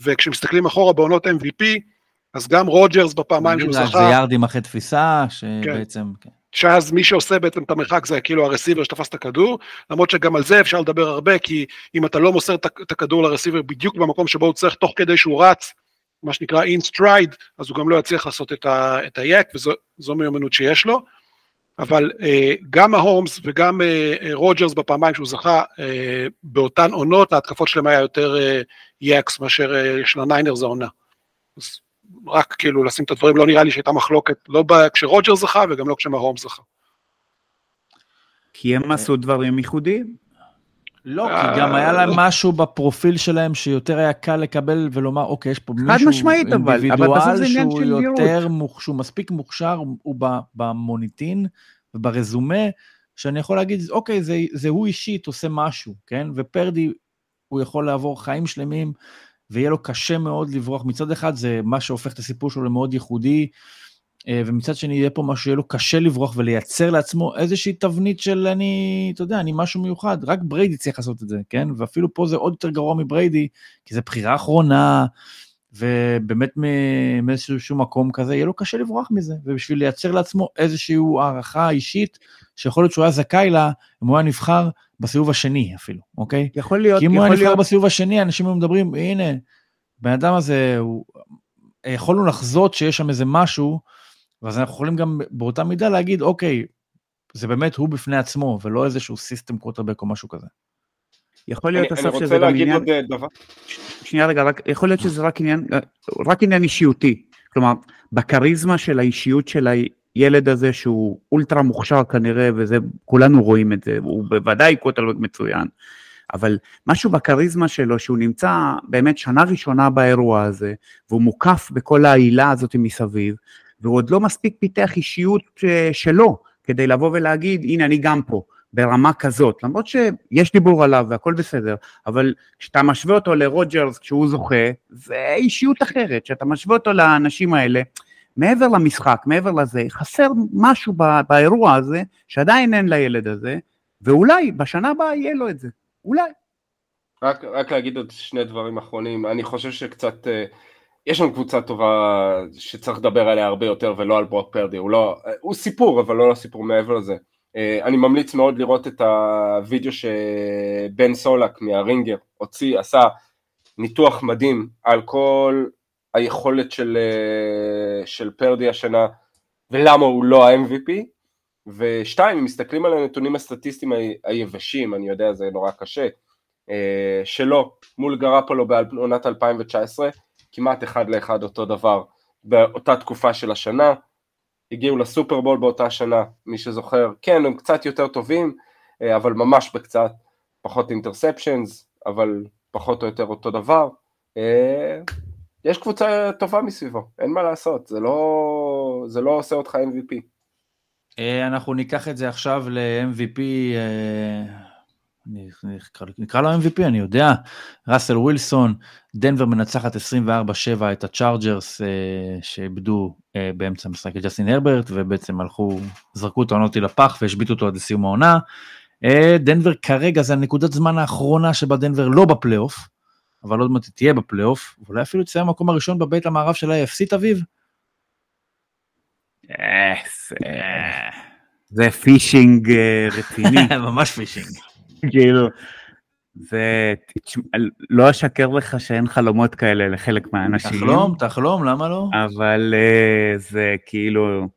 וכשמסתכלים אחורה בעונות MVP, אז גם רוג'רס בפעמיים שהוא זכה. זה יארדים אחרי תפיסה, שבעצם... כן. שאז מי שעושה בעצם את המרחק זה כאילו ה receiver שתפס את הכדור, למרות שגם על זה אפשר לדבר הרבה, כי אם אתה לא מוסר את הכדור ל receiver בדיוק במקום שבו הוא צריך, תוך כדי שהוא רץ, מה שנקרא in stride, אז הוא גם לא יצליח לעשות את, ה, את ה YAC, וזו מיומנות שיש לו. אבל אה, גם מהומס וגם אה, אה, רוג'רס בפעמיים שהוא זכה, באותן עונות, ההתקפות שלהם היה יותר YACs מאשר של הניינרס העונה. אז רק כאילו לשים את הדברים, לא נראה לי שהייתה מחלוקת, לא כשרוג'ר זכה וגם לא כשמהום זכה. כי הם עשו דברים ייחודיים. לא, כי גם היה להם משהו בפרופיל שלהם שיותר היה קל לקבל ולומר, אוקיי, יש פה מישהו אינדיבידואל שהוא יותר, שהוא מספיק מוכשר, הוא במוניטין וברזומה, שאני יכול להגיד, אוקיי, זה, זה הוא אישית עושה משהו, כן? ופרדי, הוא יכול לעבור חיים שלמים ויהיה לו קשה מאוד לברוח. מצד אחד זה מה שהופך את הסיפור שלו למאוד ייחודי, אה, ומצד שני יהיה פה משהו שיהיה לו קשה לברוח ולייצר לעצמו איזושהי תבנית של אני, אתה יודע, אני משהו מיוחד. רק בריידי צריך לעשות את זה, כן? ואפילו פה זה עוד יותר גרוע מבריידי, כי זו בחירה אחרונה, ובאמת מאיזשהו מקום כזה, יהיה לו קשה לברוח מזה. ובשביל לייצר לעצמו איזושהי הערכה אישית, שיכול להיות שהוא היה זכאי לה, אם הוא היה נבחר בסיבוב השני אפילו, אוקיי? יכול להיות, כי אם הוא היה נבחר בסיבוב השני, אנשים היו מדברים, הנה, בן אדם הזה, הוא... יכולנו לחזות שיש שם איזה משהו, ואז אנחנו יכולים גם באותה מידה להגיד, אוקיי, זה באמת הוא בפני עצמו, ולא איזשהו סיסטם קווטרבק או משהו כזה. יכול להיות אסף שזה גם עניין... שנייה רגע, רק, יכול להיות שזה רק עניין, רק עניין אישיותי. כלומר, בכריזמה של האישיות של הילד הזה שהוא אולטרה מוכשר כנראה, וזה, כולנו רואים את זה, הוא בוודאי קווטרבק מצוין, אבל משהו בכריזמה שלו, שהוא נמצא באמת שנה ראשונה באירוע הזה, והוא מוקף בכל העילה הזאת מסביב, והוא עוד לא מספיק פיתח אישיות אה, שלו, כדי לבוא ולהגיד, הנה אני גם פה. ברמה כזאת, למרות שיש דיבור עליו והכל בסדר, אבל כשאתה משווה אותו לרוג'רס כשהוא זוכה, זה אישיות אחרת, כשאתה משווה אותו לאנשים האלה, מעבר למשחק, מעבר לזה, חסר משהו באירוע הזה, שעדיין אין לילד הזה, ואולי בשנה הבאה יהיה לו את זה, אולי. רק, רק להגיד עוד שני דברים אחרונים, אני חושב שקצת, אה, יש לנו קבוצה טובה שצריך לדבר עליה הרבה יותר ולא על ברוק פרדי, הוא לא, הוא סיפור אבל לא סיפור מעבר לזה. אה, אני ממליץ מאוד לראות את הוידאו שבן סולק מהרינגר הוציא, עשה ניתוח מדהים על כל היכולת של, אה, של פרדי השנה ולמה הוא לא ה-MVP ושתיים, אם מסתכלים על הנתונים הסטטיסטיים היבשים, אני יודע זה נורא קשה, אה, שלו מול גרפלו בעונת 2019, כמעט אחד לאחד אותו דבר באותה תקופה של השנה, הגיעו לסופרבול באותה שנה, מי שזוכר, כן הם קצת יותר טובים, אה, אבל ממש בקצת, פחות אינטרספשנס, אבל פחות או יותר אותו דבר, אה, יש קבוצה טובה מסביבו, אין מה לעשות, זה לא, זה לא עושה אותך MVP. אה, אנחנו ניקח את זה עכשיו ל-MVP, נקרא לו MVP, אני יודע, ראסל ווילסון, דנבר מנצחת 24-7 את הצ'ארג'רס שאיבדו באמצע המשחק את ג'סטין הרברט, ובעצם הלכו, זרקו את העונות לפח והשביתו אותו עד לסיום העונה. דנבר כרגע זה הנקודת זמן האחרונה שבה דנבר לא בפלייאוף, אבל עוד מעט תהיה בפלייאוף, ואולי אפילו תסיים במקום הראשון בבית המערב של ה-FC תביב. זה פישינג רציני. ממש פישינג. כאילו, זה, לא אשקר לך שאין חלומות כאלה לחלק מהאנשים. תחלום, תחלום, למה לא? אבל אה, זה כאילו,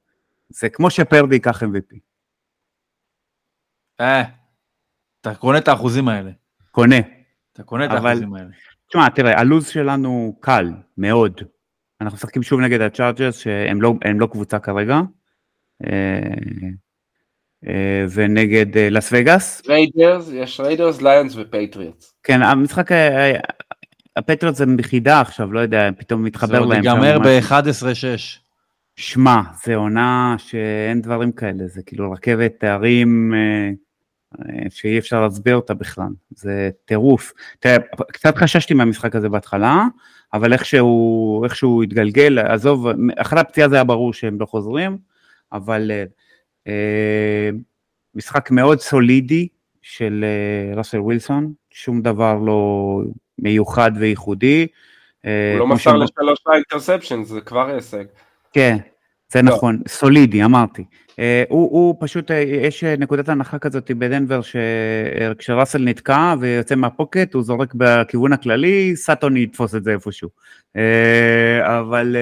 זה כמו שפרדי ייקח MVP. אה, אתה קונה את האחוזים האלה. קונה. אתה קונה את האחוזים האלה. תשמע, תראה, הלו"ז שלנו קל, מאוד. אנחנו משחקים שוב נגד הצ'ארג'רס, שהם לא, לא קבוצה כרגע. אה, אה, ונגד אה, לס וגאס. ריידרס, יש ריידרס, ליונס ופטריוטס. כן, המשחק, אה, הפטריוטס זה ביחידה עכשיו, לא יודע, פתאום מתחבר להם. זה עוד ייגמר ב-11-6. שמע, זה עונה שאין דברים כאלה, זה כאילו רכבת תארים שאי אפשר להסביר אותה בכלל, זה טירוף. תראה, קצת חששתי מהמשחק הזה בהתחלה, אבל איכשהו, איכשהו התגלגל, עזוב, אחרי הפציעה זה היה ברור שהם לא חוזרים, אבל אה, משחק מאוד סולידי של אה, ראסל ווילסון, שום דבר לא מיוחד וייחודי. אה, הוא לא מסר לשלוש אינטרספשן, זה כבר הישג. כן, זה לא. נכון, סולידי, אמרתי. הוא, הוא פשוט, יש נקודת הנחה כזאת בדנבר, שכשראסל נתקע ויוצא מהפוקט, הוא זורק בכיוון הכללי, סאטון יתפוס את זה איפשהו. אבל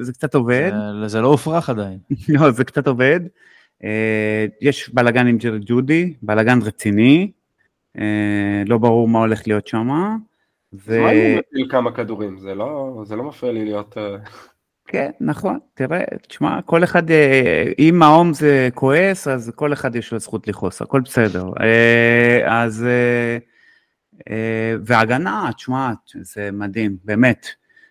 זה קצת עובד. זה, זה לא הופרך עדיין. לא, זה קצת עובד. אה, יש בלאגן עם ג'רי ג'ודי, בלאגן רציני, אה, לא ברור מה הולך להיות שם. ו... אם הוא מפיל כמה כדורים? זה לא, זה לא מפריע לי להיות... אה, כן, נכון, תראה, תשמע, כל אחד, אם ההום זה כועס, אז כל אחד יש לו זכות לכעוס, הכל בסדר. אז, והגנה, תשמע, זה מדהים, באמת.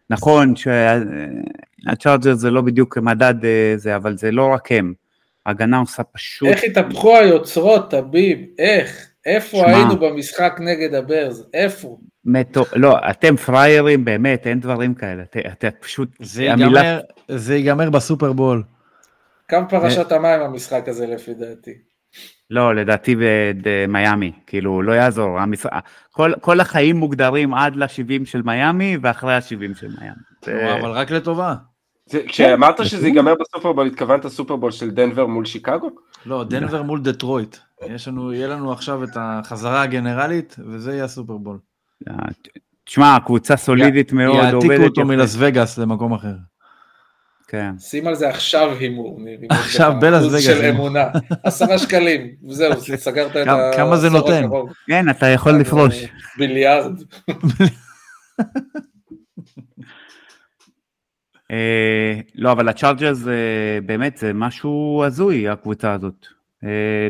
נכון שהצ'ארג'ר זה לא בדיוק מדד זה, אבל זה לא רק הם. ההגנה עושה פשוט... איך התהפכו היוצרות, טביב? איך? איפה שמה, היינו במשחק נגד הברז? איפה? מטו... לא, אתם פריירים באמת, אין דברים כאלה. אתה, אתה פשוט... זה ייגמר, המילה... זה ייגמר בסופרבול. כמה פרשת המים המשחק הזה לפי דעתי? לא, לדעתי במיאמי, כאילו, לא יעזור. המש... כל, כל החיים מוגדרים עד ל-70 של מיאמי ואחרי ה-70 של מיאמי. אבל רק לטובה. כשאמרת כן, שזה ייגמר בסופרבול, התכוונת סופרבול של דנבר מול שיקגו? לא, דנבר מול דטרויט. יש לנו, יהיה לנו עכשיו את החזרה הגנרלית, וזה יהיה הסופרבול. תשמע, קבוצה סולידית מאוד, עובדת... יעתיקו אותו מלס וגאס למקום אחר. כן. שים על זה עכשיו הימור. עכשיו בלס וגאס. של אמונה. עשרה שקלים, זהו, סגרת את ה... כמה זה נותן? כן, אתה יכול לפרוש. ביליארד. אה, לא, אבל הצ'ארג'רס באמת זה משהו הזוי, הקבוצה הזאת. אה,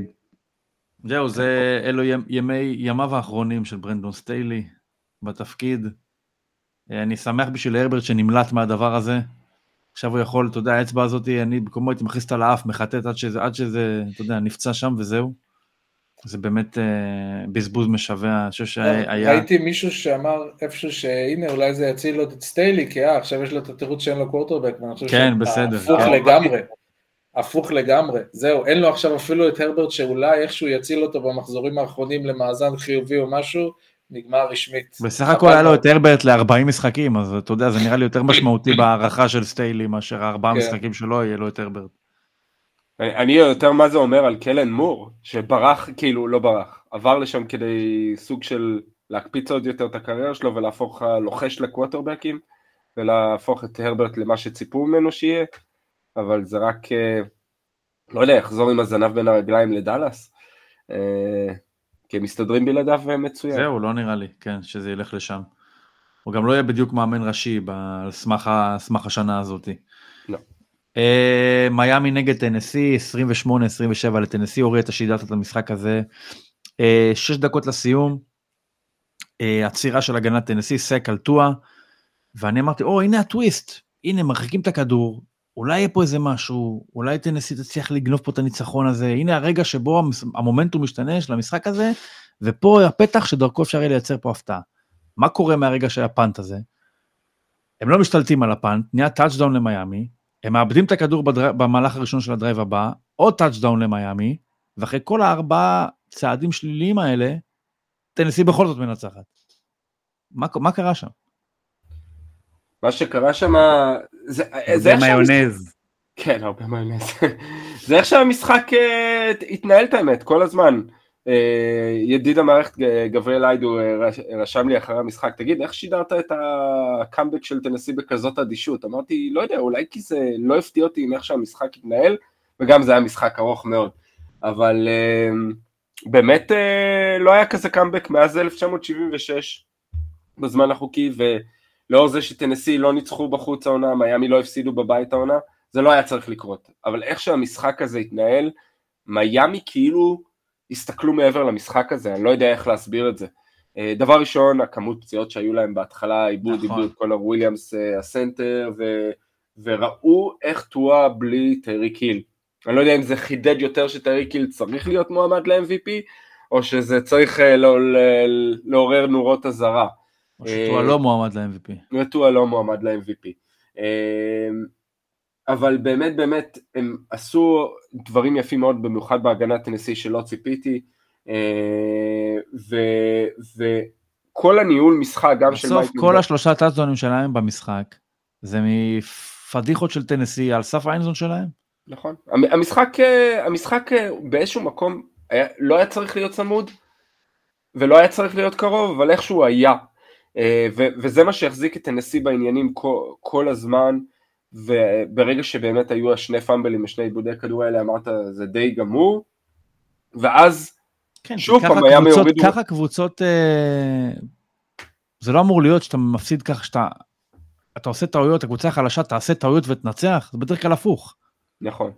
זהו, זה, אלו ימי, ימיו האחרונים של ברנדון סטיילי בתפקיד. אה, אני שמח בשביל הרברט שנמלט מהדבר הזה. עכשיו הוא יכול, אתה יודע, האצבע הזאת, אני במקומו הייתי מכניס אותה לאף, מחטט עד שזה, עד שזה, אתה יודע, נפצע שם וזהו. זה באמת אה, בזבוז משווע, אני חושב שהיה... ראיתי מישהו שאמר איפשהו שהנה אולי זה יציל לו את סטיילי, כי אה, עכשיו יש לו את התירוץ שאין לו קוורטרבק, ואני חושב כן, בסדר. הפוך כן. לגמרי, הפוך לגמרי, זהו, אין לו עכשיו אפילו את הרברט שאולי איכשהו יציל אותו במחזורים האחרונים למאזן חיובי או משהו, נגמר רשמית. בסך הכל היה לו את הרברט ל-40 משחקים, אז אתה יודע, זה נראה לי יותר משמעותי בהערכה של סטיילי מאשר הארבעה כן. משחקים שלו יהיה לו את הרברט. אני יותר מה זה אומר על קלן מור, שברח, כאילו לא ברח, עבר לשם כדי סוג של להקפיץ עוד יותר את הקריירה שלו ולהפוך לוחש לקווטרבקים ולהפוך את הרברט למה שציפו ממנו שיהיה, אבל זה רק, אה, לא יודע, יחזור עם הזנב בין הרגליים לדאלאס, אה, כי הם מסתדרים בלעדיו מצוין. זהו, לא נראה לי, כן, שזה ילך לשם. הוא גם לא יהיה בדיוק מאמן ראשי על סמך השנה הזאתי. אה, מיאמי נגד טנסי, 28-27 לטנסי, אורי, אתה שידרת את המשחק הזה. שש דקות לסיום, עצירה של הגנת טנסי, סק על טועה, ואני אמרתי, או, הנה הטוויסט, הנה, מרחיקים את הכדור, אולי יהיה פה איזה משהו, אולי טנסי תצליח לגנוב פה את הניצחון הזה, הנה הרגע שבו המומנטום משתנה של המשחק הזה, ופה הפתח שדרכו אפשר יהיה לייצר פה הפתעה. מה קורה מהרגע של ה punt הזה? הם לא משתלטים על ה punt, נהיה טאצ'דאון למיאמי, הם מאבדים את הכדור בדר... במהלך הראשון של ה drive הבא, עוד טאצ'דאון למיאמי, ואחרי כל הארבעה צעדים שליליים האלה, טנסי בכל זאת מנצחת. מה, מה קרה שם? מה שקרה שם, זה, זה מיונז. כן, הרבה מיונז. זה איך שהמשחק uh, התנהל את האמת, כל הזמן. Uh, ידיד המערכת גבריאל איידו uh, רשם לי אחרי המשחק, תגיד, איך שידרת את הקאמבק של טנסי בכזאת אדישות? אמרתי, לא יודע, אולי כי זה לא הפתיע אותי עם איך שהמשחק התנהל, וגם זה היה משחק ארוך מאוד. אבל uh, באמת לא היה כזה קאמבק מאז 1976 בזמן החוקי, ו... לאור זה שטנסי לא ניצחו בחוץ העונה, מיאמי לא הפסידו בבית העונה, זה לא היה צריך לקרות. אבל איך שהמשחק הזה התנהל, מיאמי כאילו הסתכלו מעבר למשחק הזה, אני לא יודע איך להסביר את זה. אה, דבר ראשון, הכמות פציעות שהיו להם בהתחלה, איבוד, נכון. איבדו את קונור וויליאמס אה, הסנטר, ו... וראו איך טואה בלי טיריק היל. אני לא יודע אם זה חידד יותר שטיריק היל צריך להיות מועמד ל-MVP, או שזה צריך אה, לעורר נורות אזהרה. או שטועה לא מועמד ל-MVP. וטועה לא מועמד ל-MVP. אבל באמת באמת הם עשו דברים יפים מאוד, במיוחד בהגנת טנסי שלא ציפיתי, אה, וכל הניהול משחק גם של מייק... בסוף כל השלושה טאצדונים שלהם במשחק, זה מפדיחות של טנסי על סף האיינזון שלהם. נכון. המשחק, אה, המשחק אה, באיזשהו מקום היה, לא היה צריך להיות צמוד, ולא היה צריך להיות קרוב, אבל איכשהו היה. אה, וזה מה שהחזיק את הנשיא בעניינים כל, כל הזמן, וברגע שבאמת היו השני פאמבלים ושני עיבודי כדור האלה אמרת זה די גמור, ואז כן, שוב פעם היה מיורידו... ככה קבוצות, אה, זה לא אמור להיות שאתה מפסיד ככה שאתה אתה עושה טעויות, הקבוצה החלשה תעשה טעויות ותנצח, זה בדרך כלל הפוך. נכון,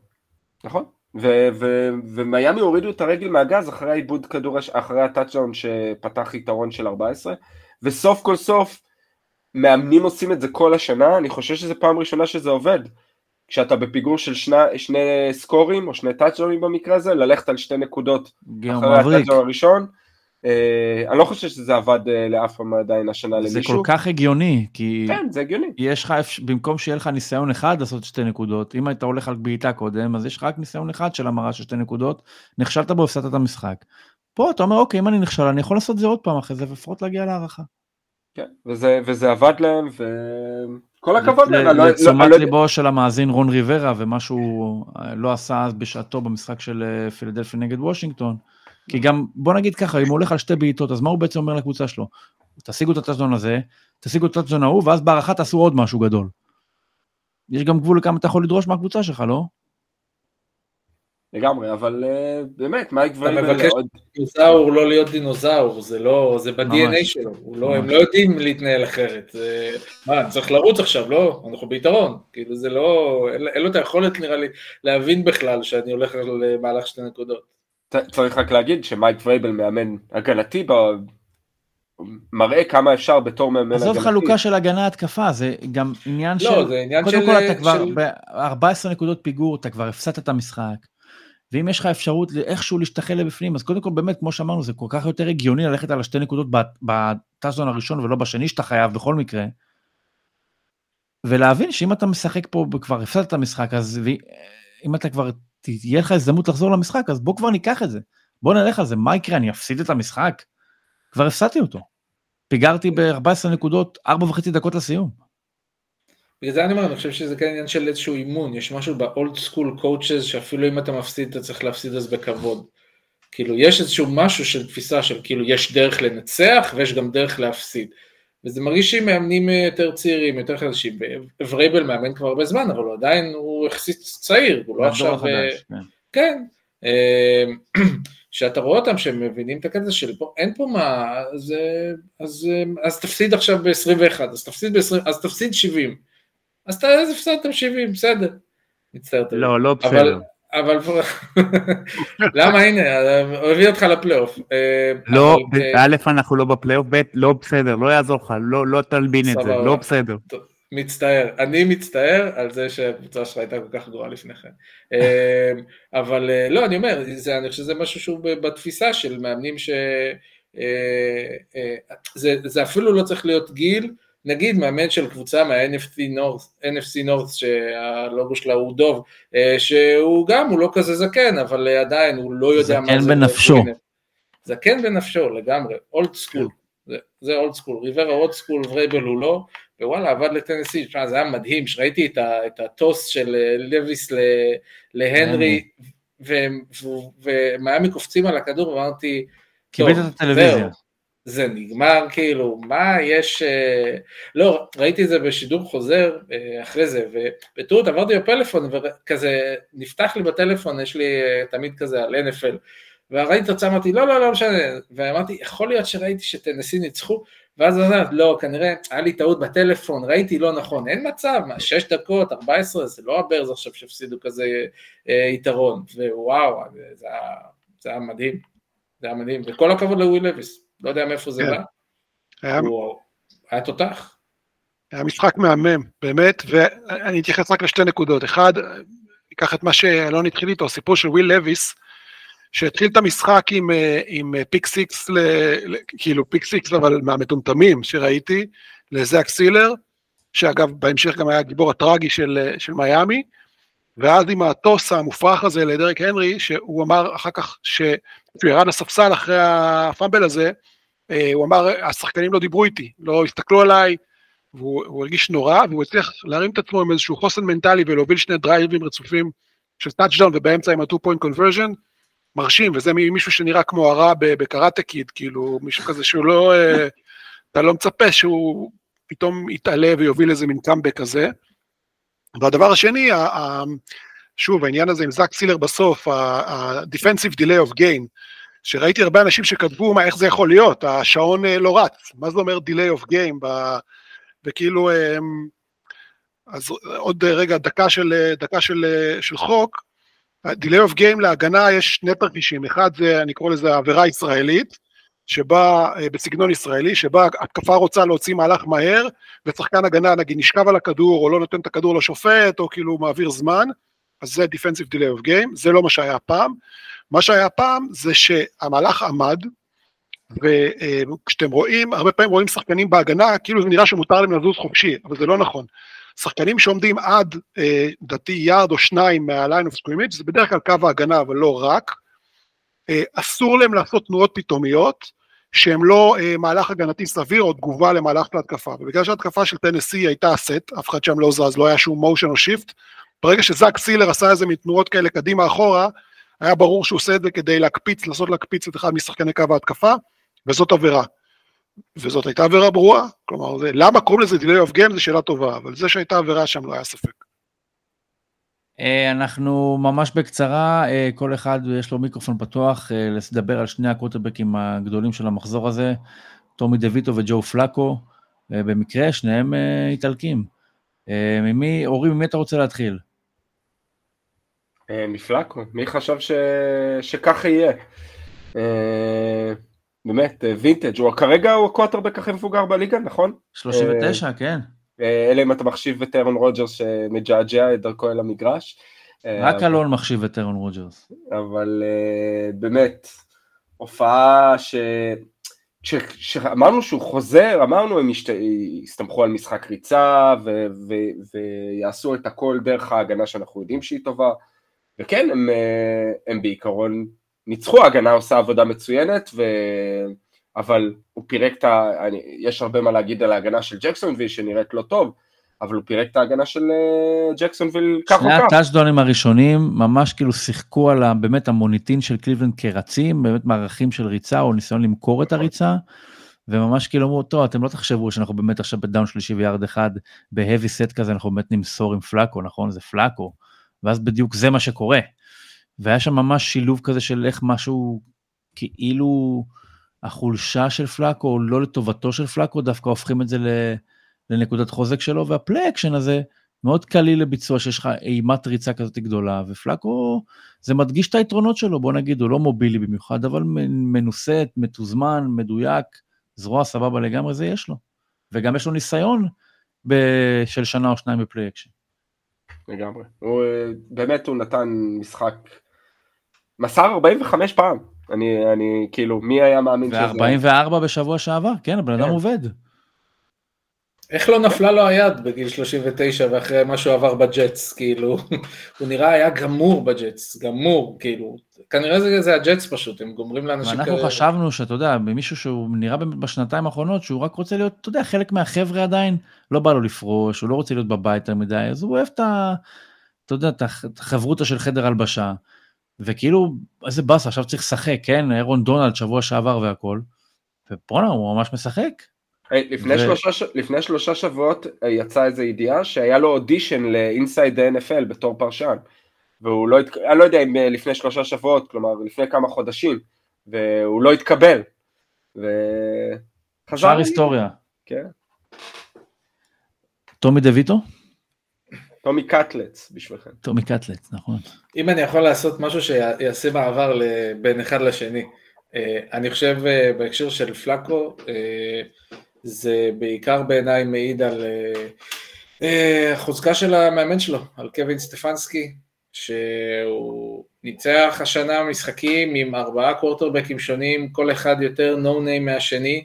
נכון. ומיאמי הורידו את הרגל מהגז אחרי האיבוד כדור, אחרי הטאצ'דאון שפתח יתרון של 14, וסוף כל סוף מאמנים עושים את זה כל השנה, אני חושב שזו פעם ראשונה שזה עובד. כשאתה בפיגור של שני, שני סקורים או שני טאצ'דאונים במקרה הזה, ללכת על שתי נקודות אחרי הטאצ'דאון הראשון. אה, אני לא חושב שזה עבד אה, לאף פעם עדיין השנה זה למישהו. זה כל כך הגיוני, כי... כן, זה הגיוני. יש לך, במקום שיהיה לך ניסיון אחד לעשות שתי נקודות, אם היית הולך על בעיטה קודם, אז יש לך רק ניסיון אחד של המרה של שתי נקודות, נכשלת בו, הפסדת את המשחק. פה אתה אומר, אוקיי, אם אני נכשל, אני יכול לעשות את זה עוד פעם אחרי זה, ולפחות להגיע להערכה. כן, וזה, וזה עבד להם, וכל הכבוד להם. לתשומת לא, ליבו של המאזין רון ריברה, ומה שהוא אה, לא עשה אז בשעתו במשחק של אה, פילדלפי נגד וושינגטון. כי גם, בוא נגיד ככה, אם הוא הולך על שתי בעיטות, אז מה הוא בעצם אומר לקבוצה שלו? תשיגו את הטאצ'דון הזה, תשיגו את הטאצ'דון ההוא, ואז בהערכה תעשו עוד משהו גדול. יש גם גבול לכמה אתה יכול לדרוש מהקבוצה שלך, לא? לגמרי, אבל uh, באמת, מייק וייבל... אתה מבקש דינוזאור לא להיות דינוזאור, זה לא, זה ב-DNA שלו, לא, הם לא יודעים להתנהל אחרת. זה, מה, אני צריך לרוץ עכשיו, לא? אנחנו ביתרון. כאילו זה לא, אין, אין לו את היכולת נראה לי להבין בכלל שאני הולך על מהלך שתי נקודות. צריך רק להגיד שמייק וייבל מאמן הגנתי מראה כמה אפשר בתור מאמן הגנתי. עזוב חלוקה של הגנה התקפה, זה גם עניין לא, של... לא, זה עניין קודם של... קודם כל אתה כבר של... ב-14 נקודות פיגור, אתה כבר הפסדת את המשחק. ואם יש לך אפשרות איכשהו להשתחל לבפנים, אז קודם כל באמת, כמו שאמרנו, זה כל כך יותר הגיוני ללכת על השתי נקודות בטאזון הראשון ולא בשני שאתה חייב בכל מקרה. ולהבין שאם אתה משחק פה וכבר הפסדת את המשחק, אז אם אתה כבר, תהיה לך הזדמנות לחזור למשחק, אז בוא כבר ניקח את זה. בוא נלך על זה, מה יקרה, אני אפסיד את המשחק? כבר הפסדתי אותו. פיגרתי ב-14 נקודות, 4 וחצי דקות לסיום. בגלל זה אני אומר, אני חושב שזה כן עניין של איזשהו אימון, יש משהו באולד סקול קואוצ'ז שאפילו אם אתה מפסיד אתה צריך להפסיד אז בכבוד. כאילו יש איזשהו משהו של תפיסה של כאילו יש דרך לנצח ויש גם דרך להפסיד. וזה מרגיש שעם מאמנים יותר צעירים, יותר חדשים, ורייבל מאמן כבר הרבה זמן, אבל הוא עדיין, הוא יחסית צעיר, הוא לא עכשיו... חדש, כן. כן. אמ, שאתה רואה אותם שהם מבינים את הקטע של פה, אין פה מה, אז, אז, אז תפסיד עכשיו ב-21, אז תפסיד ב-20, אז תפסיד 70. אז אתה, אז הפסדתם 70, בסדר. מצטער. לא, לא בסדר. אבל למה הנה, הוא הביא אותך לפלייאוף. אה, לא, אה, א', אנחנו לא בפלייאוף, ב', לא בסדר, לא יעזור לך, לא, לא תלבין את זה, לא בסדר. מצטער, אני מצטער על זה שהקבוצה שלך הייתה כל כך גרועה לפני כן. אה, אבל לא, אני אומר, זה, אני חושב שזה משהו שהוא בתפיסה של מאמנים ש... זה, זה אפילו לא צריך להיות גיל, נגיד מאמן של קבוצה מה-NFC North, NFC North שהלוגו שלה הוא דוב, אה, שהוא גם, הוא לא כזה זקן, אבל עדיין הוא לא יודע מה זה. זקן בנפשו. זקן בנפשו לגמרי, אולד סקול, זה old school, ריברה old school, ורייבל הוא לא, ווואלה עבד לטנסי, תשמע זה היה מדהים, שראיתי את, את ה toss של אה, לוויס להנרי, ומיאמי קופצים על הכדור, ואמרתי, כיביתי את הטלוויזיה. זה נגמר כאילו, מה יש, אה, לא, ראיתי את זה בשידור חוזר אה, אחרי זה, ובטעות עברתי בפלאפון וכזה נפתח לי בטלפון, יש לי אה, תמיד כזה על NFL, וראיתי תוצאה, אמרתי לא, לא, לא משנה, ואמרתי, יכול להיות שראיתי שטנסי ניצחו, ואז אומר, לא, כנראה היה לי טעות בטלפון, ראיתי לא נכון, אין מצב, מה, 6 דקות, 14, זה לא הברז עכשיו שהפסידו כזה אה, יתרון, ווואו, זה היה, זה היה מדהים, זה היה מדהים, וכל הכבוד לוויל לויס. לא יודע מאיפה זה כן. בא. היה... הוא היה תותח. היה משחק מהמם, באמת, ואני אתייחס רק לשתי נקודות. אחד, ניקח את מה שאלון התחיל איתו, הסיפור של וויל לוויס, שהתחיל את המשחק עם, אה, עם pick six, ל, כאילו pick six אבל מהמטומטמים שראיתי, לזאק סילר, שאגב בהמשך גם היה הגיבור הטרגי של, של מיאמי, ואז עם ה toss המופרך הזה לדרק הנרי, שהוא אמר אחר כך, שהוא ירד לספסל אחרי ה fumble הזה, אה, הוא אמר, השחקנים לא דיברו איתי, לא הסתכלו עליי, והוא הרגיש נורא, והוא הצליח להרים את עצמו עם איזשהו חוסן מנטלי ולהוביל שני דרייבים רצופים של טאצ'דאון ובאמצע עם ה-2 point conversion, מרשים, וזה מישהו שנראה כמו הרע בקראטה קיד, כאילו, מישהו כזה שהוא לא, אה, אתה לא מצפה שהוא פתאום יתעלה ויוביל איזה מין קאמבק כזה. והדבר השני, שוב, העניין הזה עם זאק סילר בסוף, ה-defensive delay of game, שראיתי הרבה אנשים שכתבו מה, איך זה יכול להיות, השעון אה, לא רץ, מה זה אומר delay of game, וכאילו, אמ, אז עוד רגע, דקה של, דקה של, של חוק, delay of game להגנה יש שני תרחישים, אחד זה, אני קורא לזה עבירה ישראלית, שבה, אה, בסגנון ישראלי, שבה התקפה רוצה להוציא מהלך מהר, ושחקן הגנה נגיד נשכב על הכדור, או לא נותן את הכדור לשופט, או כאילו מעביר זמן, אז זה defensive delay of game, זה לא מה שהיה פעם. מה שהיה פעם זה שהמהלך עמד, וכשאתם רואים, הרבה פעמים רואים שחקנים בהגנה, כאילו זה נראה שמותר להם לזוז חופשי, אבל זה לא נכון. שחקנים שעומדים עד, לדעתי, אה, יארד או שניים מה line of scrimmage, זה בדרך כלל קו ההגנה, אבל לא רק. אה, אסור להם לעשות תנועות פתאומיות, שהם לא אה, מהלך הגנתי סביר או תגובה למהלך ההתקפה. ובגלל שההתקפה של טנסי הייתה סט, אף אחד שם לא זז, לא היה שום motion או shift, ברגע שזאק סילר עשה איזה מתנועות כאלה קדימה אחורה, היה ברור שהוא עושה את זה כדי להקפיץ, לנסות להקפיץ את אחד משחקני קו ההתקפה, וזאת עבירה. וזאת הייתה עבירה ברורה, כלומר, זה, למה קוראים לזה delay of game זו שאלה טובה, אבל זה שהייתה עבירה שם לא היה ספק. אה, אנחנו ממש בקצרה, אה, כל אחד יש לו מיקרופון פתוח, אה, לדבר על שני הקווטרבקים הגדולים של המחזור הזה, טומי דויטו וג'ו פלאקו, במקרה שניהם איטלקים. ממי, אורי, ממי אתה רוצה להתחיל? אה, מפלקו, מי חשב ש... שככה יהיה? אה, באמת, אה, וינטג' הוא כרגע הוא הקווטרבק הכי מבוגר בליגה, נכון? 39, כן. אלא אם אתה מחשיב את אהרון רוג'רס שמג'עג'ע את דרכו אל המגרש. רק אלון מחשיב את אהרון רוג'רס. אבל באמת, הופעה ש... כשאמרנו שהוא חוזר, אמרנו הם יסתמכו על משחק ריצה ו... ו... ויעשו את הכל דרך ההגנה שאנחנו יודעים שהיא טובה. וכן, הם, אה, הם בעיקרון ניצחו, ההגנה עושה עבודה מצוינת, ו, אבל הוא פירק את ה... אני, יש הרבה מה להגיד על ההגנה של ג'קסונוויל שנראית לא טוב, אבל הוא פירק את ההגנה של uh, ג'קסונוויל כך או כך. שני הטאצ'דונים הראשונים ממש כאילו שיחקו על באמת המוניטין של קליבלנד כרצים, באמת מערכים של ריצה או ניסיון למכור את הריצה, וממש כאילו אמרו, טוב, אתם לא תחשבו שאנחנו באמת עכשיו ב down שלישי ויארד אחד, ב heavy set כזה, אנחנו באמת נמסור עם פלאקו, נכון? זה פלאקו. ואז בדיוק זה מה שקורה. והיה שם ממש שילוב כזה של איך משהו כאילו החולשה של פלאקו, לא לטובתו של פלאקו, דווקא הופכים את זה לנקודת חוזק שלו, וה play action הזה מאוד קליל לביצוע, שיש לך אימת ריצה כזאת גדולה, ופלאקו, זה מדגיש את היתרונות שלו, בוא נגיד, הוא לא mobile במיוחד, אבל מנוסה, מתוזמן, מדויק, זרוע סבבה לגמרי, זה יש לו. וגם יש לו ניסיון של שנה או שניים ב play action. לגמרי. הוא, באמת הוא נתן משחק, מסר 45 פעם. אני, אני, כאילו, מי היה מאמין שזה... ו-44 בשבוע שעבר, כן, הבן אדם כן. עובד. איך לא נפלה לו היד בגיל 39 ואחרי מה שהוא עבר בג'טס, כאילו, הוא נראה היה גמור בג'טס, גמור, כאילו, כנראה זה, זה הג'טס פשוט, הם גומרים לאנשים כאלה. ואנחנו חשבנו שאתה יודע, במישהו שהוא נראה בשנתיים האחרונות, שהוא רק רוצה להיות, אתה יודע, חלק מהחבר'ה עדיין, לא בא לו לפרוש, הוא לא רוצה להיות בבית יותר מדי, אז הוא אוהב את ה... אתה יודע, את החברותא של חדר הלבשה, וכאילו, איזה באסה, עכשיו צריך לשחק, כן? ארון דונלד שבוע שעבר והכל, ובואנה, הוא ממש משחק. לפני, ו... שלושה, לפני שלושה שבועות אה, יצאה איזו ידיעה שהיה לו אודישן ל Inside NFL בתור פרשן. והוא לא, אני לא יודע אם אה, לפני שלושה שבועות, כלומר לפני כמה חודשים, והוא לא התקבל. וחזר... שער היסטוריה. כן. טומי דויטו? טומי קטלץ בשבילכם. טומי קטלץ, נכון. אם אני יכול לעשות משהו שיעשה מעבר בין אחד לשני, אה, אני חושב בהקשר של פלאקו, זה בעיקר בעיניי מעיד על החוזקה אה, של המאמן שלו, על קווין סטפנסקי, שהוא ניצח השנה משחקים עם ארבעה קוורטרבקים שונים, כל אחד יותר נו ניים מהשני,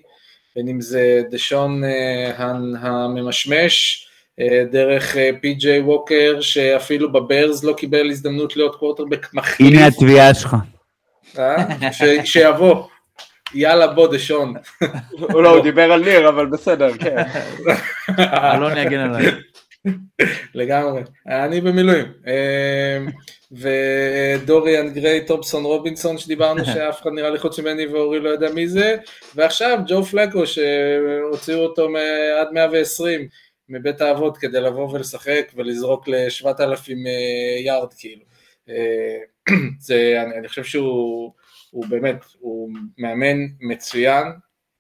בין אם זה דשון אה, הממשמש, אה, דרך פי ג'יי ווקר, שאפילו בברז לא קיבל הזדמנות להיות קוורטרבק מחליף. הנה התביעה שלך. שיבוא. יאללה בוא דשון. הוא לא, הוא דיבר על ניר, אבל בסדר, כן. אלון יגן עליי. לגמרי, אני במילואים. אמ, ודוריאן גריי, טופסון רובינסון שדיברנו שאף אחד נראה לי חוץ ממני ואורי לא יודע מי זה, ועכשיו ג'ו פלקו שהוציאו אותו עד 120 מבית האבות כדי לבוא ולשחק ולזרוק ל-7,000 אה, יארד כאילו. אה, זה, אני, אני חושב שהוא הוא באמת, הוא מאמן מצוין,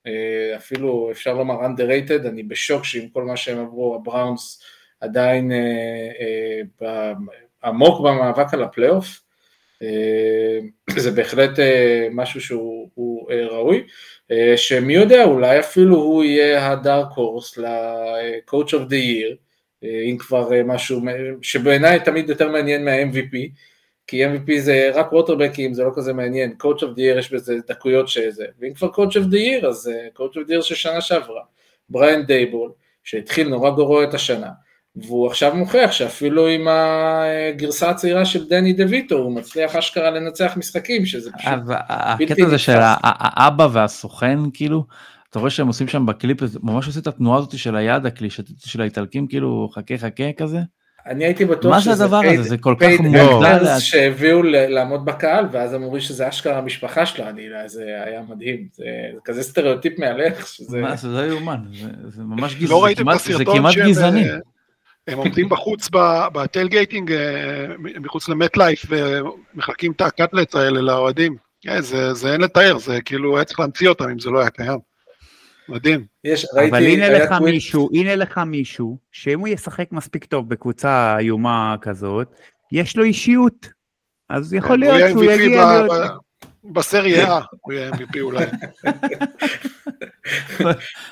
אה, אפילו אפשר לומר underrated, אני בשוק שעם כל מה שהם עברו, הבראונס עדיין אה, אה, עמוק במאבק על הפלייאוף, זה בהחלט משהו שהוא ראוי, שמי יודע, אולי אפילו הוא יהיה הדארק הורס ל-coach of the year, אם כבר משהו שבעיניי תמיד יותר מעניין מה-MVP, כי MVP זה רק קוורטרבקים, זה לא כזה מעניין, coach of the year יש בזה דקויות שזה, ואם כבר coach of the year, אז uh, coach of the year של שנה שעברה, בריאן דייבול, שהתחיל נורא גרוע את השנה, והוא עכשיו מוכיח שאפילו עם הגרסה הצעירה של דני דה ויטו, הוא מצליח אשכרה לנצח משחקים, שזה פשוט בלתי נתפס. הקטע הזה של האבא והסוכן, כאילו, אתה רואה שהם עושים שם בקליפ, ממש עושים את התנועה הזאת של היד הקלישאתית של האיטלקים, כאילו חכה חכה כזה. אני הייתי בטוח מה זה הדבר הזה? זה כל כך מודע. שהביאו לעמוד בקהל, ואז אמרו שזה אשכרה המשפחה שלו, אני, זה היה מדהים, זה כזה סטריאוטיפ מהלך, שזה... מה, זה לא יאומן, זה ממש גזעני, לא ראיתם את הסרטון שהם... גזעני. הם עומדים בחוץ ב tailgating, אה, מחוץ למט לייף, ומחלקים את ה cutlets האלה לאוהדים. אה, זה אין לתאר, זה כאילו היה צריך להמציא אותם אם זה לא היה קיים. מדהים. יש, ראיתי, אבל הנה לך טוויט... מישהו, הנה לך מישהו, שאם הוא ישחק מספיק טוב בקבוצה איומה כזאת, יש לו אישיות. אז יכול להיות שהוא יגיע... בסריה הוא יהיה MVP אולי.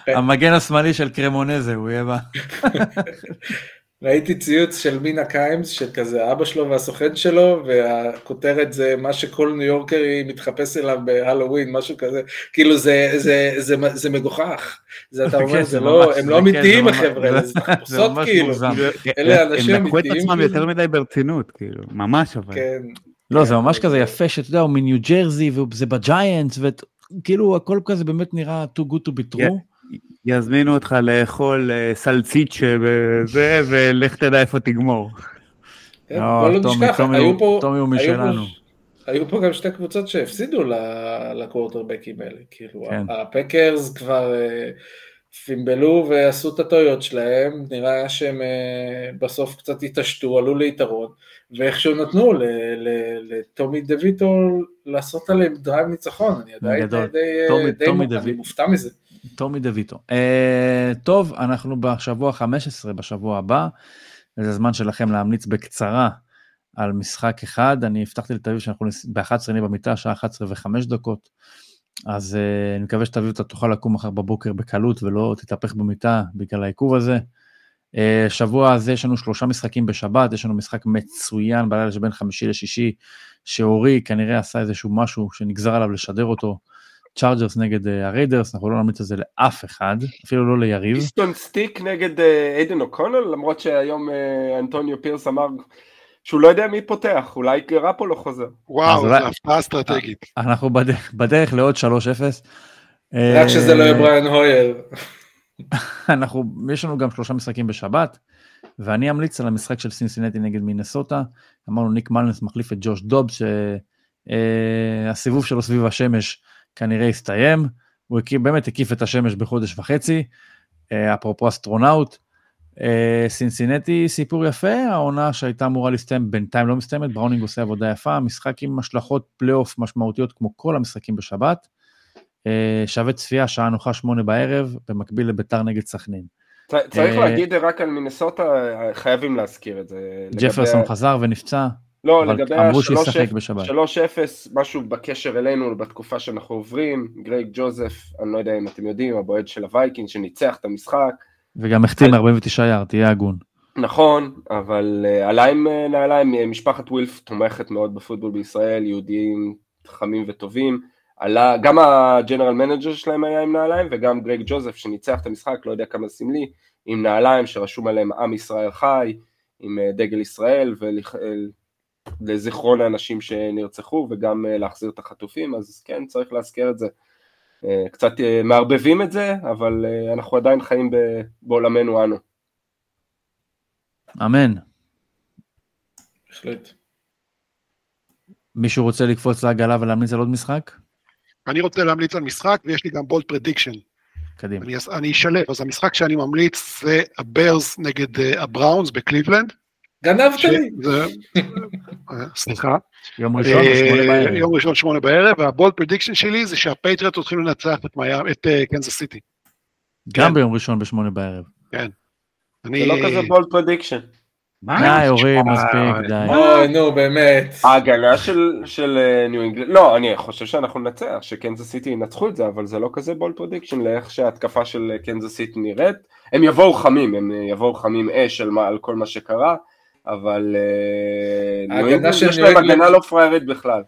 המגן השמאלי של קרמונזה, הוא יהיה בה. ראיתי ציוץ של מינה קיימס, של כזה אבא שלו והסוכן שלו, והכותרת זה מה שכל ניו יורקרי מתחפש אליו בהלואוין, משהו כזה, כאילו זה, זה, זה, זה, זה מגוחך, זה אתה אומר, כן, זה לא, הם לא כן, אמיתיים החבר'ה האלה, זה תחפושות כאילו, אלה אנשים אמיתיים. הם לקחו את עצמם יותר. מדי ברצינות, כאילו, ממש אבל. כן. לא, זה ממש כזה יפה שאתה יודע, הוא מניו ג'רזי וזה בג'יינטס, כאילו הכל כזה באמת נראה too good to be true. יזמינו אותך לאכול אה, סלציצ'ה וזה, ולך תדע איפה תגמור. כן, לא, טומי הוא משלנו. היו פה גם שתי קבוצות שהפסידו לקוורטרבקים האלה, כאילו כן. הפקרס כבר אה, פימבלו ועשו את הטעויות שלהם, נראה שהם אה, בסוף קצת התעשתו, עלו ליתרון, ואיכשהו נתנו לטומי דויטו לעשות עליהם drive ניצחון, אני עדיין די מופתע מזה. טומי דויטו. Uh, טוב, אנחנו בשבוע 15, בשבוע הבא, וזה הזמן שלכם להמליץ בקצרה על משחק אחד. אני הבטחתי לתל שאנחנו ב-11 נהיה במיטה, שעה 11 ו-5 דקות. אז uh, אני מקווה אביב אתה תוכל לקום מחר בבוקר בקלות ולא תתהפך במיטה בגלל העיכוב הזה. Uh, שבוע הזה יש לנו שלושה משחקים בשבת, יש לנו משחק מצוין בלילה שבין חמישי לשישי, שאורי כנראה עשה איזשהו משהו שנגזר עליו לשדר אותו. צ'ארג'רס נגד אה, הריידרס, אנחנו לא נמליץ על זה לאף אחד, אפילו לא ליריב. איסטון סטיק נגד איידן אוקונל, למרות שהיום אה, אנטוניו פירס אמר שהוא לא יודע מי פותח, אולי גארופולו חוזר. וואו, זו הפתעה אסטרטגית. אנחנו בדרך לעוד 3-0. רק שזה לא יהיה בריאן הויר. אנחנו, יש לנו גם שלושה משחקים בשבת, ואני אמליץ על המשחק של סינסינטי נגד מינסוטה. אמרנו ניק מאלנס מחליף את ג'וש דובס, שהסיבוב שלו סביב השמש כנראה הסתיים, הוא הקיף, באמת הקיף את השמש בחודש וחצי, אה, אפרופו אסטרונאוט. אה, סינסינטי סיפור יפה, העונה שהייתה אמורה להסתיים בינתיים לא מסתיימת, בראונינג עושה עבודה יפה, משחק עם השלכות פלייאוף משמעותיות כמו כל המשחקים בשבת. אה, שווה צפייה, שעה נוחה שמונה בערב, במקביל לביתר נגד סכנין. צריך להגיד רק על מינסוטה, חייבים להזכיר את זה. ג'פרסון חזר ונפצע. לא, לגבי ה-3-0, משהו בקשר אלינו בתקופה שאנחנו עוברים, גרג ג'וזף, אני לא יודע אם אתם יודעים, הבועד של הווייקינג שניצח את המשחק. וגם החתים 49 יארד, תהיה הגון. נכון, אבל עלה עם uh, נעליים, uh, משפחת ווילף תומכת מאוד בפוטבול בישראל, יהודים חמים וטובים. עלה, גם ה general manager שלהם היה עם נעליים, וגם גרג ג'וזף שניצח את המשחק, לא יודע כמה סמלי, עם נעליים שרשום עליהם עם ישראל חי, עם דגל ישראל, לזיכרון האנשים שנרצחו וגם אה, להחזיר את החטופים, אז כן, צריך להזכיר את זה. אה, קצת אה, מערבבים את זה, אבל אנחנו עדיין חיים בעולמנו אנו. אמן. בהחלט. מישהו רוצה לקפוץ לעגלה ולהמליץ על עוד משחק? אני רוצה להמליץ על משחק ויש לי גם bold prediction. קדימה. אני, אני אשלב, אז המשחק שאני ממליץ זה הברס נגד הבראונס בקליבלנד. גנבת לי. סליחה. יום ראשון, שמונה אה, בערב. יום ראשון, שמונה בערב, וה bold prediction שלי זה שהפטריוטס הולכים לנצח את קנזס סיטי. אה, גם כן. ביום ראשון בשמונה בערב. כן. זה לא כזה bold prediction. מה? די, אורי, מספיק, די. אוי, נו, באמת. ההגנה של ניו אינגלנד, לא, אני חושב שאנחנו ננצח, שקנזס סיטי ינצחו את זה, אבל זה לא כזה bold prediction לאיך שההתקפה של קנזס סיטי נראית. הם יבואו חמים, הם יבואו חמים אש על כל מה שקרה. אבל אה, יש להם הגנה לא פריירית בכלל.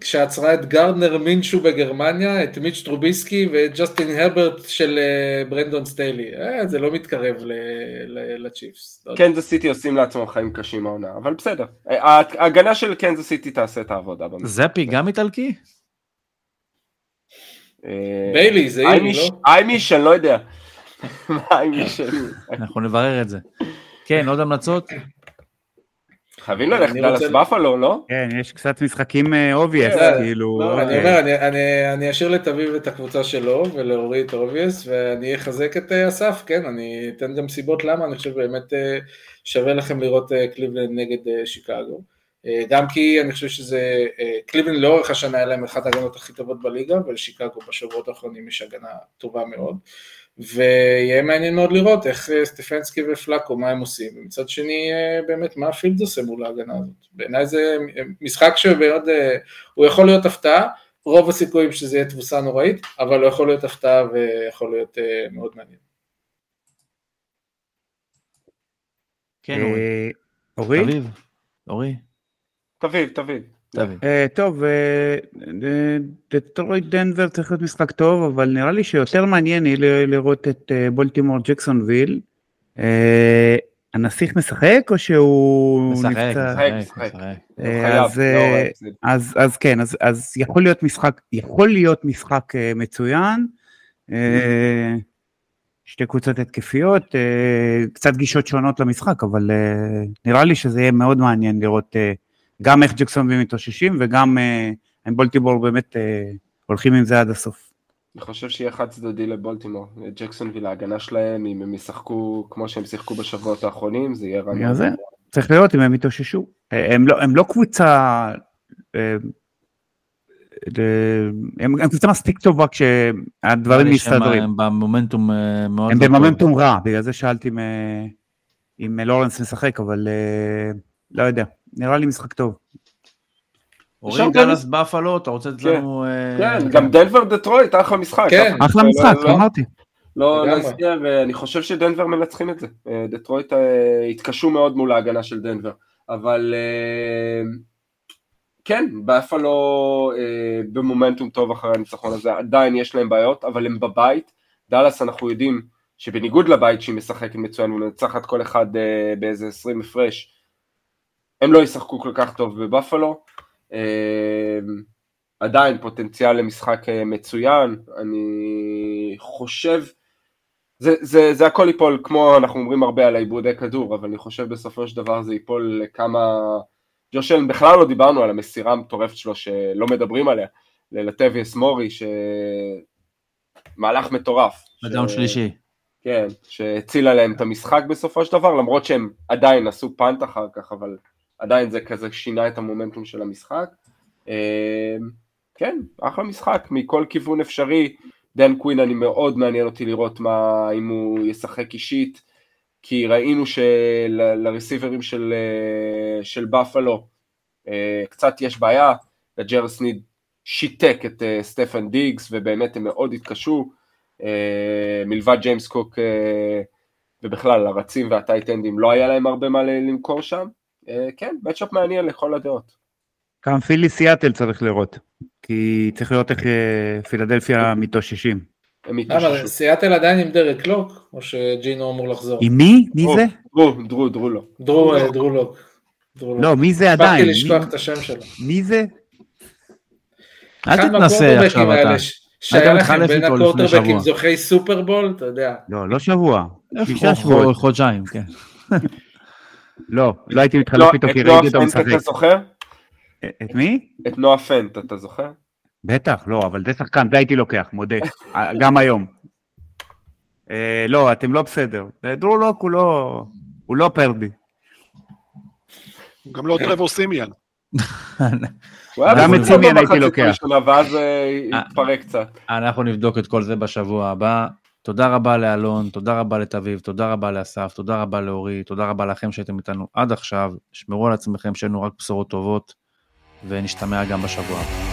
כשעצרה את גרדנר מינשו בגרמניה, את מיץ' טרוביסקי ואת ג'סטין הרברט של אה, ברנדון סטיילי. אה, זה לא מתקרב לצ'יפס. לא קנזס סיטי עושים לעצמם חיים קשים העונה, אבל בסדר. ההגנה של קנזס סיטי תעשה את העבודה. זפי גם איטלקי? ביילי, זה אירי, לא? איימיש, אני לא יודע. אנחנו נברר את זה. כן, עוד המלצות? חייבים ללכת דאלאס בפלו, לא? כן, יש קצת משחקים obvious, אה, כן. כאילו... לא, אני אומר, אני אשאיר לתביב את הקבוצה שלו ולאורי את obvious, ואני אחזק את אה, אסף, כן, אני אתן גם סיבות למה, אני חושב באמת אה, שווה לכם לראות קליבלנד נגד שיקגו. גם כי אני חושב שזה, קליבלנד לאורך השנה היה להם אחת ההגנות הכי טובות בליגה, ולשיקגו בשבועות האחרונים יש הגנה טובה מאוד. ויהיה מעניין מאוד לראות איך אה, סטפנסקי ופלאקו, מה הם עושים, ומצד שני אה, באמת מה הפילד עושה מול ההגנה הזאת. בעיניי זה משחק שמאוד, אה, הוא יכול להיות הפתעה, רוב הסיכויים שזה יהיה תבוסה נוראית, אבל הוא יכול להיות הפתעה ויכול להיות מאוד מעניין. כן, אורי. אורי? אורי. תביב, תביב. אה, טוב, דטרויט אה, דנבר צריך להיות משחק טוב, אבל נראה לי שיותר מעניין יהיה לראות את אה, בולטימור ג'קסונוויל. הנסיך משחק או שהוא משחק, נפצע? משחק, משחק. אז, אז כן, אז, אז יכול להיות משחק, יכול להיות משחק מצוין. שתי קבוצות התקפיות, קצת גישות שונות למשחק, אבל נראה לי שזה יהיה מאוד מעניין לראות גם איך ג'קסון מתאוששים וגם אם בולטיבור באמת הולכים עם זה עד הסוף. אני חושב שיהיה חד צדדי לבולטימור, ג'קסון ולהגנה שלהם, אם הם ישחקו כמו שהם שיחקו בשבועות האחרונים, זה יהיה רע. זה, צריך לראות אם הם יתאוששו. הם לא, הם לא קבוצה, אה, הם, הם קבוצה מספיק טובה כשהדברים מסתדרים. הם במומנטום אה, מאוד הם לא במומנטום רע, בגלל זה שאלתי אם לורנס משחק, אבל אה, לא יודע, נראה לי משחק טוב. אורי דאלאס בפלו, אתה רוצה לתת לנו... כן, אה, גם דנבר דטרויט, אחלה משחק. כן, אחלה משחק, לא, אמרתי. לא, לא הסתכל, ואני חושב שדנבר מנצחים את זה. אה, דטרויט אה, התקשו מאוד מול ההגנה של דנבר, אבל כן, בפלו במומנטום טוב אחרי הניצחון הזה, עדיין יש להם בעיות, אבל הם בבית. דאלאס אנחנו יודעים שבניגוד לבית שהיא משחקת מצוין ומנצחת כל אחד באיזה 20 הפרש, הם לא ישחקו כל כך טוב בבפלו. אמ, עדיין פוטנציאל למשחק אה, מצוין, אני חושב, זה, זה, זה הכל ייפול, כמו אנחנו אומרים הרבה על העיבודי כדור, אבל אני חושב בסופו של דבר זה ייפול לכמה... ג'ושל, בכלל לא דיברנו על המסירה המטורפת שלו שלא מדברים עליה, ללטביאס מורי, שמהלך מטורף. בדאון ש... שלישי. כן, שהצילה להם את המשחק בסופו של דבר, למרות שהם עדיין עשו פאנט אחר כך, אבל עדיין זה כזה שינה את המומנטום של המשחק. אמ, כן, אחלה משחק, מכל כיוון אפשרי. דן קווין אני מאוד מעניין אותי לראות מה, אם הוא ישחק אישית, כי ראינו שלרסיברים של, אה, של בפלו אה, קצת יש בעיה, לג'ריוס סניד שיתק את אה, סטפן דיגס ובאמת הם מאוד התקשו, מלבד ג'יימס קוק ובכלל הרצים והטייטנדים לא היה להם הרבה מה למכור שם, אה, כן, matchup מעניין לכל הדעות. גם פילי סיאטל צריך לראות, כי צריך לראות איך אה, פילדלפיה מתאוששים. אבל סיאטל עדיין עם דרק לוק, או שג'ינו אמור לחזור? עם מי? מי זה? דרו, דרו, דרו לוק. דרו, אה, דרו לוק. לא, מי זה עדיין? באתי לשכוח את השם שלו. מי זה? אל תתנסה עכשיו אתה. שהיה לכם בין הקורטרבקים זוכי סופרבול, אתה יודע. לא, לא שבוע. שישה שבועות. חודשיים, כן. לא, לא הייתי מתחלף לא, איתו כי ראיתי אותו משחק. את נועה פנט אתה זוכר? את מי? את נועה פנט, אתה זוכר? בטח, לא, אבל זה שחקן, זה הייתי לוקח, מודה, גם היום. אה, לא, אתם לא בסדר. דרו לוק הוא לא, הוא לא פרדי. גם לא טרבור סימיאן. גם את סימיאן הייתי לוקח. ואז אה, התפרק קצת. אנחנו נבדוק את כל זה בשבוע הבא. תודה רבה לאלון, תודה רבה לתביב, תודה רבה לאסף, תודה רבה לאורי, תודה רבה לכם שהייתם איתנו עד עכשיו, שמרו על עצמכם, שיהיו רק בשורות טובות, ונשתמע גם בשבוע הבא.